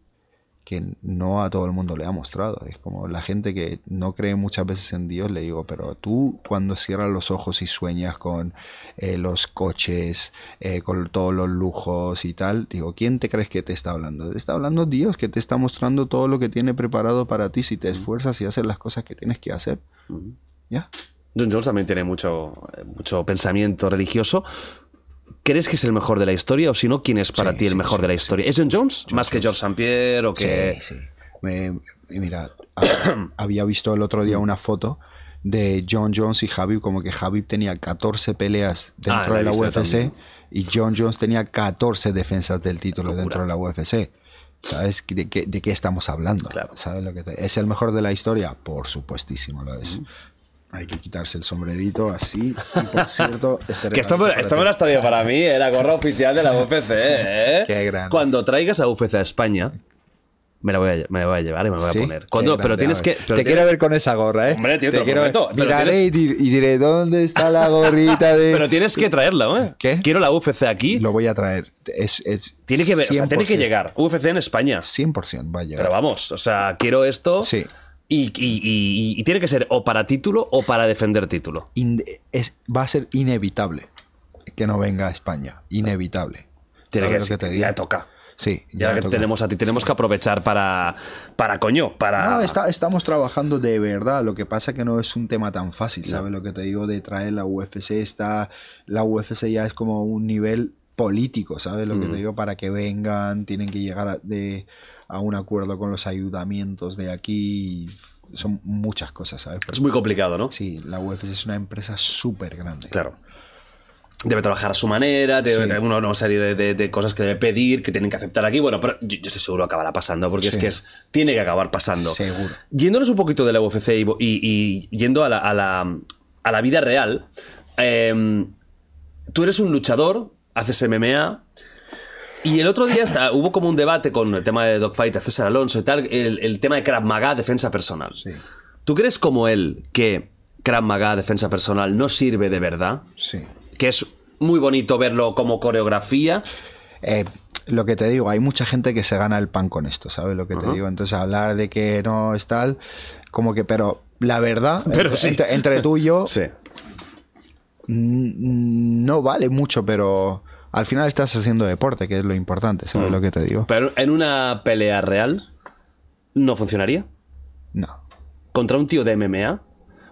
que no a todo el mundo le ha mostrado. Es como la gente que no cree muchas veces en Dios, le digo, pero tú cuando cierras los ojos y sueñas con eh, los coches, eh, con todos los lujos y tal, digo, ¿quién te crees que te está hablando? Te está hablando Dios, que te está mostrando todo lo que tiene preparado para ti si te esfuerzas y haces las cosas que tienes que hacer. ¿Ya? John Jones también tiene mucho, eh, mucho pensamiento religioso. ¿Crees que es el mejor de la historia o si no, quién es para Sí, ti el sí, mejor sí, de la historia? ¿Es John Jones? ¿Más que George St. Pierre o que...? Sí, sí. Me- mira, ha- había visto el otro día una foto de John Jones y Javib, como que Javib tenía 14 peleas Ah, dentro de la UFC también. y John Jones tenía 14 defensas del título dentro de la UFC. ¿Sabes de qué, de qué estamos hablando? Claro. ¿Sabes lo que te- ¿Es el mejor de la historia? Por supuestísimo lo es. Hay que quitarse el sombrerito así. Y por cierto, este Que esto, me- esto me lo has traído para mí, ¿eh? la gorra oficial de la UFC. ¿eh? Qué grande. Cuando traigas a UFC a España, me la voy a, me la voy a llevar y me la voy Sí, a poner. Cuando, pero tienes que. ver. pero te tienes- quiero ver con esa gorra, ¿eh? Hombre, tío, te lo quiero prometo, pero Miraré tienes- y, dir- y diré, ¿dónde está la gorrita de...? Pero tienes que traerla, ¿eh? ¿Qué? Quiero la UFC aquí. Lo voy a traer. Es, es Tiene que, ver, o sea, tiene que 100%. llegar. UFC en España. 100% va a llegar. Pero vamos, o sea, quiero esto. Sí. Y, y- y- y tiene que ser o para título o para defender título. In- es, va a ser inevitable que no venga a España. Inevitable. Tiene que, ¿Sabes lo que te ya toca. Sí, Ya, que te toca. tenemos a ti, tenemos que aprovechar para, para coño, para... No, está- estamos trabajando de verdad. Lo que pasa que no es un tema tan fácil, ¿sabes lo que te digo? De traer la UFC. Está, la UFC ya es como un nivel político, ¿sabes lo que te digo? Para que vengan, tienen que llegar a, de, a un acuerdo con los ayuntamientos de aquí. Son muchas cosas, ¿sabes? Es muy complicado, ¿no? Sí, la UFC es una empresa súper grande. Claro. debe trabajar a su manera, debe tener una, una serie de, de- de cosas que debe pedir, que tienen que aceptar aquí. Bueno, pero yo, yo estoy seguro que acabará pasando, porque es que es, tiene que acabar pasando. Seguro. Yéndonos un poquito de la UFC y, y- y yendo a la, a la- a la vida real, em, tú eres un luchador, haces MMA. Y el otro día hasta hubo como un debate con el tema de Dogfight, César Alonso y tal, el, el tema de Krav Maga, defensa personal. Sí. ¿Tú crees como él que Krav Maga, defensa personal, no sirve de verdad? Sí. que es muy bonito verlo como coreografía. Eh, lo que te digo, hay mucha gente que se gana el pan con esto, ¿sabes lo que te digo? Entonces hablar de que no es tal, como que, pero la verdad, Pero entre, sí. entre- entre tú y yo, Sí. no vale mucho, pero al final estás haciendo deporte, que es lo importante, ¿sabes lo que te digo? Pero en una pelea real no funcionaría. No. Contra un tío de MMA,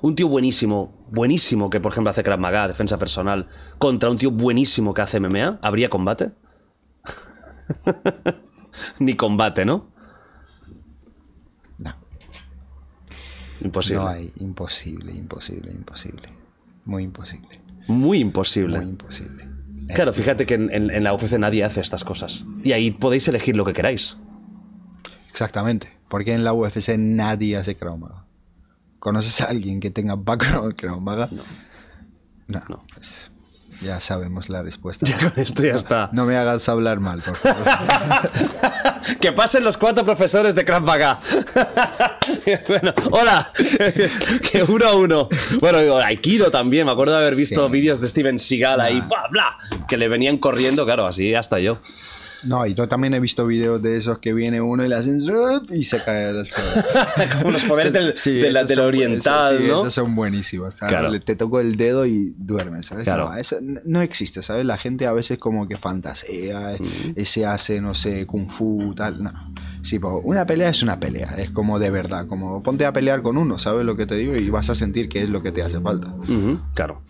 un tío buenísimo, buenísimo que por ejemplo hace Krav Maga, defensa personal, contra un tío buenísimo que hace MMA, ¿habría combate? Ni combate, ¿no? No. Imposible. No hay, imposible, imposible, imposible. Muy imposible. Muy imposible. Muy imposible. Claro, fíjate que en, en- en la UFC nadie hace estas cosas. Y ahí podéis elegir lo que queráis. Exactamente. Porque en la UFC nadie hace Krav Maga. ¿Conoces a alguien que tenga background Krav Maga? No. No. pues, ya sabemos la respuesta. Ya con esto ya está. No me hagas hablar mal, por favor. Que pasen los cuatro profesores de Krav Maga. bueno, hola. que uno a uno. Bueno, digo, Aikido también. Me acuerdo de haber visto Sí. vídeos de Steven Seagal ahí, bla, bla, que le venían corriendo, claro, así hasta yo. No, y yo también he visto videos de esos que viene uno y le hacen y se cae del suelo. Como los poderes del, Sí, de la- del son- oriental, sí, ¿no? Esos son buenísimos. Claro. Te toco el dedo y duermes, ¿sabes? Claro. No, eso n- no existe, ¿sabes? La gente a veces como que fantasea, eh, se hace, no sé, kung fu, tal. No. Sí, pues, una pelea es una pelea, es como de verdad, como ponte a pelear con uno, ¿sabes lo que te digo? Y vas a sentir que es lo que te hace falta. Claro.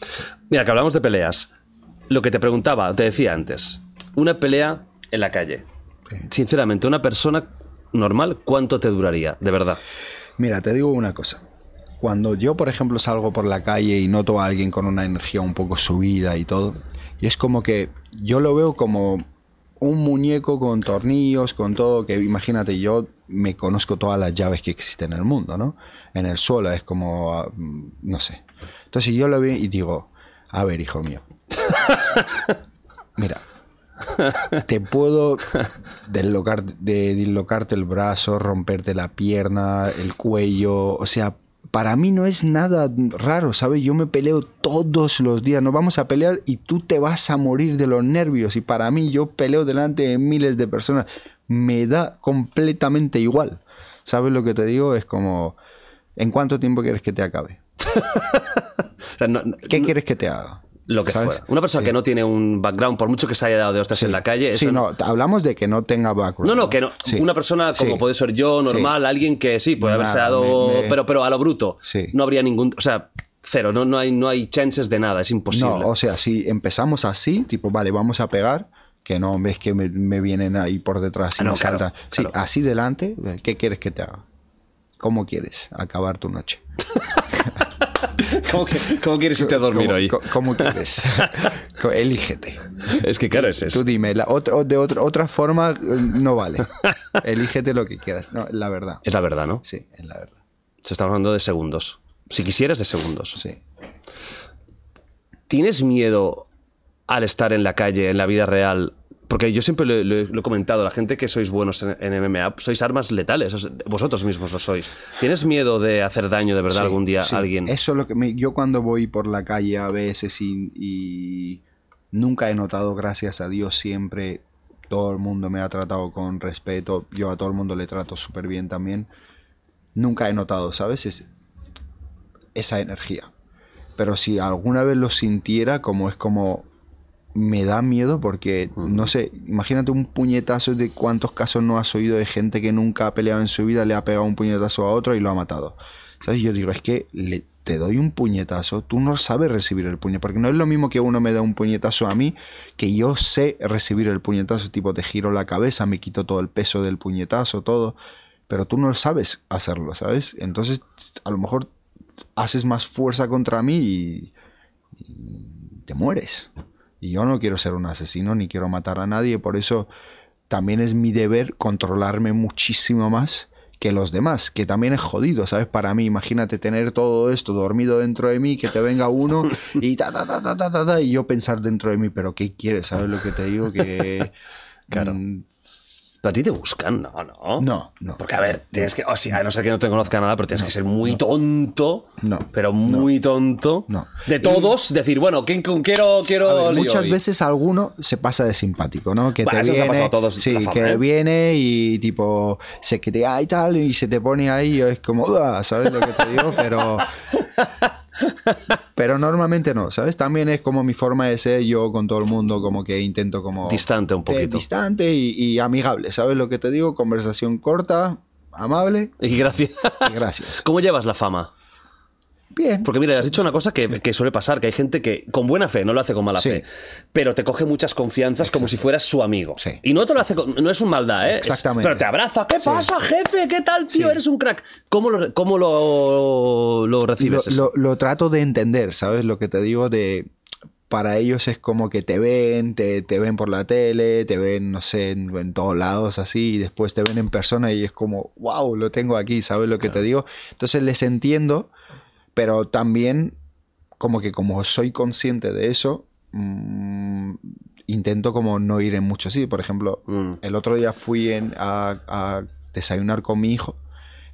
Mira, que hablamos de peleas. Lo que te preguntaba, te decía antes. Una pelea en la calle. Sinceramente, una persona normal, ¿cuánto te duraría? De verdad. Mira, te digo una cosa. Cuando yo, por ejemplo, salgo por la calle y noto a alguien con una energía un poco subida y todo, y es como que yo lo veo como un muñeco con tornillos, con todo, que imagínate, yo me conozco todas las llaves que existen en el mundo, ¿no? En el suelo es como, ah, no sé. Entonces yo lo veo y digo, a ver, hijo mío, mira, te puedo deslocar, de dislocarte el brazo, romperte la pierna, el cuello. O sea, para mí no es nada raro, ¿sabes? Yo me peleo todos los días. Nos vamos a pelear y tú te vas a morir de los nervios. Y para mí, yo peleo delante de miles de personas. Me da completamente igual. ¿Sabes lo que te digo? Es como, ¿en cuánto tiempo quieres que te acabe? O sea, no- no- ¿Qué quieres que te haga? Lo que ¿Sabes? fuera. Una persona Sí. que no tiene un background, por mucho que se haya dado de hostias en la calle. Sí, no, hablamos de que no tenga background. No, no, que no. Sí. Una persona como Sí. puede ser yo, normal, alguien que sí, puede haberse dado. me- me- Pero, pero a lo bruto. Sí. No habría ningún. O sea, cero. No, no, hay, no hay chances de nada. Es imposible. No, o sea, si empezamos así, tipo, vale, vamos a pegar, que no ves que me, me vienen ahí por detrás y Ah, no, me claro. Sí, así delante, ¿qué quieres que te haga? ¿Cómo quieres acabar tu noche? ¿Cómo, que- cómo quieres irte a dormir ¿Cómo, hoy? cómo quieres? Elígete. Es que claro, es Tú eso. dime, la otra, de otra, otra forma eh, no vale. Elígete lo que quieras. No, la verdad. Es la verdad, ¿no? Sí, es la verdad. Se está hablando de segundos. Si quisieras, de segundos. Sí. ¿Tienes miedo al estar en la calle, en la vida real? Porque yo siempre lo, he- lo he- lo he comentado, la gente que sois buenos en, en MMA, sois armas letales, os- vosotros mismos lo sois. ¿Tienes miedo de hacer daño de verdad Sí, algún día sí. a alguien? Eso es lo que me- yo cuando voy por la calle a veces y, y nunca he notado, gracias a Dios, siempre todo el mundo me ha tratado con respeto. Yo a todo el mundo le trato súper bien también. Nunca he notado, ¿sabes? Es- esa energía. Pero si alguna vez lo sintiera, como es como me da miedo porque, no sé, imagínate un puñetazo de cuántos casos no has oído de gente que nunca ha peleado en su vida, le ha pegado un puñetazo a otro y lo ha matado. ¿Sabes? Yo digo, es que le, te doy un puñetazo, tú no sabes recibir el puñetazo, porque no es lo mismo que uno me da un puñetazo a mí, que yo sé recibir el puñetazo, tipo te giro la cabeza, me quito todo el peso del puñetazo, todo, pero tú no sabes hacerlo, ¿sabes? Entonces, a lo mejor haces más fuerza contra mí y, y te mueres. Y yo no quiero ser un asesino ni quiero matar a nadie, por eso también es mi deber controlarme muchísimo más que los demás, que también es jodido, ¿sabes? Para mí, imagínate tener todo esto dormido dentro de mí, que te venga uno y ta, ta, ta, ta, ta, ta, ta, y yo pensar dentro de mí, pero ¿qué quieres? ¿Sabes lo que te digo? Que... Claro. mm, Pero a ti te buscan, no, no. No, no. Porque, a ver, tienes que. O sea, a no ser que no te conozca nada, pero tienes que ser muy tonto. No. Pero muy tonto. No. De todos, decir, bueno, ¿quién, quiero, quiero ver, muchas hoy? veces alguno se pasa de simpático, ¿no? Que Bueno, te eso nos ha viene, pasado a todos, sí, fama, que ¿eh? viene y tipo se crea y tal y se te pone ahí y es como, ¿sabes lo que te digo? Pero pero normalmente no, ¿sabes? También es como mi forma de ser yo con todo el mundo, como que intento como Distante un eh, poquito. distante y, y amigable, ¿sabes lo que te digo? Conversación corta, amable Y gracias. y gracias. ¿Cómo llevas la fama? Bien. Porque mira, has dicho una cosa que, que suele pasar, que hay gente que con buena fe, no lo hace con mala Sí. fe, pero te coge muchas confianzas como si fueras su amigo. Sí. Y no te lo hace con- no es un maldad, ¿eh? Es- Exactamente. pero te abraza, ¿qué pasa, jefe? ¿Qué tal, tío? Eres un crack. ¿Cómo lo, cómo lo, lo lo, recibes? eso? lo- lo trato de entender, ¿sabes? Lo que te digo de... Para ellos es como que te ven, te, te ven por la tele, te ven, no sé, en, en todos lados así, y después te ven en persona y es como, wow, lo tengo aquí, ¿sabes lo que te digo? Entonces les entiendo, pero también como que como soy consciente de eso, mm, intento como no ir en muchos sitios. Por ejemplo, Mm. el otro día fui en- a, a desayunar con mi hijo,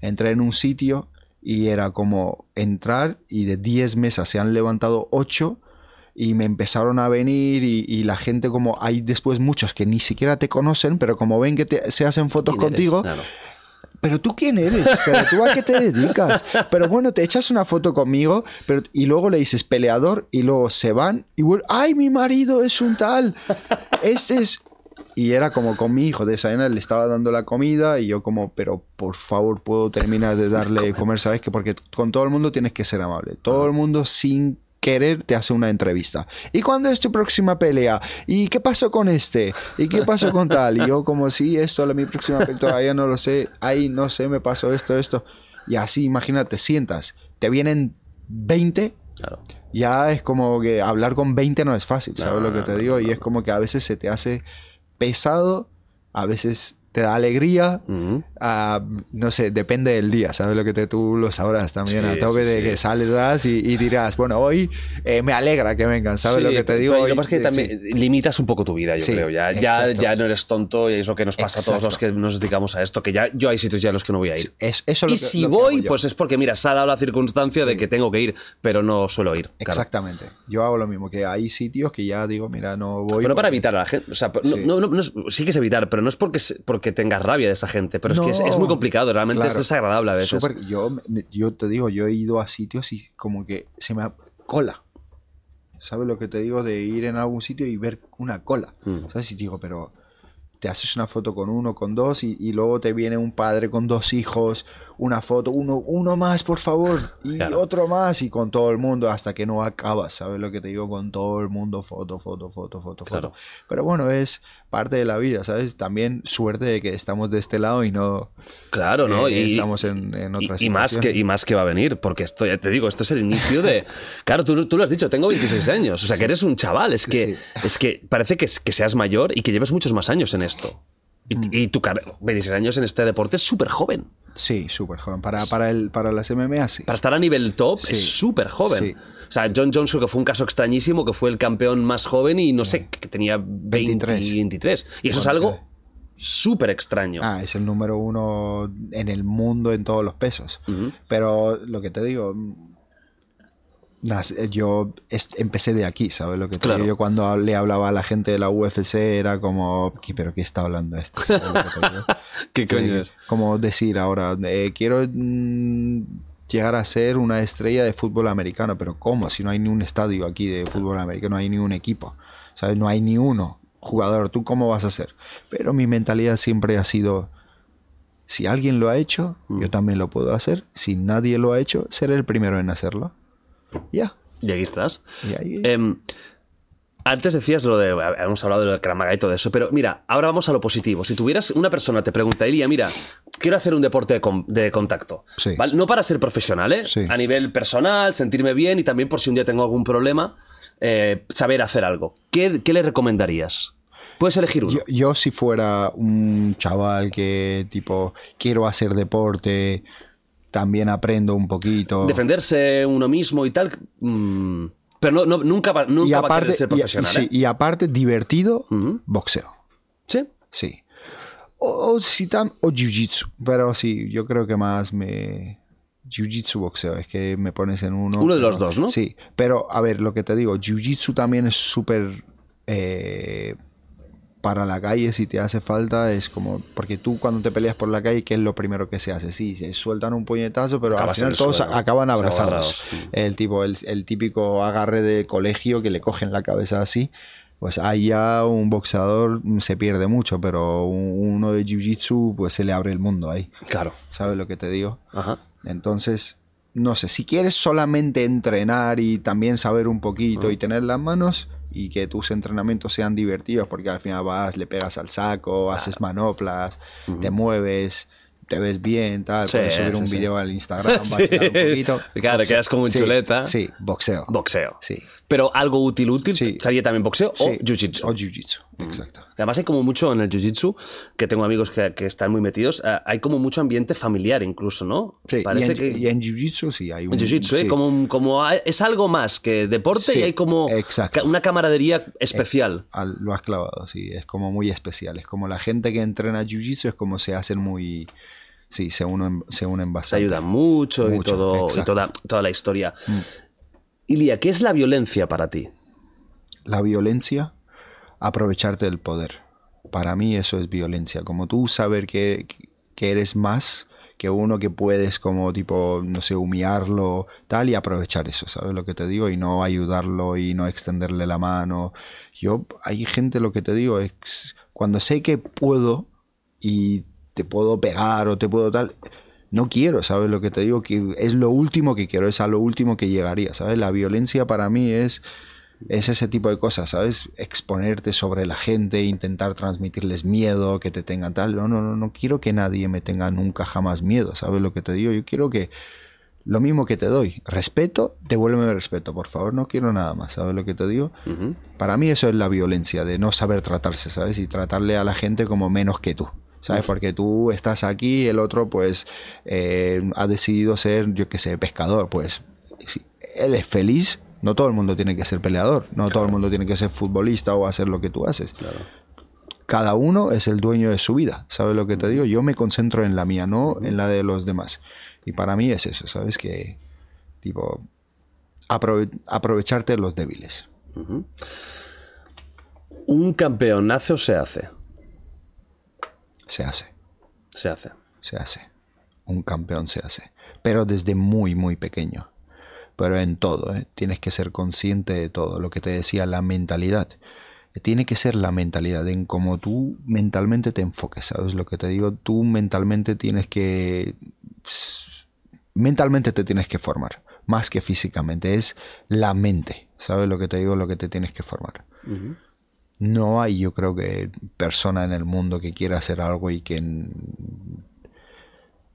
entré en un sitio y era como entrar y de 10 mesas se han levantado 8 y me empezaron a venir y, y la gente como hay después muchos que ni siquiera te conocen, pero como ven que te- se hacen fotos contigo, Claro. Pero tú quién eres, pero tú a qué te dedicas. Pero bueno, te echas una foto conmigo pero, y luego le dices peleador y luego se van y vuelven, ay, mi marido es un tal. Este es... Y era como con mi hijo de desayunar, le estaba dando la comida y yo como, pero por favor puedo terminar de darle de comer, ¿sabes? Que porque con todo el mundo tienes que ser amable. Todo el mundo sin querer te hace una entrevista. ¿Y cuándo es tu próxima pelea? ¿Y qué pasó con este? ¿Y qué pasó con tal? Y yo como, sí, esto, la, mi próxima pelea, ya no lo sé, ahí no sé, me pasó esto, esto. Y así, imagínate, sientas, te vienen 20 Claro. ya es como que hablar con 20 no es fácil, ¿sabes No, lo que te no, digo? no, y es como que a veces se te hace pesado, a veces te da alegría, ah, no sé, depende del día, ¿sabes lo que te, tú lo sabrás también? Sí, a tope sí, de sí. que sales y, y dirás, bueno, hoy eh, me alegra que vengan, ¿sabes lo que te digo? Hoy- Lo que pasa es que también limitas un poco tu vida, yo creo. Ya, ya, ya no eres tonto y es lo que nos pasa a todos los que nos dedicamos a esto, que ya yo hay sitios ya a los que no voy a ir. Es- eso y lo que- si lo voy, pues es porque, mira, se ha dado la circunstancia de que tengo que ir, pero no suelo ir. claro. Exactamente. Yo hago lo mismo, que hay sitios que ya digo, mira, no voy. Pero no para porque- evitar a la gente. O sea, no, Sí. no- no- sí que es evitar, pero no es porque, se- porque tengas rabia de esa gente. Pero es que es, No, es muy complicado, realmente es claro. desagradable a veces. Súper- yo, yo te digo, yo he ido a sitios y como que se me cola. ¿Sabes lo que te digo? De ir en algún sitio y ver una cola. Mm. ¿Sabes? Y digo, pero te haces una foto con uno, con dos, y, y luego te viene un padre con dos hijos, una foto, uno, uno más, por favor, y Claro. otro más, y con todo el mundo, hasta que no acabas, ¿sabes lo que te digo? Con todo el mundo, foto, foto, foto, foto, Claro. foto. Pero bueno, es parte de la vida, ¿sabes? También suerte de que estamos de este lado y no... Claro, ¿no? eh, y estamos en, en y, otra y más que, y más que va a venir, porque esto, ya te digo, esto es el inicio de... Claro, tú, tú lo has dicho, tengo 26 años, o sea que eres un chaval, es que, Sí. es que parece que, que seas mayor y que lleves muchos más años en esto. Y, Mm. y tu carrera, 26 años en este deporte es súper joven. Sí, súper joven. Para, para, el, para las MMA, sí. Para estar a nivel top Sí. es súper joven. Sí. O sea, John Jones creo que fue un caso extrañísimo, que fue el campeón más joven y no sé, que tenía 20, 23. 23. Y eso es algo súper extraño. Ah, es el número uno en el mundo en todos los pesos. Pero lo que te digo, nas- eh, yo empecé de aquí, ¿sabes lo que te Claro. digo? Yo cuando le hablaba a la gente de la UFC era como, "¿Qué- ¿pero qué está hablando esto? ¿Sabes lo que te digo? ¿Qué coño es? Como decir ahora, eh, quiero mm, llegar a ser una estrella de fútbol americano, pero ¿cómo? Si no hay ni un estadio aquí de fútbol americano, no hay ni un equipo, ¿sabes? No hay ni uno jugador, ¿tú cómo vas a hacer? Pero mi mentalidad siempre ha sido, si alguien lo ha hecho, Mm. yo también lo puedo hacer. Si nadie lo ha hecho, seré el primero en hacerlo. Ya. Y aquí estás. Em, antes decías lo de. Hemos hablado del Kramaga y todo eso, pero mira, ahora vamos a lo positivo. Si tuvieras una persona, te preguntaría, mira, quiero hacer un deporte de, con- de contacto. Sí. ¿vale? No para ser profesional, ¿eh? Sí. A nivel personal, sentirme bien y también por si un día tengo algún problema. eh, saber hacer algo, ¿qué, qué le recomendarías? Puedes elegir uno. Yo, yo si fuera un chaval que tipo quiero hacer deporte, también aprendo un poquito. Defenderse uno mismo y tal. mm, pero no, no- nunca, va, nunca y va a aparte, querer ser y- profesional. sí, ¿eh? y aparte divertido, boxeo. Sí. Sí. O, o, si tam- o jiu-jitsu. Pero sí, yo creo que más me... Jiu-jitsu, boxeo. Es que me pones en uno. Uno de los dos, ¿no? Sí. Pero, a ver, lo que te digo, jiu-jitsu también es súper... eh, para la calle, si te hace falta, es como... Porque tú cuando te peleas por la calle, ¿qué es lo primero que se hace? Sí, se sueltan un puñetazo, pero Acabas al final todos suelo. acaban abrazados. El, tipo, el, el típico agarre de colegio que le cogen la cabeza así. Pues ahí ya un boxeador se pierde mucho, pero un- uno de jiu-jitsu pues se le abre el mundo ahí. Claro. ¿Sabes lo que te digo? Ajá. Entonces, no sé, si quieres solamente entrenar y también saber un poquito y tener las manos y que tus entrenamientos sean divertidos, porque al final vas, le pegas al saco, haces manoplas, te mueves, te ves bien, tal, Sí, puedes subir sí, un sí. video al Instagram, vacilar un poquito. Claro, Boxeo. quedas como un chuleta. Sí, boxeo. Boxeo. Sí. Pero algo útil, útil. ¿sería también boxeo o jiu-jitsu? O jiu-jitsu, exacto. Además hay como mucho en el jiu-jitsu, que tengo amigos que, que están muy metidos, eh, hay como mucho ambiente familiar incluso, ¿no? Sí, Parece y en, que... y en jiu-jitsu sí hay un... En jiu-jitsu, ¿eh? Como, como hay- es algo más que deporte Sí, y hay como exacto. una camaradería especial. Al- lo has clavado, sí, es como muy especial. Es como la gente que entrena jiu-jitsu es como se hacen muy... Sí, se unen, se unen Se bastante. ayudan mucho, y, todo, y. Mm. toda, toda la historia. Ilia, ¿qué es la violencia para ti? La violencia, aprovecharte del poder. Para mí eso es violencia. Como tú saber que, que eres más que uno que puedes como tipo, no sé, humillarlo, tal, y aprovechar eso, ¿sabes lo que te digo? Y no ayudarlo y no extenderle la mano. Yo, hay gente, lo que te digo, es cuando sé que puedo y te puedo pegar o te puedo tal, no quiero, ¿sabes lo que te digo? Que es lo último que quiero, es a lo último que llegaría, ¿sabes? La violencia para mí es, es ese tipo de cosas, ¿sabes? Exponerte sobre la gente, intentar transmitirles miedo, que te tengan tal. No, no, no, no quiero que nadie me tenga nunca jamás miedo, ¿sabes lo que te digo? Yo quiero que lo mismo que te doy, respeto, devuélveme respeto, por favor, no quiero nada más, ¿sabes lo que te digo? Para mí eso es la violencia, de no saber tratarse, ¿sabes? Y tratarle a la gente como menos que tú. ¿Sabes? Porque tú estás aquí, el otro pues eh, ha decidido ser, yo qué sé, pescador. Pues él es feliz, no todo el mundo tiene que ser peleador, no todo el mundo tiene que ser futbolista o hacer lo que tú haces. Cada uno es el dueño de su vida, ¿sabes lo que te digo? Yo me concentro en la mía, no en la de los demás. Y para mí es eso, ¿sabes? Que, tipo, aprove- aprovecharte de los débiles. ¿Un campeón nace o se hace? Se hace. Se hace. se hace. Un campeón se hace. Pero desde muy, muy pequeño. Pero en todo, ¿eh? tienes que ser consciente de todo. Lo que te decía, la mentalidad. Tiene que ser la mentalidad, en cómo tú mentalmente te enfoques, ¿sabes lo que te digo? Tú mentalmente tienes que... Mentalmente te tienes que formar, más que físicamente. Es la mente, ¿sabes lo que te digo? Lo que te tienes que formar. No hay, yo creo que, persona en el mundo que quiera hacer algo y que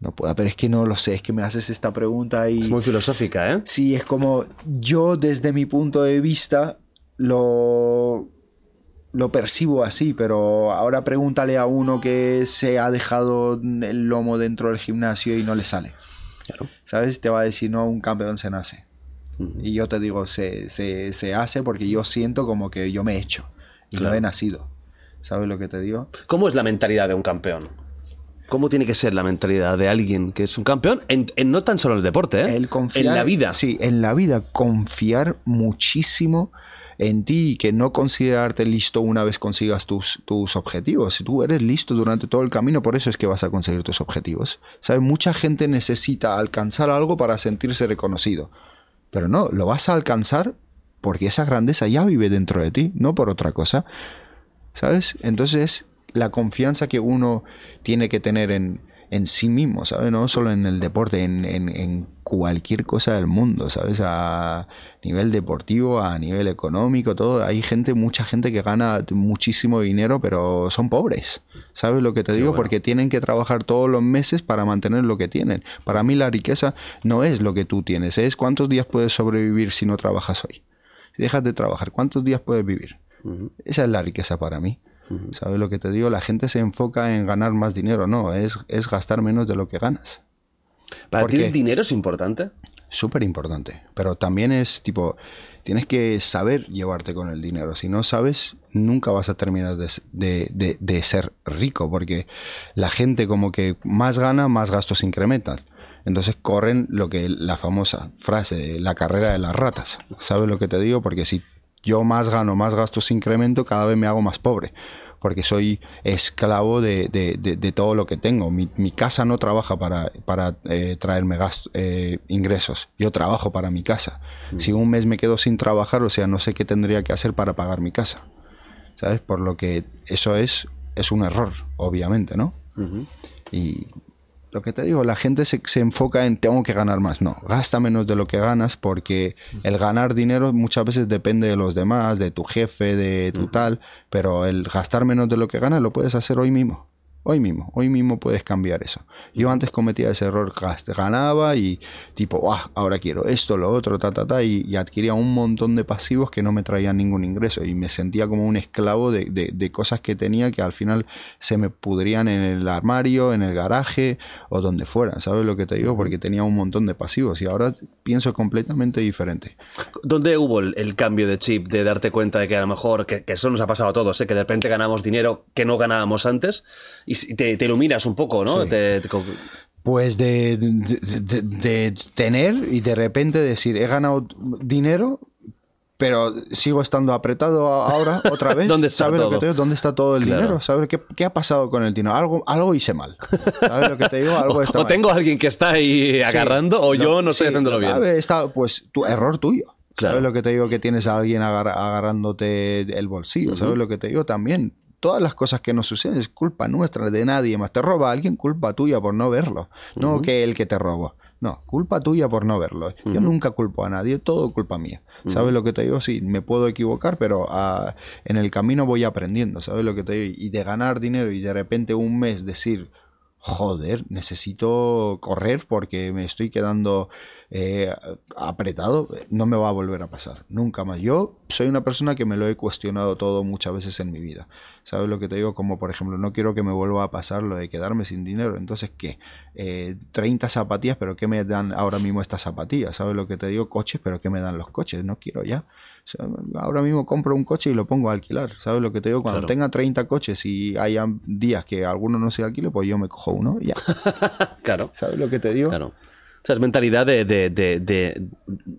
no pueda. Pero es que no lo sé, es que me haces esta pregunta y. Es muy filosófica, ¿eh? Sí, es como yo desde mi punto de vista lo, lo percibo así, pero ahora pregúntale a uno que se ha dejado el lomo dentro del gimnasio y no le sale. Claro. ¿Sabes? Te va a decir, no, un campeón se nace. Y yo te digo, se, se, se hace porque yo siento como que yo me he hecho y Claro. no he nacido. ¿Sabes lo que te digo? ¿Cómo es la mentalidad de un campeón? ¿Cómo tiene que ser la mentalidad de alguien que es un campeón? En, en no tan solo en el deporte, ¿eh? El confiar, En la vida. Sí, en la vida. Confiar muchísimo en ti y que no considerarte listo una vez consigas tus, tus objetivos. Si tú eres listo durante todo el camino, por eso es que vas a conseguir tus objetivos. ¿Sabes? Mucha gente necesita alcanzar algo para sentirse reconocido. Pero no, lo vas a alcanzar porque esa grandeza ya vive dentro de ti, no por otra cosa. ¿Sabes? Entonces, la confianza que uno tiene que tener en, en sí mismo, ¿sabes? No solo en el deporte, en, en- en cualquier cosa del mundo, ¿sabes? A nivel deportivo, a nivel económico, todo. Hay gente, mucha gente que gana muchísimo dinero, pero son pobres. ¿Sabes lo que te digo? bueno. Porque tienen que trabajar todos los meses para mantener lo que tienen. Para mí la riqueza no es lo que tú tienes, es cuántos días puedes sobrevivir si no trabajas hoy. Si dejas de trabajar, ¿cuántos días puedes vivir? Esa es la riqueza para mí. ¿Sabes lo que te digo? La gente se enfoca en ganar más dinero. No, es, es gastar menos de lo que ganas. ¿Para ¿Por ti el dinero es importante? Súper importante. Pero también es tipo, tienes que saber llevarte con el dinero. Si no sabes, nunca vas a terminar de, de- de- de ser rico. Porque la gente como que más gana, más gastos incrementan. Entonces corren lo que la famosa frase, la carrera de las ratas. ¿Sabes lo que te digo? Porque si yo más gano, más gastos incremento, cada vez me hago más pobre. Porque soy esclavo de, de- de- de todo lo que tengo. Mi, mi casa no trabaja para, para eh, traerme gasto- eh, ingresos. Yo trabajo para mi casa. Si un mes me quedo sin trabajar, o sea, no sé qué tendría que hacer para pagar mi casa. ¿Sabes? Por lo que eso es, es un error, obviamente, ¿no? Y lo que te digo, la gente se, se enfoca en tengo que ganar más. No, gasta menos de lo que ganas porque el ganar dinero muchas veces depende de los demás, de tu jefe, de tu tal, pero el gastar menos de lo que ganas lo puedes hacer hoy mismo. Hoy mismo, hoy mismo puedes cambiar eso. Yo antes cometía ese error, ganaba y tipo, ah, ahora quiero esto, lo otro, ta, ta, ta, y, y adquiría un montón de pasivos que no me traían ningún ingreso y me sentía como un esclavo de, de- de cosas que tenía que al final se me pudrían en el armario, en el garaje o donde fuera, ¿sabes lo que te digo? Porque tenía un montón de pasivos y ahora pienso completamente diferente. ¿Dónde hubo el, el cambio de chip de darte cuenta de que a lo mejor, que, que eso nos ha pasado a todos, ¿eh? que de repente ganamos dinero que no ganábamos antes y te, te iluminas un poco, ¿no? Sí. Te- te- Pues de, de- de- de tener y de repente decir, he ganado dinero, pero sigo estando apretado ahora otra vez. ¿Dónde está ¿Sabes lo todo? que te digo? ¿Dónde está todo el Claro. dinero? ¿Sabes qué, qué ha pasado con el dinero? Algo, algo hice mal. ¿Sabes lo que te digo? Algo está o mal. tengo a alguien que está ahí agarrando o yo no estoy sí, haciéndolo a bien. ver, está, pues tu error tuyo. Claro. ¿Sabes lo que te digo? Que tienes a alguien agar- agarrándote el bolsillo. ¿Sabes lo que te digo? También todas las cosas que nos suceden es culpa nuestra, de nadie más. Te roba alguien, culpa tuya por no verlo. No que el que te robó. No, culpa tuya por no verlo. Yo nunca culpo a nadie, todo culpa mía. ¿Sabes lo que te digo? Sí, me puedo equivocar, pero ah, en el camino voy aprendiendo. ¿Sabes lo que te digo? Y de ganar dinero y de repente un mes decir, joder, necesito correr porque me estoy quedando eh, apretado, no me va a volver a pasar, nunca más. Yo soy una persona que me lo he cuestionado todo muchas veces en mi vida. ¿Sabes lo que te digo? Como por ejemplo, no quiero que me vuelva a pasar lo de quedarme sin dinero. Entonces, ¿qué? Eh, 30 zapatillas, pero ¿qué me dan ahora mismo estas zapatillas? ¿Sabes lo que te digo? Coches, pero ¿qué me dan los coches? No quiero ya. O sea, ahora mismo compro un coche y lo pongo a alquilar. ¿Sabes lo que te digo? Cuando Claro. tenga 30 coches y haya días que alguno no se alquile, pues yo me cojo uno y ya. Claro, ¿Sabes lo que te digo? claro. O sea, es mentalidad de, de- de- de-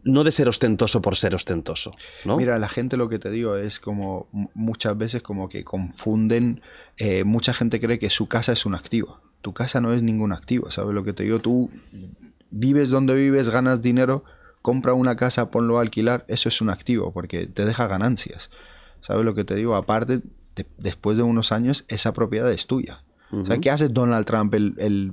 no de ser ostentoso por ser ostentoso, ¿no? Mira, la gente lo que te digo es como muchas veces como que confunden, eh, mucha gente cree que su casa es un activo. Tu casa no es ningún activo, ¿sabes lo que te digo? Tú vives donde vives, ganas dinero, compra una casa, ponlo a alquilar, eso es un activo porque te deja ganancias. ¿Sabes lo que te digo? Aparte, de- después de unos años, esa propiedad es tuya. O sea, ¿qué hace Donald Trump, el, el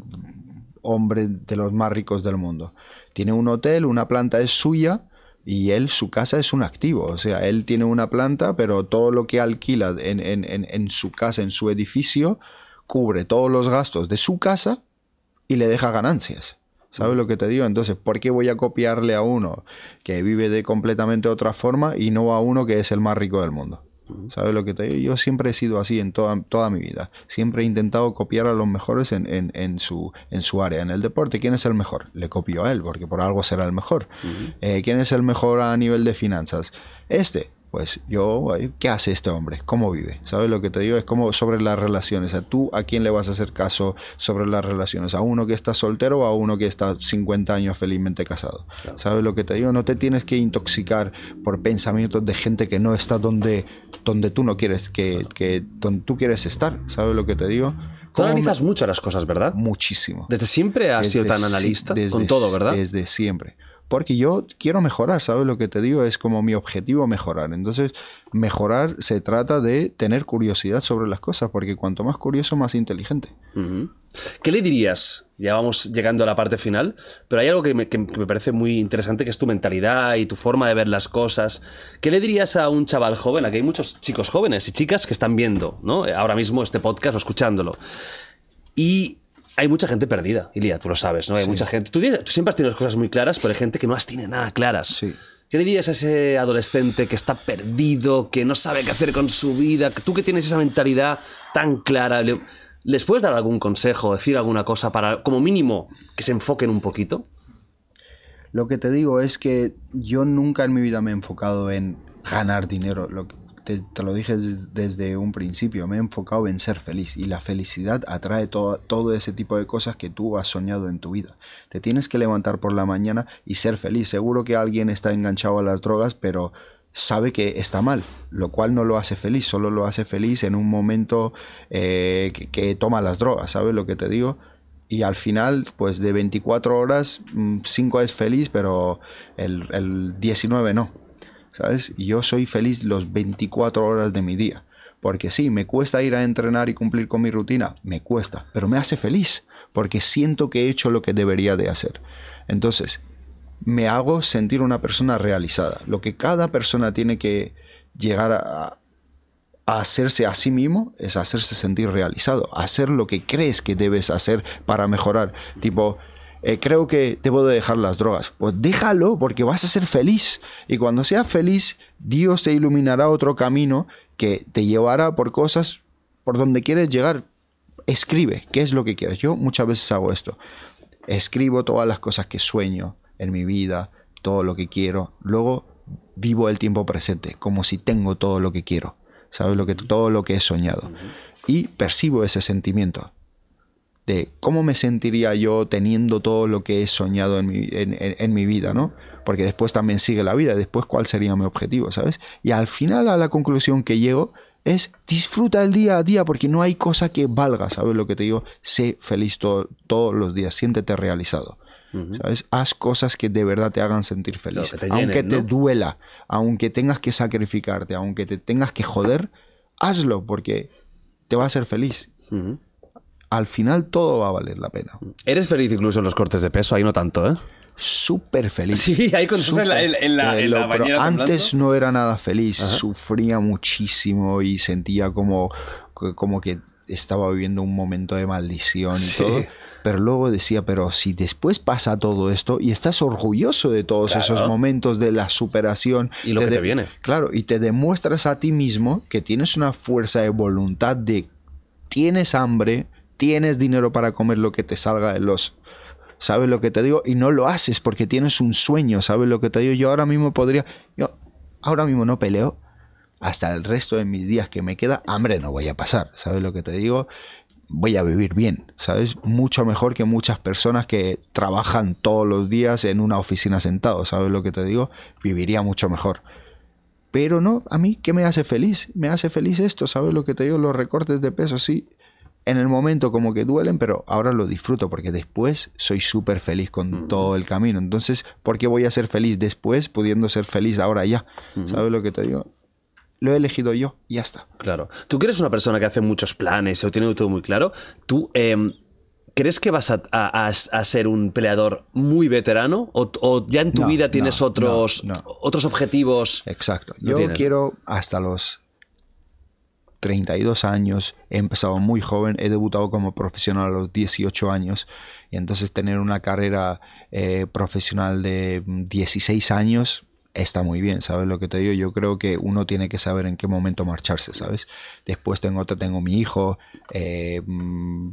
hombre de los más ricos del mundo? Tiene un hotel, una planta es suya y él, su casa es un activo. O sea, él tiene una planta, pero todo lo que alquila en, en- en- su casa, en su edificio, cubre todos los gastos de su casa y le deja ganancias. ¿Sabes lo que te digo? Entonces, ¿por qué voy a copiarle a uno que vive de completamente otra forma y no a uno que es el más rico del mundo? ¿Sabes lo que te digo? Yo siempre he sido así en toda, toda mi vida. Siempre he intentado copiar a los mejores en, en- en su, en su área. En el deporte, ¿quién es el mejor? Le copio a él, porque por algo será el mejor. Eh, ¿Quién es el mejor a nivel de finanzas? Este. Pues yo, ¿qué hace este hombre? ¿Cómo vive? ¿Sabes lo que te digo? Es como sobre las relaciones. ¿A tú a quién le vas a hacer caso sobre las relaciones? ¿A uno que está soltero o a uno que está 50 años felizmente casado? ¿Sabes lo que te digo? No te tienes que intoxicar por pensamientos de gente que no está donde, donde tú no quieres, que, que donde tú quieres estar. ¿Sabes lo que te digo? Tú ¿Cómo me- analizas mucho las cosas, ¿verdad? Muchísimo. Desde siempre has sido tan si- analista desde con todo, ¿verdad? Desde siempre. Porque yo quiero mejorar, ¿sabes lo que te digo? Es como mi objetivo mejorar. Entonces, mejorar se trata de tener curiosidad sobre las cosas, porque cuanto más curioso, más inteligente. ¿Qué le dirías? Ya vamos llegando a la parte final, pero hay algo que me, que me parece muy interesante, que es tu mentalidad y tu forma de ver las cosas. ¿Qué le dirías a un chaval joven? Aquí hay muchos chicos jóvenes y chicas que están viendo, ¿no? Ahora mismo este podcast o escuchándolo. Y hay mucha gente perdida, Ilia, tú lo sabes, ¿no? Hay mucha gente. Tú, tienes- tú siempre has tenido las cosas muy claras, pero hay gente que no las tiene nada claras. Sí. ¿Qué le dirías a ese adolescente que está perdido, que no sabe qué hacer con su vida? Tú que tienes esa mentalidad tan clara, ¿le- ¿les puedes dar algún consejo, decir alguna cosa para, como mínimo, que se enfoquen un poquito? Lo que te digo es que yo nunca en mi vida me he enfocado en ganar dinero. Lo que te, te lo dije des- desde un principio. Me he enfocado en ser feliz. Y la felicidad atrae todo, todo ese tipo de cosas que tú has soñado en tu vida. Te tienes que levantar por la mañana y ser feliz. Seguro que alguien está enganchado a las drogas, pero sabe que está mal, lo cual no lo hace feliz, solo lo hace feliz en un momento eh, que, toma las drogas, ¿sabes lo que te digo? Y al final, pues de 24 horas, 5 es feliz, pero el, el 19 no. ¿Sabes? Yo soy feliz los 24 horas de mi día. Porque sí, me cuesta ir a entrenar y cumplir con mi rutina, me cuesta, pero me hace feliz, porque siento que he hecho lo que debería de hacer. Entonces, me hago sentir una persona realizada. Lo que cada persona tiene que llegar a, a hacerse a sí mismo es hacerse sentir realizado, hacer lo que crees que debes hacer para mejorar. Tipo, eh, creo que debo de dejar las drogas. Pues déjalo porque vas a ser feliz. Y cuando seas feliz, Dios te iluminará otro camino que te llevará por cosas por donde quieres llegar. Escribe, ¿qué es lo que quieres? Yo muchas veces hago esto. Escribo todas las cosas que sueño en mi vida, todo lo que quiero. Luego vivo el tiempo presente, como si tengo todo lo que quiero. ¿Sabes? Lo que, todo lo que he soñado. Y percibo ese sentimiento de cómo me sentiría yo teniendo todo lo que he soñado en mi, en, en- en mi vida, ¿no? Porque después también sigue la vida, después cuál sería mi objetivo, ¿sabes? Y al final a la conclusión que llego es disfruta el día a día porque no hay cosa que valga, ¿sabes lo que te digo? Sé feliz todo- todos los días, siéntete realizado. ¿Sabes? Haz cosas que de verdad te hagan sentir feliz. que te llenen, aunque te ¿no? duela, aunque tengas que sacrificarte, aunque te tengas que joder, hazlo porque te va a hacer feliz. Al final todo va a valer la pena. Eres feliz incluso en los cortes de peso, ahí no tanto, ¿eh? súper feliz. Sí, ahí cuando en la- en- en la- en la lo- pero bañera antes no era nada feliz, sufría muchísimo y sentía como, como que estaba viviendo un momento de maldición y Sí. todo. Pero luego decía, pero si después pasa todo esto y estás orgulloso de todos Claro. esos momentos de la superación. Y lo que te viene. Claro, y te demuestras a ti mismo que tienes una fuerza de voluntad de tienes hambre, tienes dinero para comer lo que te salga de los... ¿Sabes lo que te digo? Y no lo haces porque tienes un sueño, ¿sabes lo que te digo? Yo ahora mismo podría... Yo ahora mismo no peleo. Hasta el resto de mis días que me queda, hambre no voy a pasar, ¿sabes lo que te digo? Voy a vivir bien, ¿sabes? Mucho mejor que muchas personas que trabajan todos los días en una oficina sentados, ¿sabes lo que te digo? Viviría mucho mejor. Pero no, a mí, ¿qué me hace feliz? Me hace feliz esto, ¿sabes lo que te digo? Los recortes de peso, sí. En el momento como que duelen, pero ahora lo disfruto porque después soy súper feliz con todo el camino. Entonces, ¿por qué voy a ser feliz después pudiendo ser feliz ahora ya? ¿Sabes lo que te digo? Lo he elegido yo y ya está. Claro. Tú que eres una persona que hace muchos planes, o tiene todo muy claro, ¿tú em, crees que vas a, a- a- a ser un peleador muy veterano? ¿O, o ya en tu No, vida tienes no, otros, no, otros objetivos? Exacto. Yo tienes. quiero hasta los 32 años, he empezado muy joven, he debutado como profesional a los 18 años y entonces tener una carrera eh, profesional de 16 años está muy bien, ¿sabes lo que te digo? Yo creo que uno tiene que saber en qué momento marcharse, ¿sabes? Después tengo, tengo mi hijo, eh, mm,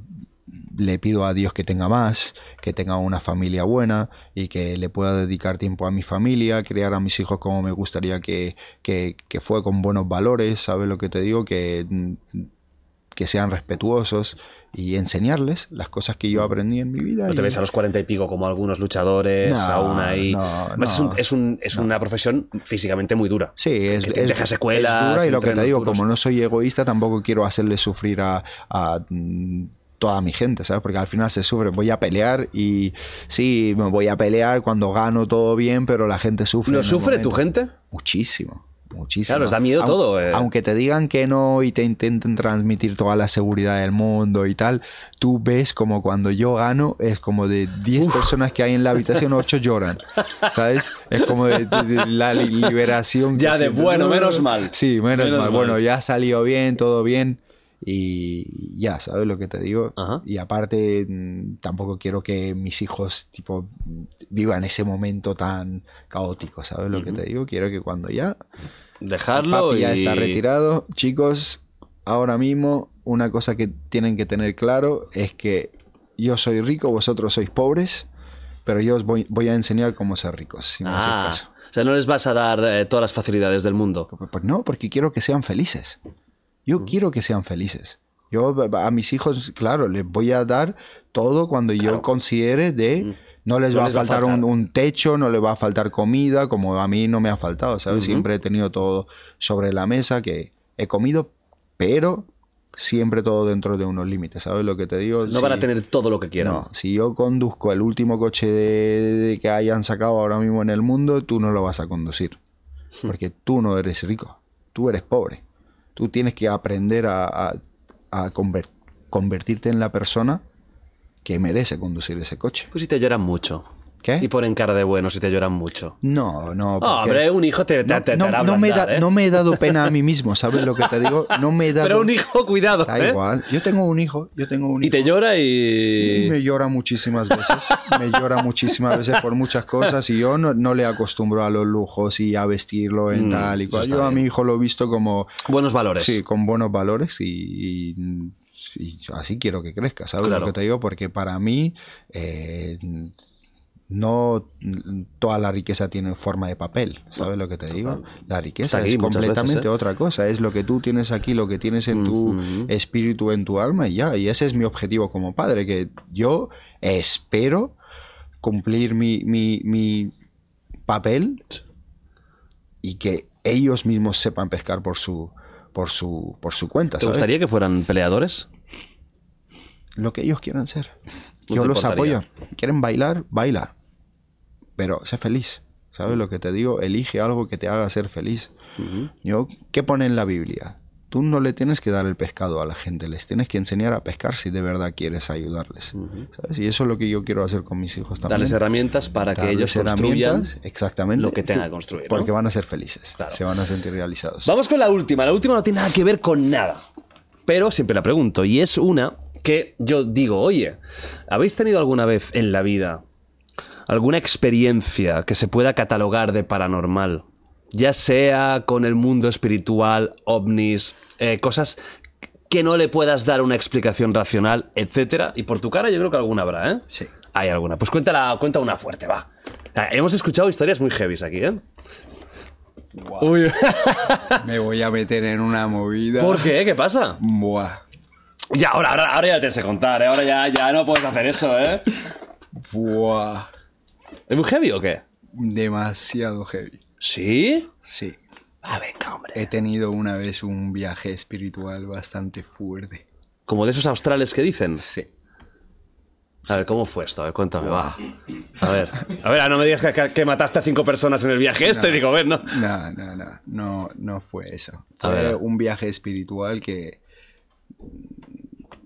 le pido a Dios que tenga más, que tenga una familia buena y que le pueda dedicar tiempo a mi familia, criar a mis hijos como me gustaría que, que, que fue con buenos valores, ¿sabes lo que te digo? Que, mm, que sean respetuosos y enseñarles las cosas que yo aprendí en mi vida. ¿No te ves a los cuarenta y pico como algunos luchadores, No, aún ahí? no, Además, es, no, un- es, un- es una profesión físicamente muy dura. Sí, es, Que te es- deja secuelas, es dura y lo que te digo, duros. como no soy egoísta, tampoco quiero hacerle sufrir a, a, mm, toda mi gente, ¿sabes? Porque al final se sufre. Voy a pelear y sí, me voy a pelear cuando gano todo bien, pero la gente sufre. ¿Lo sufre tu gente? Muchísimo. Muchísimo. Claro, os da miedo Aun- todo, eh. Aunque te digan que no y te intenten transmitir toda la seguridad del mundo y tal, tú ves como cuando yo gano, es como de 10 personas que hay en la habitación, 8 lloran. ¿Sabes? Es como de, de- de la li- liberación. Ya de sientes. bueno, menos mal. Sí, menos, Menos mal. mal. Bueno, ya salió bien, todo bien. Y ya, ¿sabes lo que te digo? Ajá. Y aparte, mm, tampoco quiero que mis hijos, tipo, vivan ese momento tan caótico, ¿sabes lo que te digo? Quiero que cuando ya Dejarlo Papi ya y... está retirado. Chicos, ahora mismo una cosa que tienen que tener claro es que yo soy rico, vosotros sois pobres, pero yo os voy, voy a enseñar cómo ser ricos, si me hacéis Ah, caso. o sea, no les vas a dar eh, todas las facilidades del mundo. Pues no, porque quiero que sean felices. Yo quiero que sean felices. Yo a mis hijos, claro, les voy a dar todo cuando yo considere de... No les No va les a faltar, un, techo, no les va a faltar comida, como a mí no me ha faltado, ¿sabes? Siempre he tenido todo sobre la mesa que he comido, pero siempre todo dentro de unos límites, ¿sabes lo que te digo? No van a tener todo lo que quieran. No, si yo conduzco el último coche de- de que hayan sacado ahora mismo en el mundo, tú no lo vas a conducir. Porque tú no eres rico, tú eres pobre. Tú tienes que aprender a, a- a conver- convertirte en la persona que merece conducir ese coche. Pues si te lloran mucho. ¿Qué? Y ponen cara de bueno si te lloran mucho. No, no. Porque- hombre, un hijo te, te, no, te- te no- hará no me da- ¿eh? no me he dado pena a mí mismo, ¿sabes lo que te digo? No me he dado... Pero un hijo, cuidado, Da ¿eh? igual. Yo tengo un hijo, yo tengo un Y hijo. te llora Y y... me llora muchísimas veces. Me llora muchísimas veces por muchas cosas. Y yo no, no le acostumbro a los lujos y a vestirlo en Mm, tal y cual. Yo a mi hijo lo he visto como. Buenos valores. Sí, con buenos valores y. y- y así quiero que crezca, ¿sabes Claro. lo que te digo? Porque para mí. eh, no toda la riqueza tiene forma de papel, ¿sabes lo que te digo? La riqueza aquí es completamente veces, ¿eh? otra cosa, es lo que tú tienes aquí, lo que tienes en tu espíritu, en tu alma y ya, y ese es mi objetivo como padre, que yo espero cumplir mi, mi, mi papel y que ellos mismos sepan pescar por su por su por su cuenta, ¿Te ¿sabes? gustaría que fueran peleadores? Lo que ellos quieran ser. Yo los apoyo. ¿Quieren bailar? Baila. Pero sé feliz. ¿Sabes lo que te digo? Elige algo que te haga ser feliz. Yo, ¿qué pone en la Biblia? Tú no le tienes que dar el pescado a la gente, les tienes que enseñar a pescar si de verdad quieres ayudarles. ¿Sabes? Y eso es lo que yo quiero hacer con mis hijos también. Darles herramientas para que ellos construyan... exactamente, lo que tenga que construir, ¿no? Porque van a ser felices, Claro. se van a sentir realizados. Vamos con la última. La última no tiene nada que ver con nada. Pero siempre la pregunto. Y es una que yo digo, oye, ¿habéis tenido alguna vez en la vida alguna experiencia que se pueda catalogar de paranormal? Ya sea con el mundo espiritual, ovnis, eh, cosas que no le puedas dar una explicación racional, etcétera. Y por tu cara yo creo que alguna habrá, ¿eh? Sí. Hay alguna. Pues cuéntala, cuenta una fuerte, va. Ah, Hemos escuchado historias muy heavies aquí, ¿eh? Uy. Me voy a meter en una movida. ¿Por qué? ¿Qué pasa? Buah. Ya, ahora, ahora, ahora ya te sé contar, ¿eh? Ahora ya, ya no puedes hacer eso, ¿eh? Buah. ¿Es muy heavy o qué? Demasiado heavy. ¿Sí? Sí. Ah, venga, hombre. He tenido una vez un viaje espiritual bastante fuerte. Como de esos australes que dicen. Sí. A ver, ¿cómo fue esto? A ver, cuéntame, va. A ver, a ver, ah, no me digas que, mataste a cinco personas en el viaje este, digo, a ver, no. No, no, no, no, no fue eso. A Fue ver. un viaje espiritual que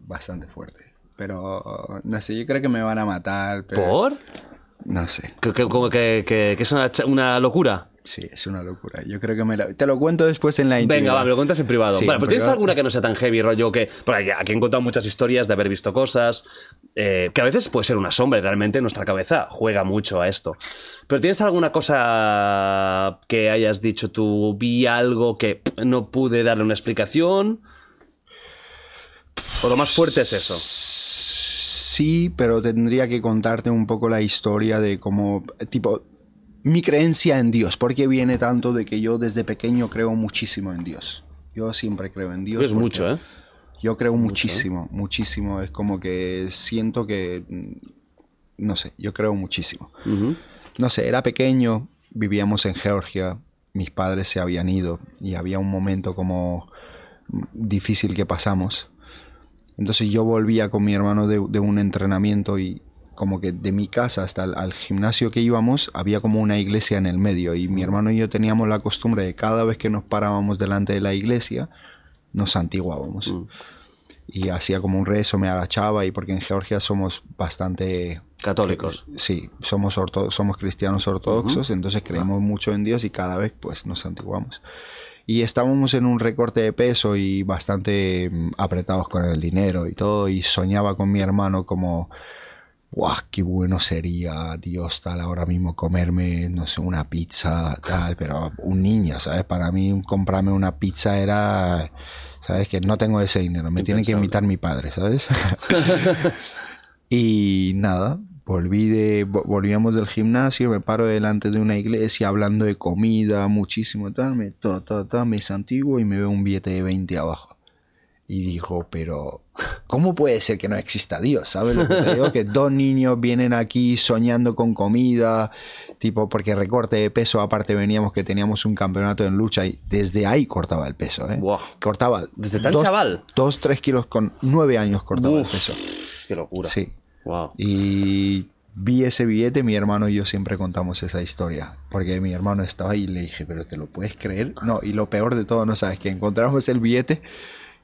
bastante fuerte. Pero no sé, yo creo que me van a matar. Pero, ¿Por? No sé. Que, que- como que, que- que es una, una locura. Sí, es una locura. Yo creo que me la... Te lo cuento después en la Venga, intimidad. va, me lo cuentas en privado. Sí, vale, en pues tienes privado. alguna que no sea tan heavy, rollo que. Porque aquí he contado muchas historias de haber visto cosas. eh, que a veces puede ser una sombra, realmente nuestra cabeza juega mucho a esto. Pero tienes alguna cosa que hayas dicho tú, vi algo que no pude darle una explicación. O lo más fuerte es eso. Sí, pero tendría que contarte un poco la historia de cómo, tipo, mi creencia en Dios. ¿Por qué viene tanto de que yo desde pequeño creo muchísimo en Dios? Yo siempre creo en Dios. Es mucho, ¿eh? Yo creo muchísimo, muchísimo. Es como que siento que, mm, no sé, yo creo muchísimo. No sé, era pequeño, vivíamos en Georgia, mis padres se habían ido y había un momento como difícil que pasamos. Entonces yo volvía con mi hermano de, de un entrenamiento y como que de mi casa hasta el al gimnasio que íbamos había como una iglesia en el medio y mi hermano y yo teníamos la costumbre de cada vez que nos parábamos delante de la iglesia nos santiguábamos. Y hacía como un rezo, me agachaba y porque en Georgia somos bastante Católicos. Sí, somos, orto- somos cristianos ortodoxos, entonces creemos mucho en Dios y cada vez pues nos santiguamos. Y estábamos en un recorte de peso y bastante mm, apretados con el dinero y todo. Y soñaba con mi hermano como, ¡guau! ¡Qué bueno sería, Dios, tal, ahora mismo comerme, no sé, una pizza, tal! Pero un niño, ¿sabes? Para mí comprarme una pizza era, ¿sabes? Que no tengo ese dinero, me tiene que invitar mi padre, ¿sabes? y nada, volví de, vo- volvíamos del gimnasio, me paro delante de una iglesia hablando de comida, muchísimo, tal, me, ta, ta, ta, me santiguo y me veo un billete de 20 abajo. Y digo, pero ¿cómo puede ser que no exista Dios? ¿Sabes lo que te digo? Que dos niños vienen aquí soñando con comida, tipo, porque recorte de peso, aparte veníamos que teníamos un campeonato en lucha y desde ahí cortaba el peso, ¿eh? Buah. Cortaba. ¿Desde tan dos- chaval? Dos, tres kilos con nueve años cortaba Uf. el peso. Qué locura. Sí. Wow. Y vi ese billete, mi hermano y yo siempre contamos esa historia. Porque mi hermano estaba ahí y le dije, pero ¿te lo puedes creer? No, y lo peor de todo, no sabes, que encontramos el billete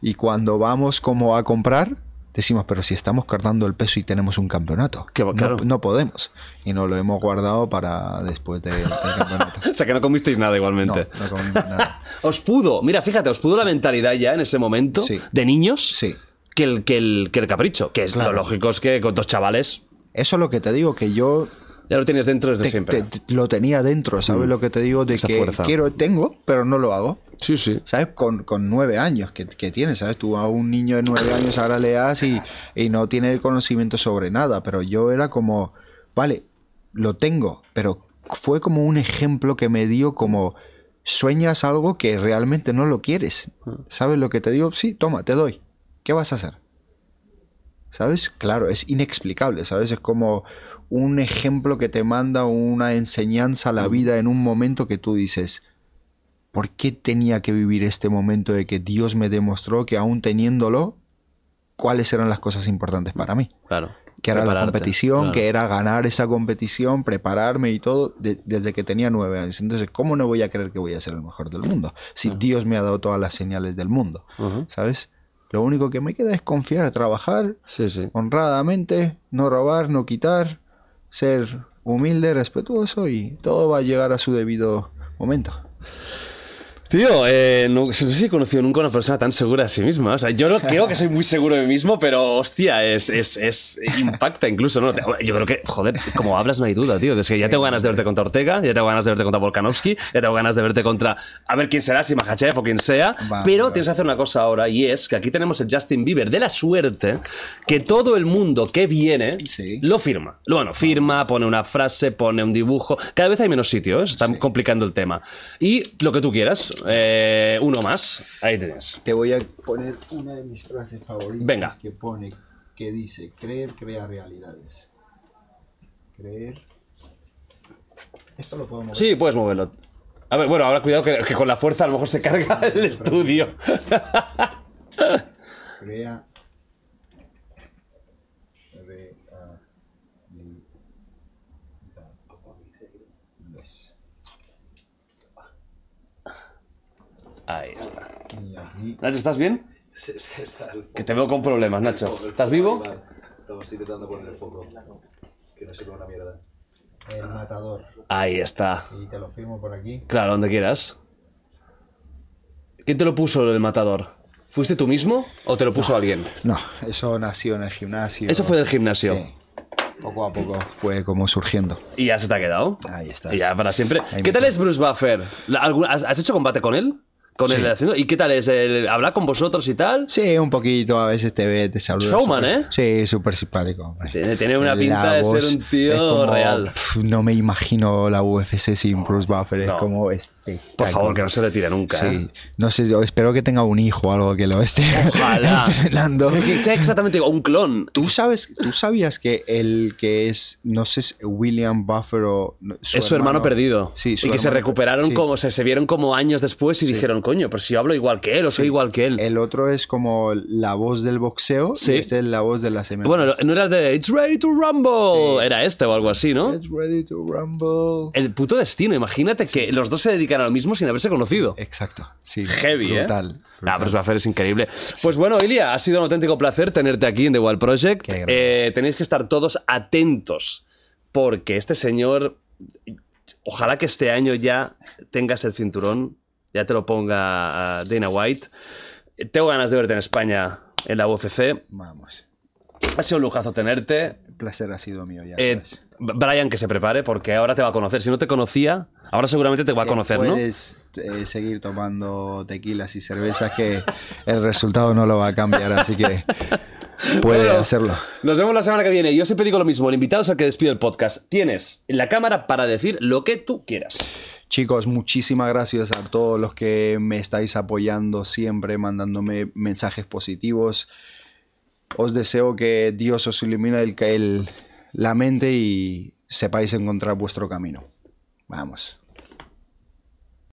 y cuando vamos como a comprar, decimos, pero si estamos cortando el peso y tenemos un campeonato. Va- no, no podemos. Y nos lo hemos guardado para después de- campeonato. O sea que no comisteis nada No, igualmente. no comimos nada. Os pudo, mira, fíjate, os pudo la mentalidad ya en ese momento Sí. de niños Sí. Que, el, que, el, que el capricho. Que es Claro. lo lógico es que con dos chavales Eso es lo que te digo, que yo ya lo tienes dentro desde te- siempre. te- te- lo tenía dentro, ¿sabes lo que te digo? De Esa que fuerza. quiero, tengo, pero no lo hago. Sí, sí. ¿Sabes? Con, con nueve años que, que tiene, ¿sabes? Tú a un niño de nueve años ahora le das y, y no tiene el conocimiento sobre nada, pero yo era como, vale, lo tengo, pero fue como un ejemplo que me dio como, sueñas algo que realmente no lo quieres. ¿Sabes lo que te digo? Sí, toma, te doy. ¿Qué vas a hacer? ¿Sabes? Claro, es inexplicable, ¿sabes? Es como un ejemplo que te manda una enseñanza a la vida en un momento que tú dices, ¿por qué tenía que vivir este momento de que Dios me demostró que aún teniéndolo, cuáles eran las cosas importantes para mí? Claro. Que era la competición, claro. que era ganar esa competición, prepararme y todo de- desde que tenía nueve años. Entonces, ¿cómo no voy a creer que voy a ser el mejor del mundo? Si Dios me ha dado todas las señales del mundo. ¿sabes? Lo único que me queda es confiar, trabajar Sí, sí. honradamente, no robar, no quitar, ser humilde, respetuoso y todo va a llegar a su debido momento. Tío, eh, no, no sé si he conocido nunca una persona tan segura de sí misma. O sea, yo no creo que soy muy seguro de mí mismo, pero hostia, es, es, es impacta incluso, ¿no? Yo creo que, joder, como hablas no hay duda, tío. Es que ya tengo ganas de verte contra Ortega, ya tengo ganas de verte contra Volkanovski, ya tengo ganas de verte contra, a ver quién será, si Mahachev o quien sea. Pero tienes que hacer una cosa ahora y es que aquí tenemos el Justin Bieber de la suerte que todo el mundo que viene Sí. lo firma. Bueno, firma, pone una frase, pone un dibujo. Cada vez hay menos sitios, ¿eh? se está complicando el tema. Y lo que tú quieras, eh, uno más, ahí tienes. Te voy a poner una de mis frases favoritas Venga. que pone, que dice, creer crea realidades. Creer... Esto lo puedo mover. Sí, puedes moverlo. A ver, bueno, ahora cuidado que, que con la fuerza a lo mejor se carga el estudio. Crea... Ahí está. Nacho, ¿estás bien? Que te veo con problemas, Nacho. ¿Estás vivo? Estamos intentando poner el foco. Que no se una mierda. El matador. Ahí está. Y te lo firmo por aquí. Claro, donde quieras. ¿Quién te lo puso el matador? ¿Fuiste tú mismo o te lo puso alguien? No, eso nació en el gimnasio. Eso fue del gimnasio. Sí. Poco a poco fue como surgiendo. Y ya se te ha quedado. Ahí estás. Y ya para siempre. Ahí ¿Qué tal es Bruce Buffer? La- alguna- ¿Has has hecho combate con él? ¿Con Sí. él haciendo? ¿Y qué tal es? el- ¿Habla con vosotros y tal? Sí, un poquito, a veces te ve, te saluda. Showman, ¿eh? Sí, súper simpático. Tiene- tiene una La pinta de ser un tío es como, real. pf, no me imagino la UFC sin Bruce Buffer, No. es como Por favor, que no se retire nunca. Sí, ¿eh? no sé, yo espero que tenga un hijo o algo que lo esté Ojalá. entrenando. Que- sea exactamente un clon. ¿Tú sabes, tú sabías que el que es, no sé, si William Buffer o... no, es su hermano, perdido. Sí, su y que se recuperaron sí. como, se, se vieron como años después y dijeron, coño, pero si yo hablo igual que él o soy igual que él. El otro es como la voz del boxeo Sí. y este es la voz de la MMA. Bueno, no era el de It's ready to rumble. Era este o algo así, ¿no? Get ready to rumble. El puto destino. Imagínate que los dos se dedican a lo mismo sin haberse conocido. Exacto, sí. Heavy, brutal, ¿eh? brutal. Ah, es increíble. Pues bueno, Ilia, ha sido un auténtico placer tenerte aquí en The Wild Project. Eh, tenéis que estar todos atentos porque este señor, ojalá que este año ya tengas el cinturón ya te lo ponga ah, Dana White. Tengo ganas de verte en España en la UFC. Vamos. Ha sido un lujazo tenerte. Placer ha sido mío, ya Eh. Brian, que se prepare porque ahora te va a conocer. Si no te conocía, ahora seguramente te va a conocer, ¿no? Puedes eh, seguir tomando tequilas y cervezas que el resultado no lo va a cambiar, así que puede Bueno. hacerlo. Nos vemos la semana que viene. Yo siempre digo lo mismo. El invitado es el que despide el podcast. Tienes la cámara para decir lo que tú quieras. Chicos, muchísimas gracias a todos los que me estáis apoyando siempre, mandándome mensajes positivos. Os deseo que Dios os ilumine el, el- la mente y sepáis encontrar vuestro camino. Vamos.